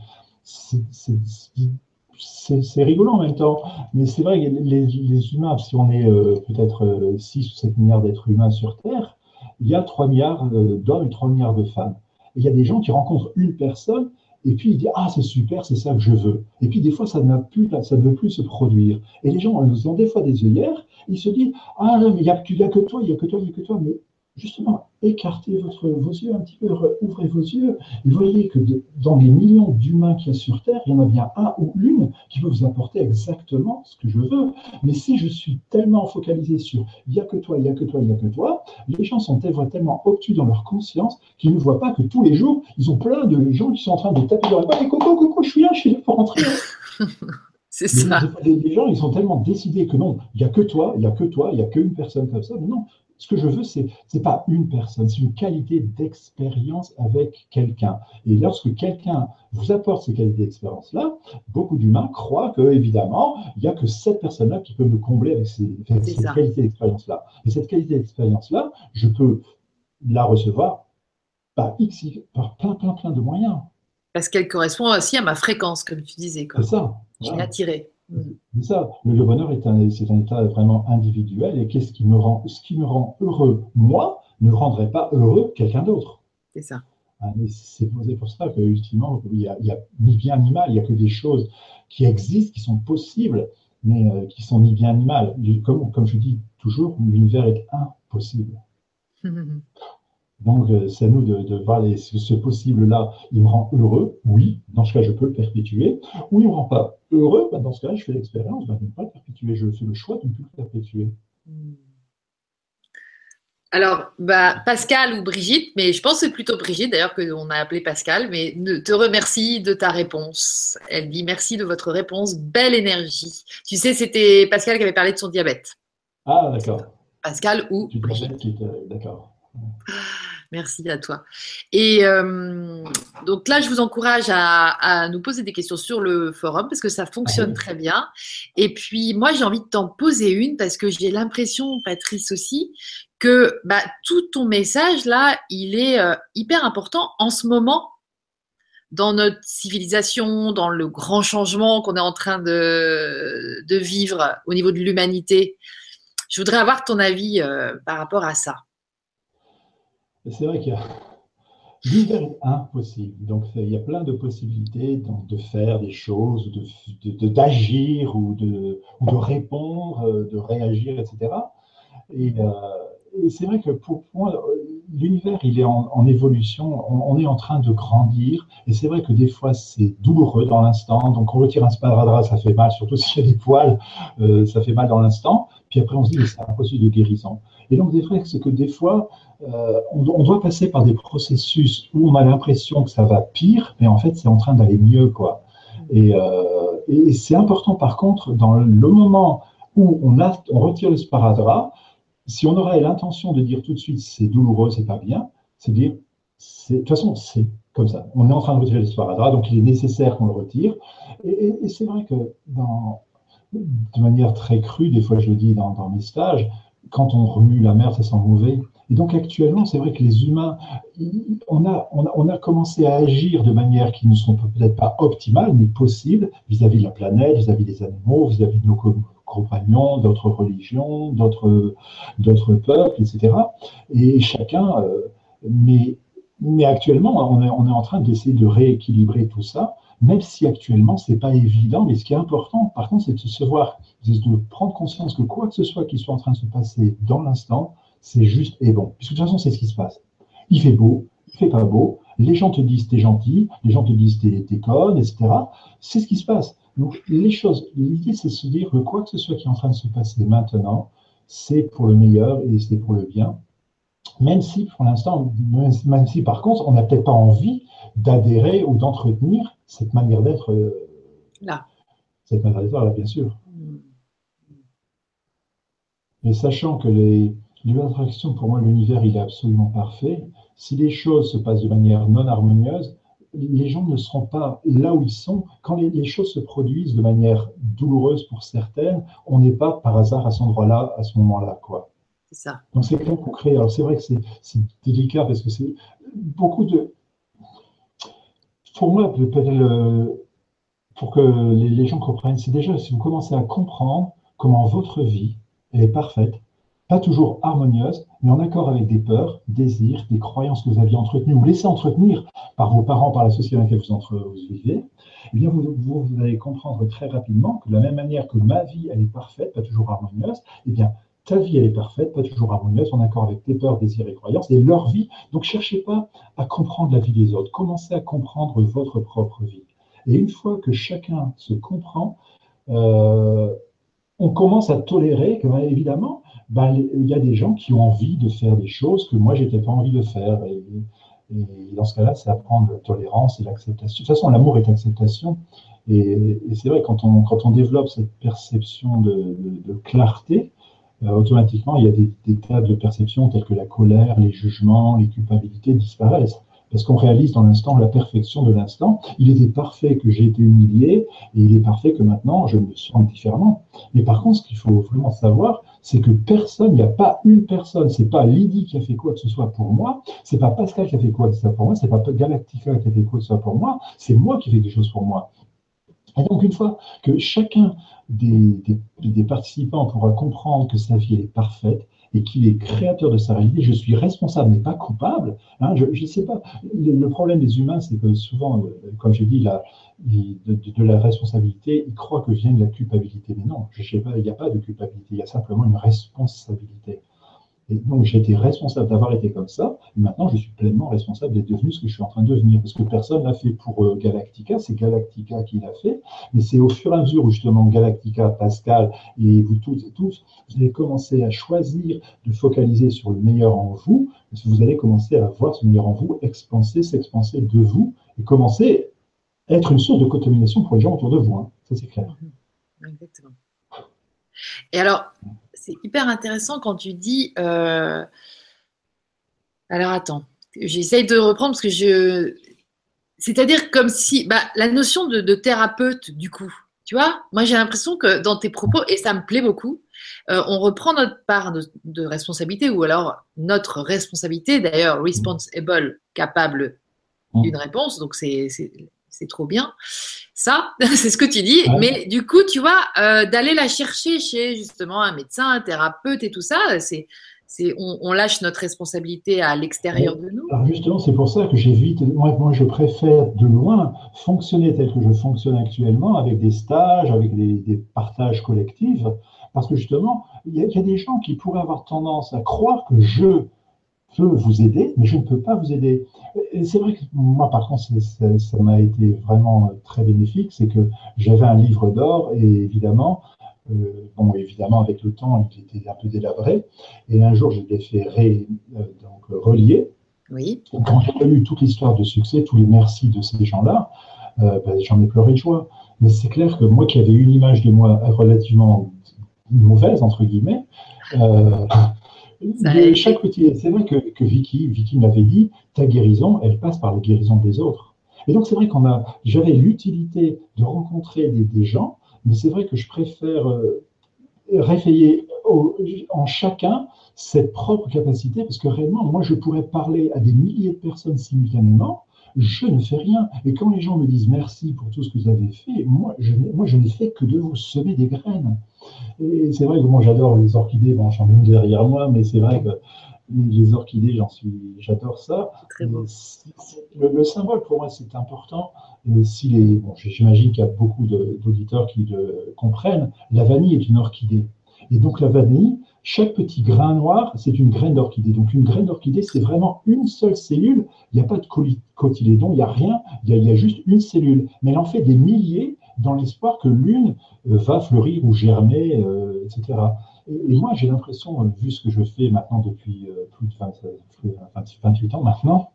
C'est rigolo en même temps, mais c'est vrai que les, humains, si on est euh, peut-être 6 euh, ou 7 milliards d'êtres humains sur Terre, il y a 3 milliards euh, d'hommes et 3 milliards de femmes. Et il y a des gens qui rencontrent une personne et puis il dit ah c'est super, c'est ça que je veux. Et puis des fois ça n'a plus, ça ne veut plus se produire. Et les gens ils ont des fois des œillères, ils se disent ah mais il n'y a, a, que toi, il n'y a que toi, il n'y a que toi. Mais justement, écartez votre, vos yeux un petit peu, ouvrez vos yeux, et voyez que dans les millions d'humains qu'il y a sur Terre, il y en a bien un ou une qui peut vous apporter exactement ce que je veux. Mais si je suis tellement focalisé sur il n'y a que toi, il n'y a que toi, il n'y a que toi, les gens sont tellement obtus dans leur conscience qu'ils ne voient pas que tous les jours, ils ont plein de gens qui sont en train de taper dans la porte et coucou, coucou, je suis là, je suis là pour rentrer. *laughs* C'est ça. Les, gens, ils sont tellement décidés que non, il n'y a que toi, il n'y a que toi, il n'y a qu'une personne comme ça. Mais non, ce que je veux, c'est n'est pas une personne, c'est une qualité d'expérience avec quelqu'un. Et lorsque quelqu'un vous apporte ces qualités d'expérience-là, beaucoup d'humains croient que, évidemment, il n'y a que cette personne-là qui peut me combler avec ces, qualités d'expérience-là. Et cette qualité d'expérience-là, je peux la recevoir par, X, par plein, plein, plein de moyens. Parce qu'elle correspond aussi à ma fréquence, comme tu disais. C'est ça. Je l'ai attirée. C'est ça. Le, bonheur est un, c'est un état vraiment individuel et qu'est-ce qui me rend, ce qui me rend heureux, moi, ne rendrait pas heureux quelqu'un d'autre. C'est ça. Ah, c'est pour ça que, il n'y a, a, ni bien ni mal, il n'y a que des choses qui existent, qui sont possibles, mais euh, qui sont ni bien ni mal. Comme, comme je dis toujours, l'univers est impossible. *laughs* Donc, euh, c'est à nous de, voir ce, possible-là, il me rend heureux, oui, dans ce cas, je peux le perpétuer, ou il ne me rend pas heureux, bah, dans ce cas, je fais l'expérience bah, de ne pas le perpétuer, je fais le choix de ne plus le perpétuer. Hmm. Alors, bah, Pascal ou Brigitte, mais je pense que c'est plutôt Brigitte d'ailleurs qu'on a appelé Pascal, mais te remercie de ta réponse. Elle dit merci de votre réponse, belle énergie. Tu sais, c'était Pascal qui avait parlé de son diabète. Ah, d'accord. Pascal ou Brigitte. D'accord. *laughs* Merci à toi. Et euh, donc là, je vous encourage à, nous poser des questions sur le forum parce que ça fonctionne très bien. Et puis, moi, j'ai envie de t'en poser une parce que j'ai l'impression, Patrice aussi, que bah, tout ton message là, il est euh, hyper important en ce moment dans notre civilisation, dans le grand changement qu'on est en train de, de, vivre au niveau de l'humanité. Je voudrais avoir ton avis euh, par rapport à ça c'est vrai qu'il y a. *laughs* L'univers est impossible. Donc, il y a plein de possibilités de faire des choses, d'agir de, ou, de, ou de répondre, euh, de réagir, etc. Et, euh, et c'est vrai que pour moi, l'univers, il est en, évolution. On, est en train de grandir. Et c'est vrai que des fois, c'est douloureux dans l'instant. Donc, on retire un sparadrap, ça fait mal, surtout *laughs* s'il y a des poils, euh, ça fait mal dans l'instant. Puis après, on se dit, c'est impossible de guérison. Et donc, c'est que des fois, euh, on, doit passer par des processus où on a l'impression que ça va pire, mais en fait, c'est en train d'aller mieux, quoi. Et, euh, c'est important, par contre, dans le moment où on, retire le sparadrap, si on aurait l'intention de dire tout de suite c'est douloureux, c'est pas bien, c'est dire, de toute façon, c'est comme ça. On est en train de retirer le sparadrap, donc il est nécessaire qu'on le retire. Et, c'est vrai que de manière très crue, des fois je le dis dans mes stages, quand on remue la mer, ça sent mauvais. Et donc actuellement, c'est vrai que les humains, on a, on, a, commencé à agir de manière qui ne sont peut-être pas optimales, mais possibles vis-à-vis de la planète, vis-à-vis des animaux, vis-à-vis de nos compagnons, d'autres religions, d'autres, d'autres peuples, etc. Et chacun, euh, mais, mais actuellement, on est, on est en train d'essayer de rééquilibrer tout ça, même si actuellement, c'est pas évident. Mais ce qui est important, par contre, c'est de se voir, de prendre conscience que quoi que ce soit qui soit en train de se passer dans l'instant, c'est juste et bon. Puisque de toute façon, c'est ce qui se passe. Il fait beau, il fait pas beau, les gens te disent t'es gentil, les gens te disent t'es, t'es conne, etc. C'est ce qui se passe. Donc, les choses, l'idée, c'est de se dire que quoi que ce soit qui est en train de se passer maintenant, c'est pour le meilleur et c'est pour le bien. Même si, pour l'instant, même si par contre, on n'a peut-être pas envie d'adhérer ou d'entretenir cette manière d'être euh, là. Cette manière d'être là, bien sûr. Mm. Mais sachant que les, L'interaction, pour moi, l'univers, il est absolument parfait. Si les choses se passent de manière non harmonieuse, les gens ne seront pas là où ils sont. Quand les, choses se produisent de manière douloureuse pour certaines, on n'est pas par hasard à cet endroit-là, à ce moment-là. quoi. C'est ça. Donc c'est clair qu'on crée. Alors c'est vrai que c'est délicat parce que c'est beaucoup de. Pour moi, pour que les, gens comprennent, c'est déjà si vous commencez à comprendre comment votre vie est parfaite, pas toujours harmonieuse, mais en accord avec des peurs, désirs, des croyances que vous aviez entretenues ou laissées entretenir par vos parents, par la société dans laquelle vous, vivez, eh bien vous, vous, allez comprendre très rapidement que de la même manière que ma vie, elle est parfaite, pas toujours harmonieuse, eh bien ta vie, elle est parfaite, pas toujours harmonieuse, en accord avec tes peurs, désirs et croyances, et leur vie. Donc, cherchez pas à comprendre la vie des autres, commencez à comprendre votre propre vie. Et une fois que chacun se comprend, euh, on commence à tolérer que, évidemment, ben, il y a des gens qui ont envie de faire des choses que moi, je n'étais pas envie de faire. Et, dans ce cas-là, c'est apprendre la tolérance et l'acceptation. De toute façon, l'amour est acceptation. Et, c'est vrai, quand on, quand on développe cette perception de, clarté, automatiquement, il y a des, des, tas de perceptions telles que la colère, les jugements, les culpabilités disparaissent parce qu'on réalise dans l'instant la perfection de l'instant. Il était parfait que j'ai été humilié, et il est parfait que maintenant je me sens différemment. Mais par contre, ce qu'il faut vraiment savoir, c'est que personne, il n'y a pas une personne, c'est pas Lydie qui a fait quoi que ce soit pour moi, c'est pas Pascal qui a fait quoi que ce soit pour moi, c'est pas Galactica qui a fait quoi que ce soit pour moi, c'est moi qui fais des choses pour moi. Et donc, une fois que chacun des, participants pourra comprendre que sa vie est parfaite, et qu'il est créateur de sa réalité. Je suis responsable, mais pas coupable. Hein, je ne sais pas. Le, problème des humains, c'est que souvent, euh, comme j'ai dit, de, la responsabilité, ils croient que vient de la culpabilité. Mais non, je sais pas, il n'y a pas de culpabilité, il y a simplement une responsabilité. Et donc, été responsable d'avoir été comme ça. Et maintenant, je suis pleinement responsable d'être devenu ce que je suis en train de devenir. Parce que personne l'a fait pour euh, Galactica, c'est Galactica qui l'a fait. Mais c'est au fur et à mesure où justement Galactica, Pascal et vous tous et tous, vous allez commencer à choisir de focaliser sur le meilleur en vous. Parce que vous allez commencer à voir ce meilleur en vous expanser, s'expanser de vous et commencer à être une source de contamination pour les gens autour de vous. Hein. Ça, c'est clair. Exactement. Et alors, c'est hyper intéressant quand tu dis. Euh, alors attends, j'essaye de reprendre parce que je. C'est-à-dire comme si. Bah, la notion de, thérapeute, du coup, tu vois, moi j'ai l'impression que dans tes propos, et ça me plaît beaucoup, euh, on reprend notre part de, responsabilité, ou alors notre responsabilité, d'ailleurs, responsible, capable d'une réponse, donc c'est trop bien. Ça, *laughs* c'est ce que tu dis. Mais du coup, tu vois, euh, d'aller la chercher chez justement un médecin, un thérapeute et tout ça, c'est, c'est on, lâche notre responsabilité à l'extérieur de nous. Alors justement, c'est pour ça que j'évite. Moi, moi, je préfère de loin fonctionner tel que je fonctionne actuellement, avec des stages, avec des, partages collectifs, parce que justement, il y, y, a des gens qui pourraient avoir tendance à croire que je peux vous aider, mais je ne peux pas vous aider. Et c'est vrai que moi, par contre, ça m'a été vraiment très bénéfique, c'est que j'avais un livre d'or et évidemment, euh, bon, évidemment, avec le temps, il était un peu délabré. Et un jour, je l'ai fait euh, donc, relier. Oui. Quand j'ai lu toute l'histoire de succès, tous les merci de ces gens-là, euh, ben, j'en ai pleuré de joie. Mais c'est clair que moi qui avais une image de moi relativement mauvaise, entre guillemets, chaque petit, c'est vrai que, que Vicky, Vicky m'avait dit, ta guérison, elle passe par la guérison des autres. Et donc c'est vrai qu'on a, j'avais l'utilité de rencontrer des, gens, mais c'est vrai que je préfère euh, réveiller en chacun cette propre capacité, parce que réellement, moi, je pourrais parler à des milliers de personnes simultanément, je ne fais rien. Et quand les gens me disent merci pour tout ce que vous avez fait, moi, je, moi, je n'ai fait que de vous semer des graines. Et c'est vrai que moi, j'adore les orchidées, bon, j'en ai une derrière moi, mais c'est vrai que les orchidées, j'en suis, j'adore ça. Très. Le, symbole pour moi, c'est important. si les, bon, j'imagine qu'il y a beaucoup d'auditeurs qui le comprennent. La vanille est une orchidée. Et donc la vanille, chaque petit grain noir, c'est une graine d'orchidée. Donc une graine d'orchidée, c'est vraiment une seule cellule. Il n'y a pas de cotylédon, il n'y a rien. Il y a, juste une cellule. Mais elle en fait des milliers dans l'espoir que l'une euh, va fleurir ou germer, euh, etc. Et, moi, j'ai l'impression, euh, vu ce que je fais maintenant depuis plus de 28 ans maintenant,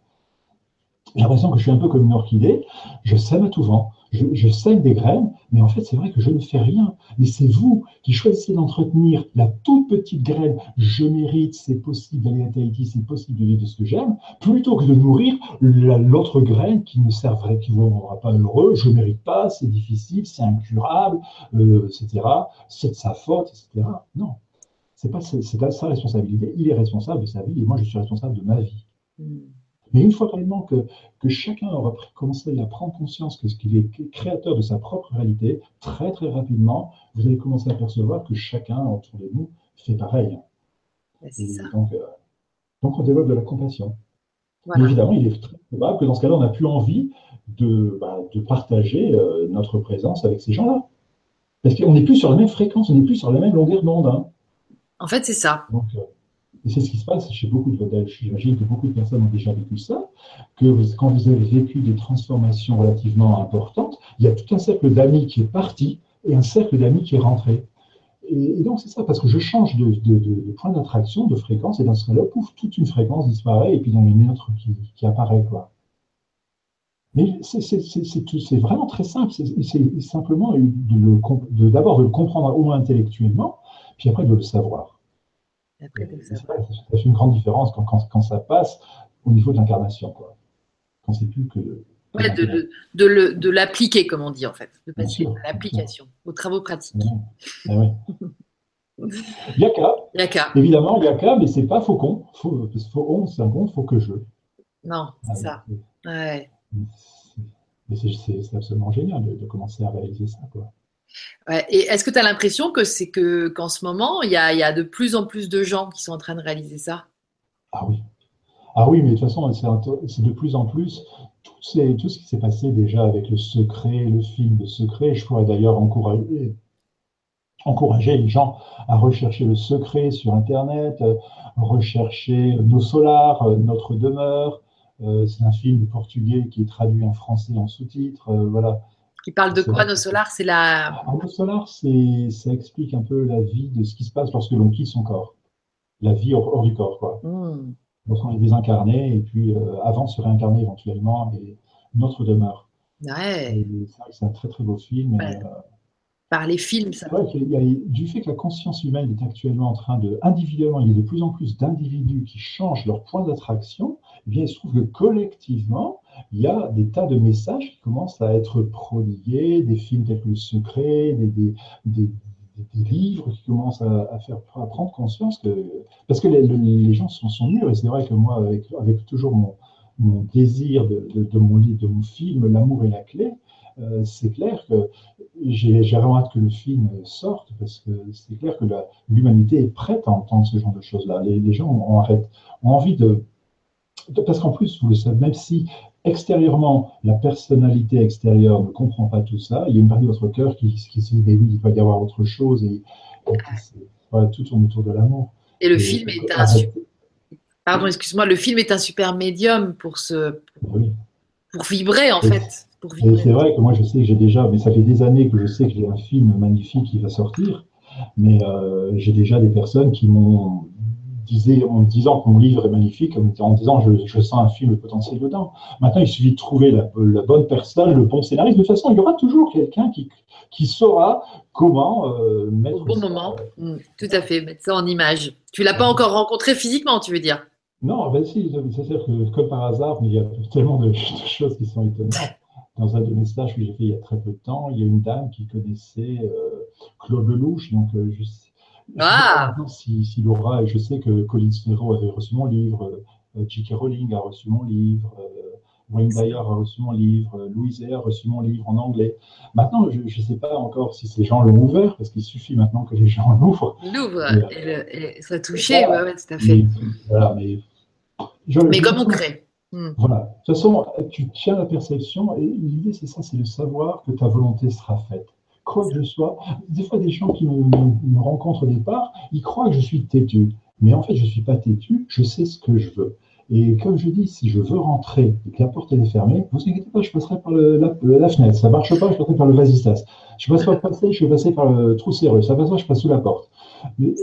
j'ai l'impression que je suis un peu comme une orchidée. Je sème à tout vent je, sème des graines, mais en fait, c'est vrai que je ne fais rien. Mais c'est vous qui choisissez d'entretenir la toute petite graine, je mérite, c'est possible d'aller à Tahiti, c'est possible de vivre de ce que j'aime, plutôt que de nourrir l'autre graine qui ne servirait, qui ne vous rendra pas heureux, je ne mérite pas, c'est difficile, c'est incurable, euh, etc. C'est de sa faute, etc. Non. C'est pas c'est sa responsabilité. Il est responsable de sa vie et moi je suis responsable de ma vie. Mais une fois réellement que, que chacun aura commencé à prendre conscience que ce qu'il est créateur de sa propre réalité, très très rapidement, vous allez commencer à percevoir que chacun autour de nous fait pareil. Donc, euh, donc, on développe de la compassion. évidemment, il est très probable que dans ce cas-là, on n'a plus envie de, bah, de partager euh, notre présence avec ces gens-là. Parce qu'on n'est plus sur la même fréquence, on n'est plus sur la même longueur d'onde. Hein. En fait, c'est ça. Donc, euh, et c'est ce qui se passe chez beaucoup de J'imagine que beaucoup de personnes ont déjà vécu ça, que quand vous avez vécu des transformations relativement importantes, il y a tout un cercle d'amis qui est parti et un cercle d'amis qui est rentré. Et, donc c'est ça, parce que je change de, point d'attraction, de fréquence, et dans ce cas-là, pouf, toute une fréquence disparaît, et puis il y en a une autre qui, apparaît. Quoi. Mais c'est vraiment très simple, c'est simplement d'abord de le comprendre au moins intellectuellement, puis après de le savoir. Ça, fait une grande différence quand, quand, ça passe au niveau de l'incarnation. Quand c'est plus que. de, de, l'appliquer, comme on dit en fait, de passer à l'application, aux travaux pratiques. Ah Yaka. Yaka. Évidemment, Yaka, mais c'est pas faucon. Faut, faucon, c'est un bon, faut que je. Non, c'est ça. Ouais. Mais c'est absolument génial de, de, commencer à réaliser ça. Quoi. Et est-ce que tu as l'impression que c'est que qu'en ce moment, il y, a, de plus en plus de gens qui sont en train de réaliser ça? Ah oui. Ah oui, mais de toute façon, c'est de plus en plus tout, ce qui s'est passé déjà avec le secret, le film de secret. Je pourrais d'ailleurs encourager, encourager les gens à rechercher le secret sur Internet, rechercher Nos Solars, Notre Demeure. Euh, c'est un film portugais qui est traduit en français en sous-titres. Euh, voilà. Qui parle de quoi, nos solars? C'est la. Nos solars, ça explique un peu la vie de ce qui se passe lorsque l'on quitte son corps. La vie hors, du corps, quoi. Hmm. Lorsqu'on est désincarné, et puis euh, avant de se réincarner éventuellement, et notre demeure. Ouais. C'est un très très beau film. Euh, Par les films, ça. Vrai y a, du fait que la conscience humaine est actuellement en train de, individuellement, il y a de plus en plus d'individus qui changent leur point d'attraction, eh bien, il se trouve que collectivement, il y a des tas de messages qui commencent à être prodigués, des films tels que Le Secret, des, livres qui commencent à, faire à prendre conscience que parce que les, gens sont, sont mûrs et c'est vrai que moi avec, toujours mon, désir de, mon livre, de mon film, L'amour est la clé, euh, c'est clair que j'ai vraiment hâte que le film sorte parce que c'est clair que l'humanité est prête à entendre ce genre de choses-là. Les, gens ont envie de, parce qu'en plus, vous le savez, même si extérieurement, la personnalité extérieure ne comprend pas tout ça. Il y a une partie de votre cœur qui, qui se dit, mais oui, il va y avoir autre chose. Et, voilà, tout tourne autour de l'amour. Et le film est un super... Pardon, excuse-moi, le film est un super médium pour se pour vibrer en fait. C'est vrai que moi je sais que j'ai déjà, mais ça fait des années que je sais que j'ai un film magnifique qui va sortir, mais euh, j'ai déjà des personnes qui m'ont en disant que mon livre est magnifique, en disant je, je sens un film potentiel dedans. Maintenant, il suffit de trouver la, bonne personne, le bon scénariste. De toute façon, il y aura toujours quelqu'un qui, qui saura comment euh, mettre. Au bon moment, mm, tout à fait, mettre ça en image. Tu l'as pas encore rencontré physiquement, tu veux dire? Non, ben si, c'est-à-dire que comme par hasard, mais il y a tellement de, choses qui sont étonnantes. Dans un de mes stages que j'ai fait il y a très peu de temps, il y a une dame qui connaissait euh, Claude Lelouch, donc euh, je Ah si, si, Laura, je sais que Colin Serrault avait reçu mon livre, euh, J.K. Rowling a reçu mon livre, euh, Wayne Dyer a reçu mon livre, euh, Louise a reçu mon livre en anglais. Maintenant, je ne sais pas encore si ces gens l'ont ouvert, parce qu'il suffit maintenant que les gens *laughs* l'ouvrent. L'ouvrent et, et, soit touché, oui, ouais, tout à fait. Mais, voilà, mais, mais comme on crée. Hmm. Voilà. De toute façon, tu tiens la perception, et l'idée, c'est ça, c'est de savoir que ta volonté sera faite. Quoi que je sois, des fois, des gens qui me, me rencontrent au départ, ils croient que je suis têtu. Mais en fait, je ne suis pas têtu, je sais ce que je veux. Et comme je dis, si je veux rentrer et que la porte est fermée, vous inquiétez pas, je passerai par la, fenêtre. Ça ne marche pas, je passerai par le vasistas. Je ne passe pas le passé, je vais passer par le trou serreux. Ça passe pas, je passe sous la porte. Mais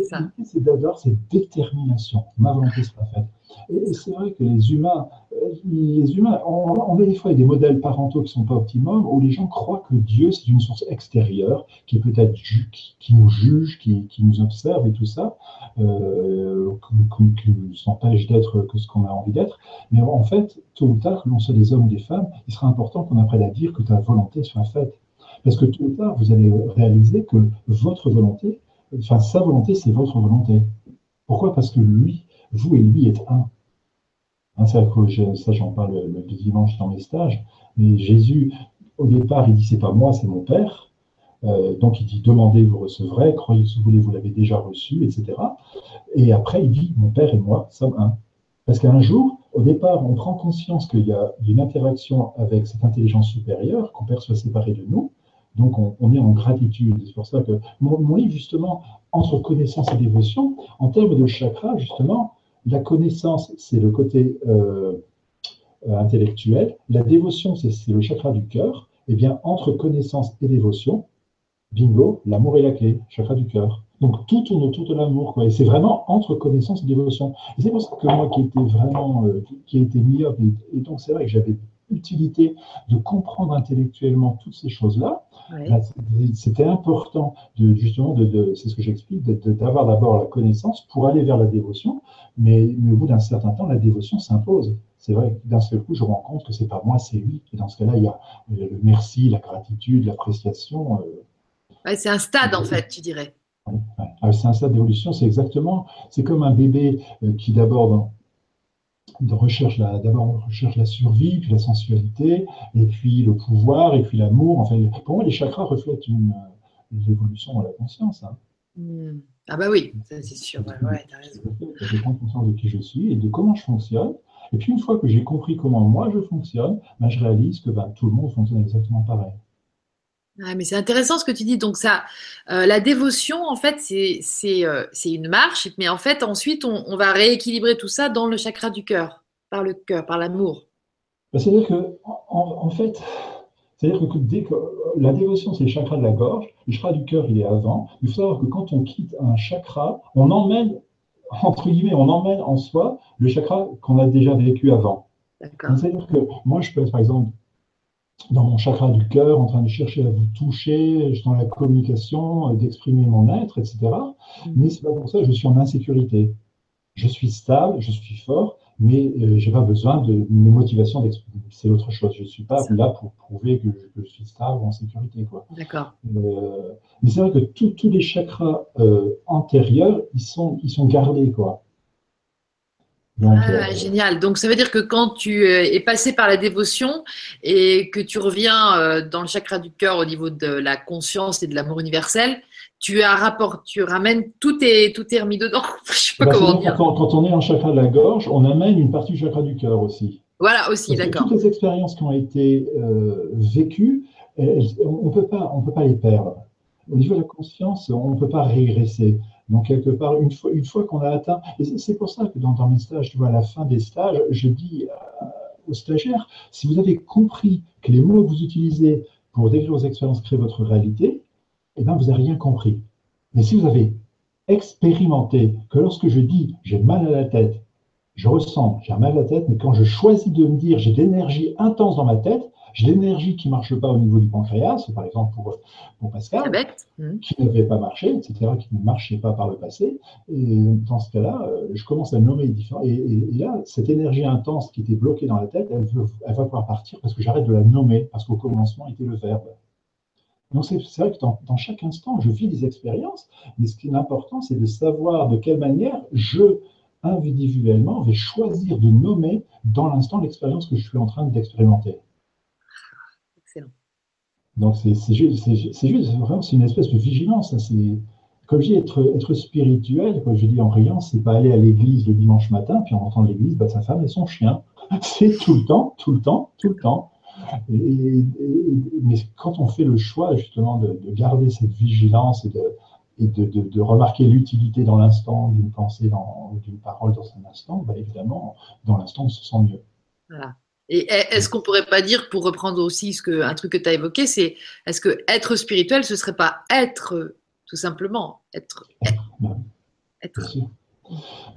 c'est d'avoir cette détermination. Ma volonté sera faite. Et c'est vrai que les humains, euh, les humains, on, a des fois des modèles parentaux qui ne sont pas optimums, où les gens croient que Dieu, c'est une source extérieure, qui peut-être qui, nous juge, qui, nous observe et tout ça, euh, qui, nous empêche d'être que ce qu'on a envie d'être. Mais en fait, tôt ou tard, que l'on soit des hommes ou des femmes, il sera important qu'on apprenne à dire que ta volonté soit faite. Parce que tôt ou tard, vous allez réaliser que votre volonté, enfin sa volonté, c'est votre volonté. Pourquoi? Parce que lui, vous et lui êtes un. Hein, ça, j'en parle le, dimanche dans mes stages. Mais Jésus, au départ, il dit c'est pas moi, c'est mon Père. Euh, donc il dit demandez, vous recevrez, croyez que vous voulez, vous l'avez déjà reçu, etc. Et après, il dit mon Père et moi sommes un. Parce qu'un jour, au départ, on prend conscience qu'il y a une interaction avec cette intelligence supérieure qu'on perçoit séparée de nous. Donc on, est en gratitude. C'est pour ça que mon, mon, livre, justement, entre connaissance et dévotion, en termes de chakra, justement, la connaissance, c'est le côté euh, euh, intellectuel. La dévotion, c'est le chakra du cœur. Eh bien, entre connaissance et dévotion, bingo, l'amour est la clé, chakra du cœur. Donc tout tourne autour de l'amour. Et c'est vraiment entre connaissance et dévotion. Et c'est pour ça que moi qui étais vraiment, euh, qui ai été myope, et, donc c'est vrai que j'avais utilité de comprendre intellectuellement toutes ces choses-là, bah, c'était important de justement de, c'est ce que j'explique, d'avoir d'abord la connaissance pour aller vers la dévotion, mais, au bout d'un certain temps, la dévotion s'impose. C'est vrai d'un seul coup, je me rends compte que c'est pas moi, c'est lui. Et dans ce cas-là, il y a le merci, la gratitude, l'appréciation. Euh, c'est un stade en fait, tu dirais. Ah, c'est un stade d'évolution, c'est exactement, c'est comme un bébé euh, qui d'abord recherche la, d'abord recherche la survie, puis la sensualité, et puis le pouvoir, et puis l'amour. Enfin, pour moi, les chakras reflètent une, l'évolution de la conscience. Hein. Hmm. Ah bah oui, c'est sûr. Ouais, ouais, raison. Je prends conscience de qui je suis et de comment je fonctionne. Et puis une fois que j'ai compris comment moi je fonctionne, ben, je réalise que ben, tout le monde fonctionne exactement pareil. Ah, mais c'est intéressant ce que tu dis. Donc ça, euh, la dévotion, en fait, c'est euh, une marche, mais en fait, ensuite, on, va rééquilibrer tout ça dans le chakra du cœur, par le cœur, par l'amour. Ben, c'est-à-dire que, en, fait, c'est-à-dire que dès que la dévotion, c'est le chakra de la gorge, le chakra du cœur, il est avant. Il faut savoir que quand on quitte un chakra, on emmène, entre guillemets, on emmène en soi le chakra qu'on a déjà vécu avant. C'est-à-dire que moi, je peux être, par exemple, dans mon chakra du cœur, en train de chercher à vous toucher, dans la communication, d'exprimer mon être, etc. Mm. Mais c'est pas pour ça que je suis en insécurité. Je suis stable, je suis fort, mais je euh, j'ai pas besoin de mes motivations C'est autre chose. Je suis pas là pour prouver que je, suis stable ou en sécurité, quoi. D'accord. Euh, mais c'est vrai que tous les chakras euh, antérieurs, ils sont, ils sont gardés, quoi. Ah, génial. Donc, ça veut dire que quand tu es passé par la dévotion et que tu reviens dans le chakra du cœur au niveau de la conscience et de l'amour universel, tu as rapport, tu ramènes tout est tout est remis dedans. *laughs* Je sais pas bah, comment dire. Quand, on est en chakra de la gorge, on amène une partie du chakra du cœur aussi. Voilà aussi, d'accord. Toutes les expériences qui ont été euh, vécues, on peut pas on peut pas les perdre. Au niveau de la conscience, on ne peut pas régresser. Donc quelque part, une fois une fois qu'on a atteint, et c'est pour ça que dans, dans, mes stages, tu vois, à la fin des stages, je dis euh, aux stagiaires, si vous avez compris que les mots que vous utilisez pour décrire vos expériences créent votre réalité, eh bien, vous n'avez rien compris. Mais si vous avez expérimenté que lorsque je dis j'ai mal à la tête, je ressens j'ai mal à la tête, mais quand je choisis de me dire j'ai de l'énergie intense dans ma tête, j'ai l'énergie qui ne marche pas au niveau du pancréas, par exemple pour, pour Pascal, mmh. qui n'avait pas marché, etc., qui ne marchait pas par le passé. Et dans ce cas-là, euh, je commence à nommer différents. Et, et, là, cette énergie intense qui était bloquée dans la tête, elle, elle va pouvoir partir parce que j'arrête de la nommer, parce qu'au commencement était le verbe. Donc c'est vrai que dans, chaque instant, je vis des expériences, mais ce qui est important, c'est de savoir de quelle manière je, individuellement, vais choisir de nommer dans l'instant l'expérience que je suis en train d'expérimenter. Donc c'est juste, vraiment, c'est une espèce de vigilance. Hein, comme je dis, être, être spirituel, comme je dis en riant, c'est pas aller à l'église le dimanche matin, puis en rentrant de l'église, bah, sa femme et son chien. *laughs* C'est tout le temps, tout le temps, tout le temps. Mais quand on fait le choix justement de, garder cette vigilance et de, et de, de remarquer l'utilité dans l'instant d'une pensée, d'une parole dans un instant, bah évidemment, dans l'instant, on se sent mieux. Voilà. Et est-ce qu'on pourrait pas dire, pour reprendre aussi ce que, un truc que tu as évoqué, c'est est-ce que être spirituel, ce serait pas être tout simplement, être. être?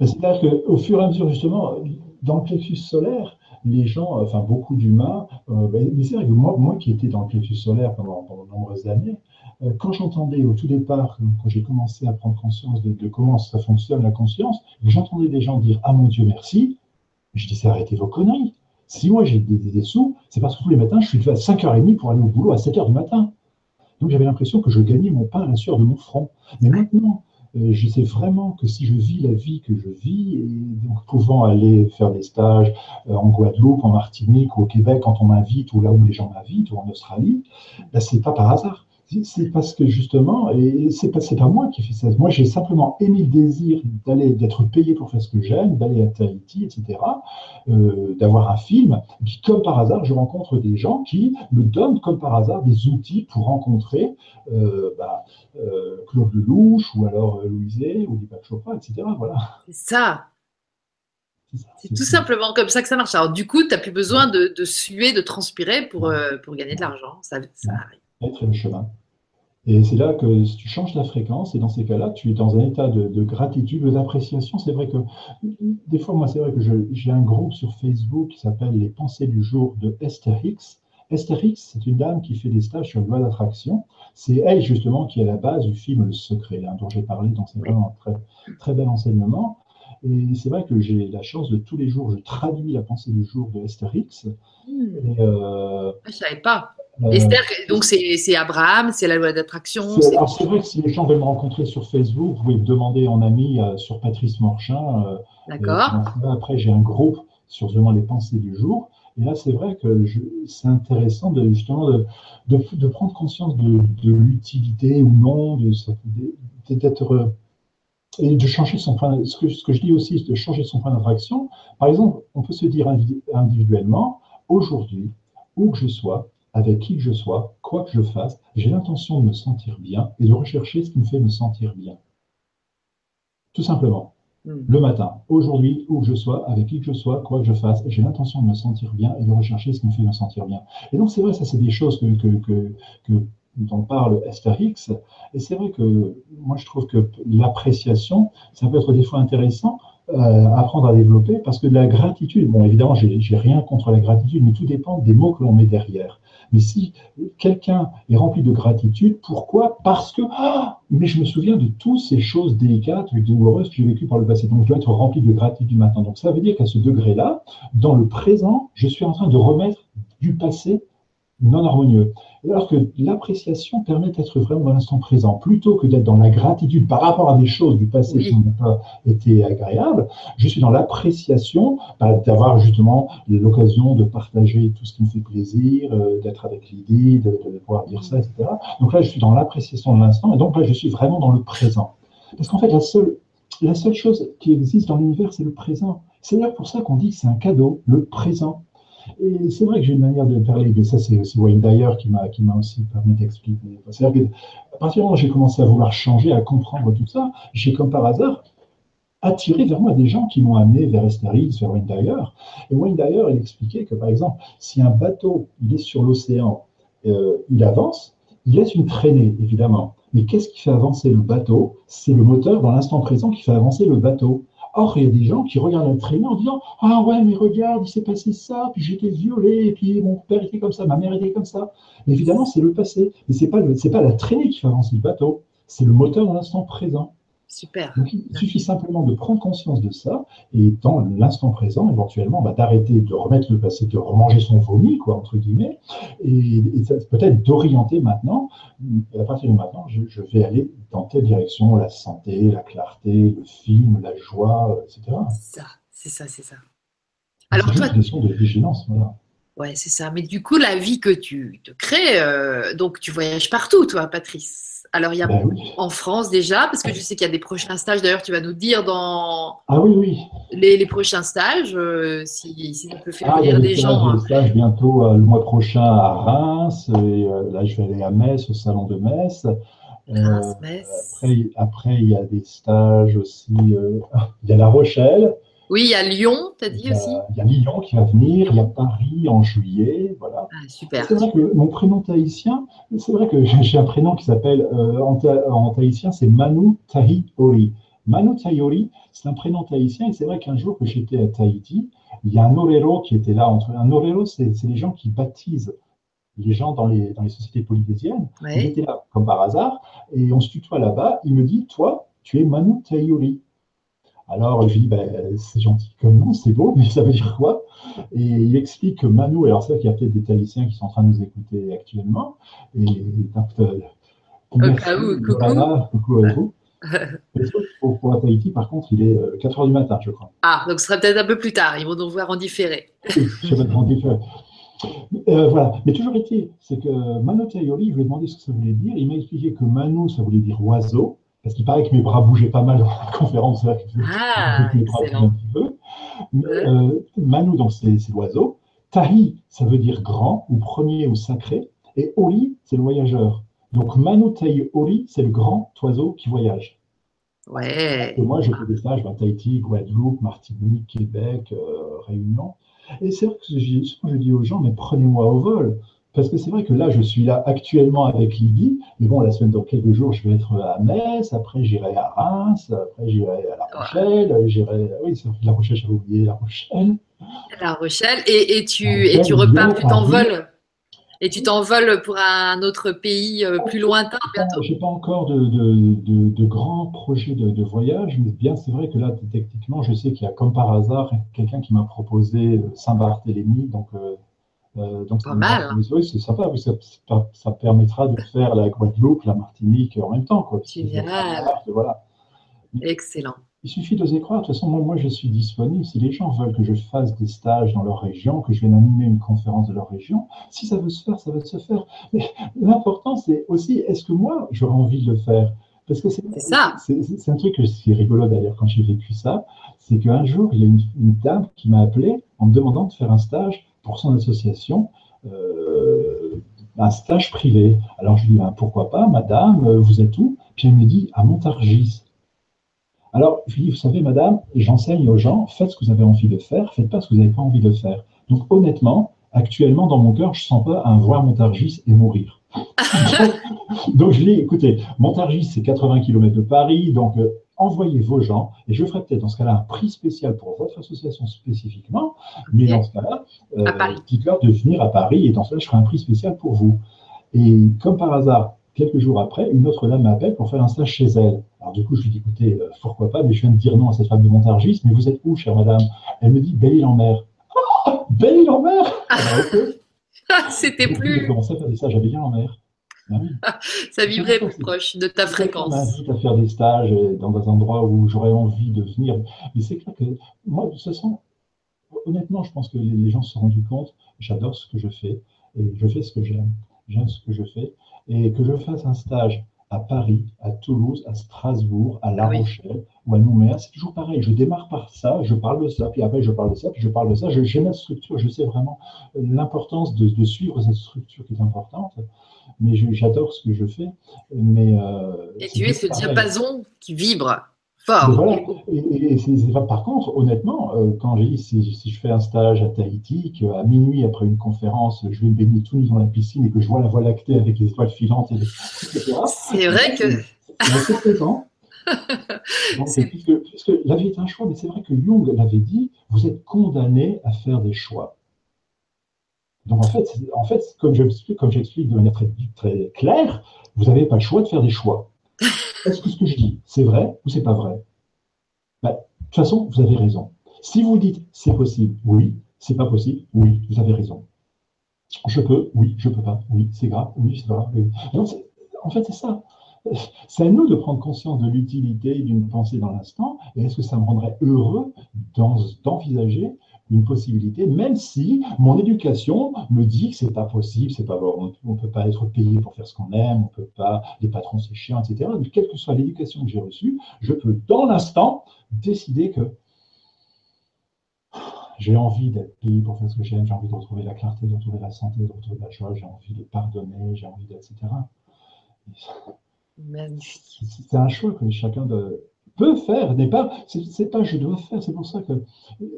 C'est-à-dire qu'au fur et à mesure, justement, dans le plexus solaire, les gens, enfin beaucoup d'humains, euh, ben, mais c'est vrai que moi, qui étais dans le plexus solaire pendant, de nombreuses années, euh, quand j'entendais au tout départ, quand j'ai commencé à prendre conscience de, comment ça fonctionne la conscience, j'entendais des gens dire Ah mon Dieu, merci. Je disais Arrêtez vos conneries. Si moi j'ai des, sous, c'est parce que tous les matins, je suis levé à 5h30 pour aller au boulot à 7h du matin. Donc j'avais l'impression que je gagnais mon pain à la sueur de mon front. Mais maintenant, euh, je sais vraiment que si je vis la vie que je vis, et donc pouvant aller faire des stages euh, en Guadeloupe, en Martinique, au Québec, quand on m'invite, ou là où les gens m'invitent, ou en Australie, ben, c'est pas par hasard. C'est parce que justement, et c'est pas, pas moi qui fais ça. Moi, j'ai simplement émis le désir d'aller, d'être payé pour faire ce que j'aime, d'aller à Tahiti, etc., euh, d'avoir un film. Puis, comme par hasard, je rencontre des gens qui me donnent, comme par hasard, des outils pour rencontrer euh, bah, euh, Claude Lelouch, ou alors Louisé, ou Deepak Chopra, etc. Voilà. C'est ça. C'est tout simplement comme ça que ça marche. Alors, du coup, tu n'as plus besoin de, suer, de transpirer pour, pour gagner de l'argent. Ça, ça arrive. Être le chemin. Et c'est là que si tu changes la fréquence, et dans ces cas-là, tu es dans un état de, gratitude, d'appréciation. C'est vrai que des fois, moi, c'est vrai que j'ai un groupe sur Facebook qui s'appelle Les pensées du jour de Esther Hicks. Esther Hicks, c'est une dame qui fait des stages sur le loi d'attraction. C'est elle, justement, qui est à la base du film Le Secret, hein, dont j'ai parlé dans vraiment très, très bel enseignement. Et c'est vrai que j'ai la chance de tous les jours, je traduis la pensée du jour de Esther Hicks. Hmm. Euh, je ne savais pas. Euh, Esther, donc c'est Abraham, c'est la loi d'attraction. Alors c'est vrai que si les gens veulent me rencontrer sur Facebook, vous pouvez me demander en ami euh, sur Patrice Morchin. D'accord. Après, j'ai un groupe sur justement les pensées du jour. Et là, c'est vrai que c'est intéressant de, justement de, de, prendre conscience de, de l'utilité ou non de d'être et de changer son point. Ce que, ce que je dis aussi, c'est de changer son point d'attraction. Par exemple, on peut se dire individuellement, aujourd'hui, où que je sois, avec qui que je sois, quoi que je fasse, j'ai l'intention de me sentir bien et de rechercher ce qui me fait me sentir bien. Tout simplement. Hmm. Le matin, aujourd'hui, où que je sois, avec qui que je sois, quoi que je fasse, j'ai l'intention de me sentir bien et de rechercher ce qui me fait me sentir bien. Et donc, c'est vrai, ça, c'est des choses que, que, que, dont parle Astérix. Et c'est vrai que moi, je trouve que l'appréciation, ça peut être des fois intéressant, euh, apprendre à développer parce que la gratitude, bon évidemment j'ai rien contre la gratitude, mais tout dépend des mots que l'on met derrière. Mais si quelqu'un est rempli de gratitude, pourquoi? Parce que, ah, mais je me souviens de toutes ces choses délicates et douloureuses que j'ai vécues par le passé. Donc, je dois être rempli de gratitude maintenant. Donc, ça veut dire qu'à ce degré-là, dans le présent, je suis en train de remettre du passé non harmonieux. Alors que l'appréciation permet d'être vraiment dans l'instant présent, plutôt que d'être dans la gratitude par rapport à des choses du passé qui n'ont pas été agréables. Je suis dans l'appréciation bah, d'avoir justement l'occasion de partager tout ce qui me fait plaisir, euh, d'être avec l'idée, de, de, pouvoir dire ça, etc. Donc là, je suis dans l'appréciation de l'instant, et donc là, je suis vraiment dans le présent. Parce qu'en fait, la seule, la seule chose qui existe dans l'univers, c'est le présent. C'est d'ailleurs pour ça qu'on dit que c'est un cadeau, le présent. Et c'est vrai que j'ai une manière de parler, mais ça, c'est Wayne Dyer qui m'a, aussi permis d'expliquer. C'est-à-dire qu'à partir du moment où j'ai commencé à vouloir changer, à comprendre tout ça, j'ai comme par hasard attiré vers moi des gens qui m'ont amené vers Astérix, vers Wayne Dyer. Et Wayne Dyer, il expliquait que, par exemple, si un bateau, il est sur l'océan, euh, il avance, il laisse une traînée, évidemment. Mais qu'est-ce qui fait avancer le bateau? C'est le moteur dans l'instant présent qui fait avancer le bateau. Or, il y a des gens qui regardent le traîner en disant Ah ouais, mais regarde, il s'est passé ça, puis j'étais violé, et puis mon père était comme ça, ma mère était comme ça. Mais évidemment, c'est le passé. Mais ce n'est pas, pas la traînée qui fait avancer le bateau, c'est le moteur dans l'instant présent. Super. il suffit simplement de prendre conscience de ça et dans l'instant présent, éventuellement, bah, d'arrêter de remettre le passé, de remanger son vomi, quoi, entre guillemets, et, peut-être d'orienter maintenant, à partir de maintenant, je, vais aller dans telle direction, la santé, la clarté, le film, la joie, etc. C'est ça, c'est ça, c'est ça. Alors, toi, une question de vigilance, voilà. Ouais, c'est ça. Mais du coup, la vie que tu te crées, euh, donc tu voyages partout, toi, Patrice. Alors, il y a ben en France déjà, parce que je sais qu'il y a des prochains stages. D'ailleurs, tu vas nous dire dans ah, oui, oui. Les, prochains stages, euh, si, si, peut faire ah, venir des, gens. Des hein. stages bientôt euh, le mois prochain à Reims. Et, là, je vais aller à Metz, au salon de Metz. Reims, Metz. Après, après, il y a des stages aussi. *laughs* il y a La Rochelle. Oui, il y a Lyon, tu as dit aussi Il y a Lyon qui va venir, il y a Paris en juillet, voilà. Ah, super. C'est vrai que mon prénom tahitien, c'est vrai que *laughs* j'ai un prénom qui s'appelle, euh, en, tahitien, c'est Manu Tahiori. Manu Tahiori, c'est un prénom tahitien, et c'est vrai qu'un jour que j'étais à Tahiti, il y a un orero qui était là. Entre, un orero, c'est les gens qui baptisent les gens dans les, dans les sociétés polynésiennes. Il était là, comme par hasard, et on se tutoie là-bas. Il me dit, toi, tu es Manu Tahiori. Alors je lui dis, ben, c'est gentil comme nom, c'est beau, *laughs* mais ça veut dire quoi? Et il explique que Manu, alors c'est vrai qu'il y a peut-être des Tahitiens qui sont en train de nous écouter actuellement, et donc, euh, coucou, coucou à vous. *laughs* pour, pour Tahiti, par contre, il est 4 euh, du matin, je crois. Ah, donc ce sera peut-être un peu plus tard, ils vont nous voir en différé. *laughs* je vais en différé. Euh, voilà. Mais toujours été, c'est que Manu Tayori, je lui ai demandé ce que ça voulait dire. Il m'a expliqué que Manu, ça voulait dire oiseau, parce qu'il paraît que mes bras bougeaient pas mal dans la *laughs* conférence, *laughs* que ah, mes bras un petit peu. Euh, Manu, donc c'est l'oiseau. Tahi, ça veut dire grand ou premier ou sacré. Et Ori, c'est le voyageur. Donc Manu Tahi Ori, c'est le grand oiseau qui voyage. Ouais. Et moi, je fais des stages à Tahiti, Guadeloupe, Martinique, Québec, euh, Réunion. Et c'est vrai que je, je dis aux gens, mais prenez-moi au vol. Parce que c'est vrai que là, je suis là actuellement avec Lydie, mais bon, la semaine dans quelques jours, je vais être à Metz, après j'irai à Reims, après j'irai à La Rochelle, j'irai, oui, c'est La Rochelle, j'avais oublié La Rochelle. La Rochelle, et, tu, et tu repars, tu t'envoles. Et tu t'envoles pour un autre pays euh, plus lointain bientôt. Je n'ai pas encore de, de, de, grands projets de, voyage, mais bien c'est vrai que là, techniquement, je sais qu'il y a comme par hasard quelqu'un qui m'a proposé Saint-Barthélemy, donc euh, euh, donc, pas mal. Hein. Oui, c'est sympa. Ça, ça, permettra de faire la Guadeloupe, la Martinique en même temps. Quoi, Voilà. Excellent. Il suffit d'oser croire. De toute façon, moi, je suis disponible. Si les gens veulent que je fasse des stages dans leur région, que je vienne animer une conférence de leur région, si ça veut se faire, ça va se faire. Mais l'important, c'est aussi, est-ce que moi, j'aurais envie de le faire? Parce que c'est ça. C'est un truc qui est rigolo d'ailleurs quand j'ai vécu ça. C'est qu'un jour, il y a une, une dame qui m'a appelé en me demandant de faire un stage pour son association euh, un stage privé. Alors je lui dis ben, pourquoi pas, madame, euh, vous êtes où? Puis elle me dit à Montargis. Alors je lui dis vous savez, madame, j'enseigne aux gens, faites ce que vous avez envie de faire, faites pas ce que vous n'avez pas envie de faire. Donc honnêtement, actuellement dans mon cœur, je sens pas un voir Montargis et mourir. *laughs* donc je lui dis écoutez, Montargis c'est 80 km de Paris, donc euh, envoyez vos gens, et je ferai peut-être dans ce cas-là un prix spécial pour votre association spécifiquement, mais dans ce cas-là, euh, dites-leur de venir à Paris, et dans ce cas-là, je ferai un prix spécial pour vous. Et comme par hasard, quelques jours après, une autre dame m'appelle pour faire un stage chez elle. Alors du coup, je lui dis, écoutez, euh, pourquoi pas, mais je viens de dire non à cette femme de Montargis, mais vous êtes où, chère madame? Elle me dit, Belle-Île-en-Mer. Ah, Belle-Île-en-Mer *laughs* ah, C'était plus... J'ai commencé à faire des stages à Belle-Île-en-Mer. Ah *laughs* ça vibrait plus proche de ta fréquence. m'invite à faire des stages dans des endroits où j'aurais envie de venir. Mais c'est clair que moi, de toute façon, honnêtement, je pense que les gens se sont rendus compte, j'adore ce que je fais et je fais ce que j'aime. J'aime ce que je fais. Et que je fasse un stage à Paris, à Toulouse, à Strasbourg, à La Rochelle ou à Nouméa, c'est toujours pareil. Je démarre par ça, je parle de ça, puis après je parle de ça, puis je parle de ça. J'ai ma structure, je sais vraiment l'importance de, de, suivre cette structure qui est importante mais j'adore ce que je fais. Mais, euh, et tu es ce diapason qui vibre fort. Voilà. Et, par contre, honnêtement, euh, quand j'ai si, si, je fais un stage à Tahiti, qu'à minuit après une conférence, je vais me baigner tout nu dans la piscine et que je vois la voie lactée avec les étoiles filantes, etc. C'est vrai que. *laughs* C'est puisque, la vie est un choix, mais c'est vrai que Jung l'avait dit, vous êtes condamné à faire des choix. Donc en fait, en fait comme j'explique comme de manière très, très claire, vous n'avez pas le choix de faire des choix. *laughs* est-ce que ce que je dis, c'est vrai ou c'est pas vrai? Ben, De toute façon, vous avez raison. Si vous dites c'est possible, oui, c'est pas possible, oui, vous avez raison. Je peux, oui, je peux pas, oui, c'est grave, oui, c'est grave. Oui. en fait, c'est ça. C'est à nous de prendre conscience de l'utilité d'une pensée dans l'instant. Et est-ce que ça me rendrait heureux d'envisager une possibilité, même si mon éducation me dit que c'est pas possible, c'est pas bon, on ne peut pas être payé pour faire ce qu'on aime, on peut pas, les patrons c'est chiant, etc. Mais quelle que soit l'éducation que j'ai reçue, je peux dans l'instant décider que j'ai envie d'être payé pour faire ce que j'aime, j'ai envie de retrouver la clarté, de retrouver la santé, de retrouver la joie, j'ai envie de pardonner, j'ai envie d'être, etc. C'est un choix que chacun de, peut faire, n'est pas, c'est pas je dois faire, c'est pour ça que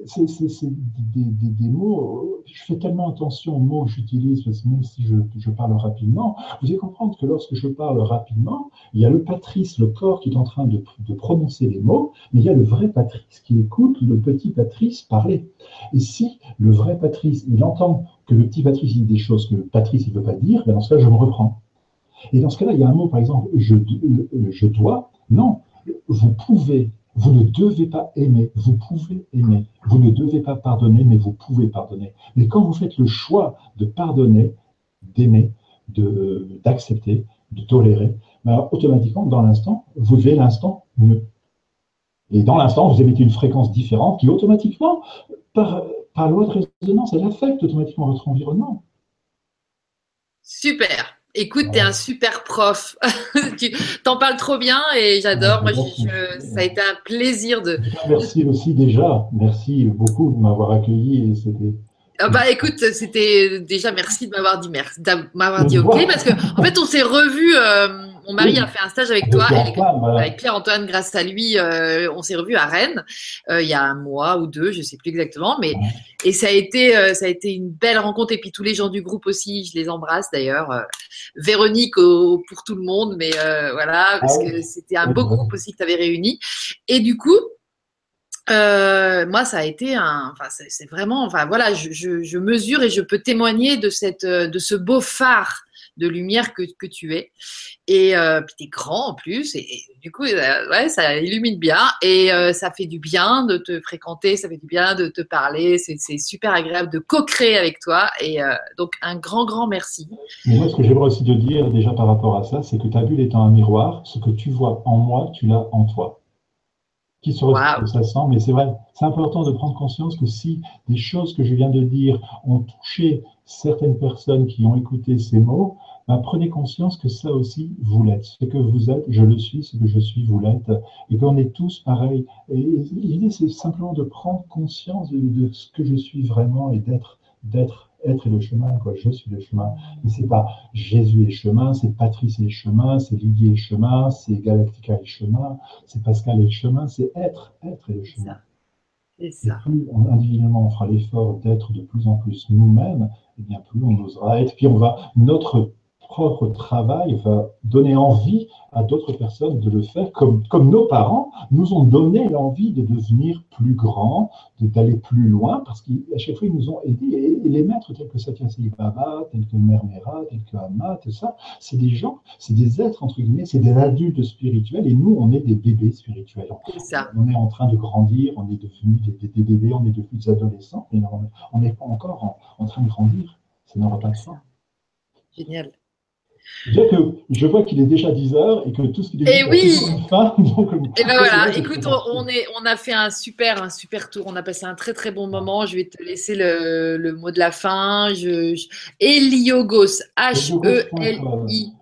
c'est des, mots, je fais tellement attention aux mots que j'utilise, parce que même si je, parle rapidement, vous allez comprendre que lorsque je parle rapidement, il y a le Patrice, le corps qui est en train de, prononcer les mots, mais il y a le vrai Patrice qui écoute le petit Patrice parler. Et si le vrai Patrice, il entend que le petit Patrice dit des choses que Patrice ne veut pas dire, ben dans ce cas, je me reprends. Et dans ce cas-là, il y a un mot, par exemple, je dois. Non, vous pouvez, vous ne devez pas aimer, vous pouvez aimer. Vous ne devez pas pardonner, mais vous pouvez pardonner. Mais quand vous faites le choix de pardonner, d'aimer, d'accepter, de, tolérer, ben automatiquement, dans l'instant, vous vivez l'instant mieux. Et dans l'instant, vous émettez une fréquence différente qui automatiquement, par, par loi de résonance, elle affecte automatiquement votre environnement. Super. Écoute, tu es un super prof. *laughs* tu t'en parles trop bien et j'adore. Moi, ça a été un plaisir de. Merci aussi déjà. Merci beaucoup de m'avoir accueilli. Ah bah écoute, c'était déjà merci de m'avoir dit merci, de m'avoir dit ok parce que en fait on s'est revu. Euh, mon mari a fait un stage avec toi, avec, Pierre-Antoine, grâce à lui, euh, on s'est revu à Rennes euh, il y a un mois ou deux, je sais plus exactement, mais et ça a été euh, ça a été une belle rencontre et puis tous les gens du groupe aussi, je les embrasse d'ailleurs. Véronique pour tout le monde, mais voilà parce ah que c'était un beau groupe aussi que tu avais réuni et du coup. Moi, ça a été un, enfin, c'est vraiment, enfin, voilà, je, je, je, mesure et je peux témoigner de cette, de ce beau phare de lumière que, que tu es. Et euh, tu es grand en plus, et, du coup, euh, ouais, ça illumine bien, et euh, ça fait du bien de te fréquenter, ça fait du bien de te parler, c'est super agréable de co-créer avec toi, et euh, donc un grand, grand merci. Mais moi, ce que j'aimerais aussi te dire déjà par rapport à ça, c'est que ta bulle étant un miroir, ce que tu vois en moi, tu l'as en toi qui se wow. ça sent, mais c'est vrai, c'est important de prendre conscience que si des choses que je viens de dire ont touché certaines personnes qui ont écouté ces mots, ben, prenez conscience que ça aussi, vous l'êtes. Ce que vous êtes, je le suis, ce que je suis, vous l'êtes, et qu'on est tous pareils. Et l'idée, c'est simplement de prendre conscience de, ce que je suis vraiment et d'être, d'être, être le chemin, quoi. Je suis le chemin. Et c'est pas Jésus est le chemin, c'est Patrice est le chemin, c'est Lydie est le chemin, c'est Galactica est le chemin, c'est Pascal est le chemin, c'est être, être est le chemin. Et ça. plus on, individuellement on fera l'effort d'être de plus en plus nous-mêmes, et eh bien plus on osera être. Puis on va notre propre travail va donner envie à d'autres personnes de le faire, comme, comme nos parents nous ont donné l'envie de devenir plus grands, d'aller plus loin, parce qu'à chaque fois, ils nous ont aidés. Et les maîtres tels que Satya Sai Baba, tels que Mère Mera, tels que Amma, tout ça, c'est des gens, c'est des êtres, entre guillemets, c'est des adultes spirituels, et nous, on est des bébés spirituels. Ça. On est en train de grandir, on est devenus des, des, bébés, on est devenus des adolescents, mais on n'est pas encore en, train de grandir. Ça n'aura pas de sens. Génial. Que je vois qu'il est déjà 10 heures et que tout ce qui est et oui. fin. *laughs* Donc, et ben voilà, écoute, on, est, on a fait un super, un super tour. On a passé un très très bon moment. Je vais te laisser le, le mot de la fin. Je, je... Eliogos, H-E-L-I.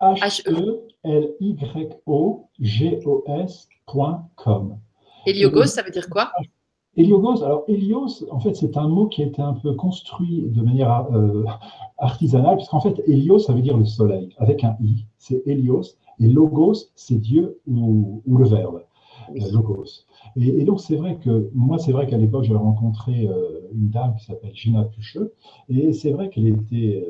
H-E-L-Y-O-G-O-S.com. Eliogos, ça veut dire quoi? Héliogos, alors Hélios, en fait, c'est un mot qui a été un peu construit de manière euh, artisanale, puisqu'en fait, Hélios, ça veut dire le soleil, avec un i, c'est Hélios, et Logos, c'est Dieu ou, le Verbe, euh, Logos. Et, donc, c'est vrai que, moi, c'est vrai qu'à l'époque, j'avais rencontré euh, une dame qui s'appelle Gina Pucheux, et c'est vrai qu'elle était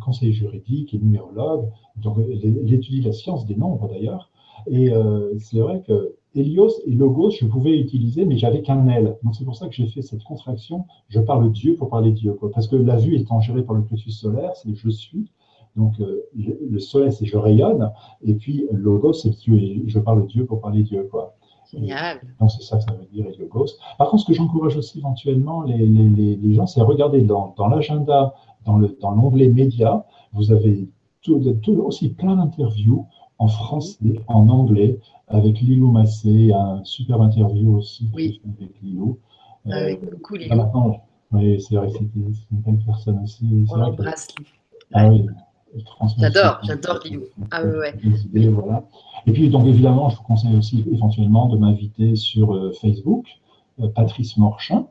conseiller juridique et numérologue, donc elle étudie la science des nombres d'ailleurs, et c'est vrai que Hélios et Logos, je pouvais utiliser, mais j'avais qu'un L. Donc c'est pour ça que j'ai fait cette contraction. Je parle Dieu pour parler Dieu. Parce que la vue étant gérée par le plexus solaire, c'est je suis. Donc, euh, le soleil, c'est je rayonne, et puis logos, c'est Dieu, je parle Dieu pour parler Dieu, quoi. Génial. Donc, c'est ça que ça veut dire, logos. Par contre, ce que j'encourage aussi éventuellement les, les, les, gens, c'est regarder dans, dans l'agenda, dans l'onglet dans médias, vous avez tout, tout, aussi plein d'interviews en français, en anglais, avec Lilou Massé, un super interview aussi oui. avec Lilou. Avec beaucoup Lilou. Oui, c'est vrai, c'est une belle personne aussi. On l'embrasse, Ah oui. J'adore, j'adore Lilou. Ah ouais. Idées, voilà. Et puis, donc, évidemment, je vous conseille aussi éventuellement de m'inviter sur euh, Facebook, euh, Patrice Morchin.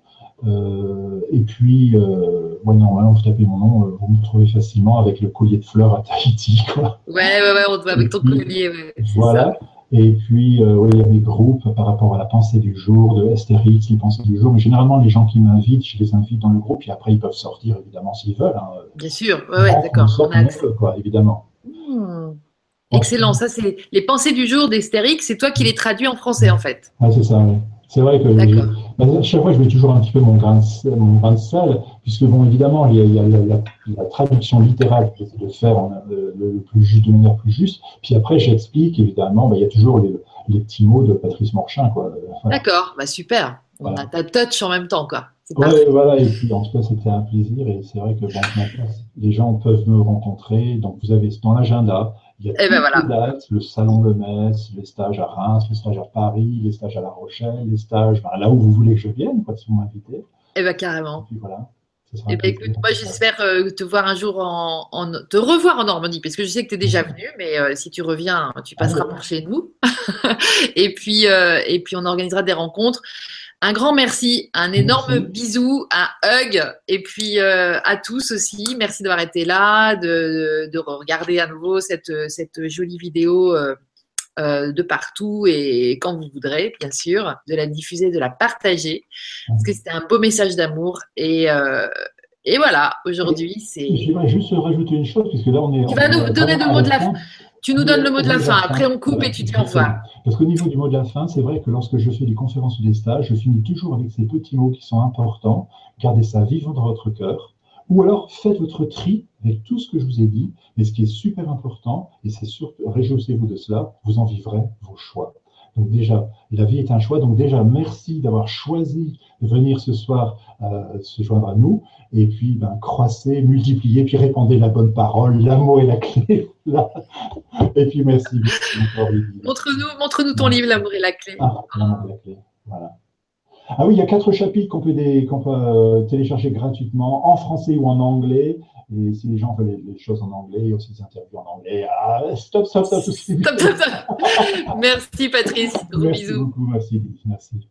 Euh, et puis, euh, ouais, normalement, vous tapez mon nom, euh, vous me trouvez facilement avec le collier de fleurs à Tahiti. *laughs* Quoi. Ouais, ouais, ouais, on te voit avec ton collier. Ouais, voilà. Ça. Et puis, euh, il y a des groupes par rapport à la pensée du jour, de Astérix, les pensées du jour. Mais généralement, les gens qui m'invitent, je les invite dans le groupe, et après, ils peuvent sortir, évidemment, s'ils veulent. Hein. Bien sûr, ouais, ouais d'accord. On on quoi, évidemment. Hmm. Excellent, ça c'est les pensées du jour d'Astérix, c'est toi qui les traduis en français en fait. Ah, c'est ça, oui. C'est vrai que bah, chaque fois, je mets toujours un petit peu mon grain de, mon grain de sel, puisque, bon, évidemment, il y a, il y a la, la, traduction littérale que j'essaie de faire en, le, le, plus juste, de manière plus juste. Puis après, j'explique, évidemment, bah, il y a toujours les, les, petits mots de Patrice Morchin. Quoi. D'accord, bah, super. On a ta touch en même temps, quoi. Oui, voilà, et puis en tout cas, c'était un plaisir, et c'est vrai que bon, les gens peuvent me rencontrer. Donc, vous avez dans l'agenda, il y a et eh ben voilà. les dates, le salon de Metz, les stages à Reims, les stages à Paris, les stages à La Rochelle, les stages ben, là où vous voulez que je vienne, quoi, si vous m'invitez. Et eh bien carrément. Et puis voilà. Eh ben, écoute, moi j'espère euh, te voir un jour en, en, te revoir en Normandie, parce que je sais que tu es déjà venu, mais euh, si tu reviens, tu passeras ah, par chez nous. *laughs* et puis euh, et puis on organisera des rencontres. Un grand merci, un énorme bisou, un hug, et puis euh, à tous aussi, merci d'avoir été là, de, de, regarder à nouveau cette, cette jolie vidéo euh, euh, de partout et quand vous voudrez, bien sûr, de la diffuser, de la partager, parce que c'était un beau message d'amour. Et, et voilà, aujourd'hui, c'est. J'aimerais juste rajouter une chose, puisque là, on est. Tu vas nous donner le mot de la fin. Tu nous donnes le mot de la fin. Après, on coupe et tu dis au revoir. Parce qu'au niveau du mot de la fin, c'est vrai que lorsque je fais des conférences ou des stages, je finis toujours avec ces petits mots qui sont importants. Gardez ça vivant dans votre cœur. Ou alors, faites votre tri avec tout ce que je vous ai dit. Mais ce qui est super important, et c'est sûr, réjouissez-vous de cela, vous en vivrez vos choix. Donc déjà, la vie est un choix. Donc déjà, merci d'avoir choisi de venir ce soir euh, se joindre à nous. Et puis, ben, croissez, multipliez, puis répandez la bonne parole. L'amour est la clé. *laughs* et puis, merci. Montre-nous montre -nous ton livre, L'amour est la clé. Ah, l'amour est la clé. Voilà. Ah oui, il y a quatre chapitres qu'on peut, peut euh, télécharger gratuitement en français ou en anglais. Et si les gens veulent les, choses en anglais, il y a aussi des interviews en anglais. Ah, stop, stop, stop. stop, stop, stop. merci Patrice. Gros merci bisous. Beaucoup, merci, merci.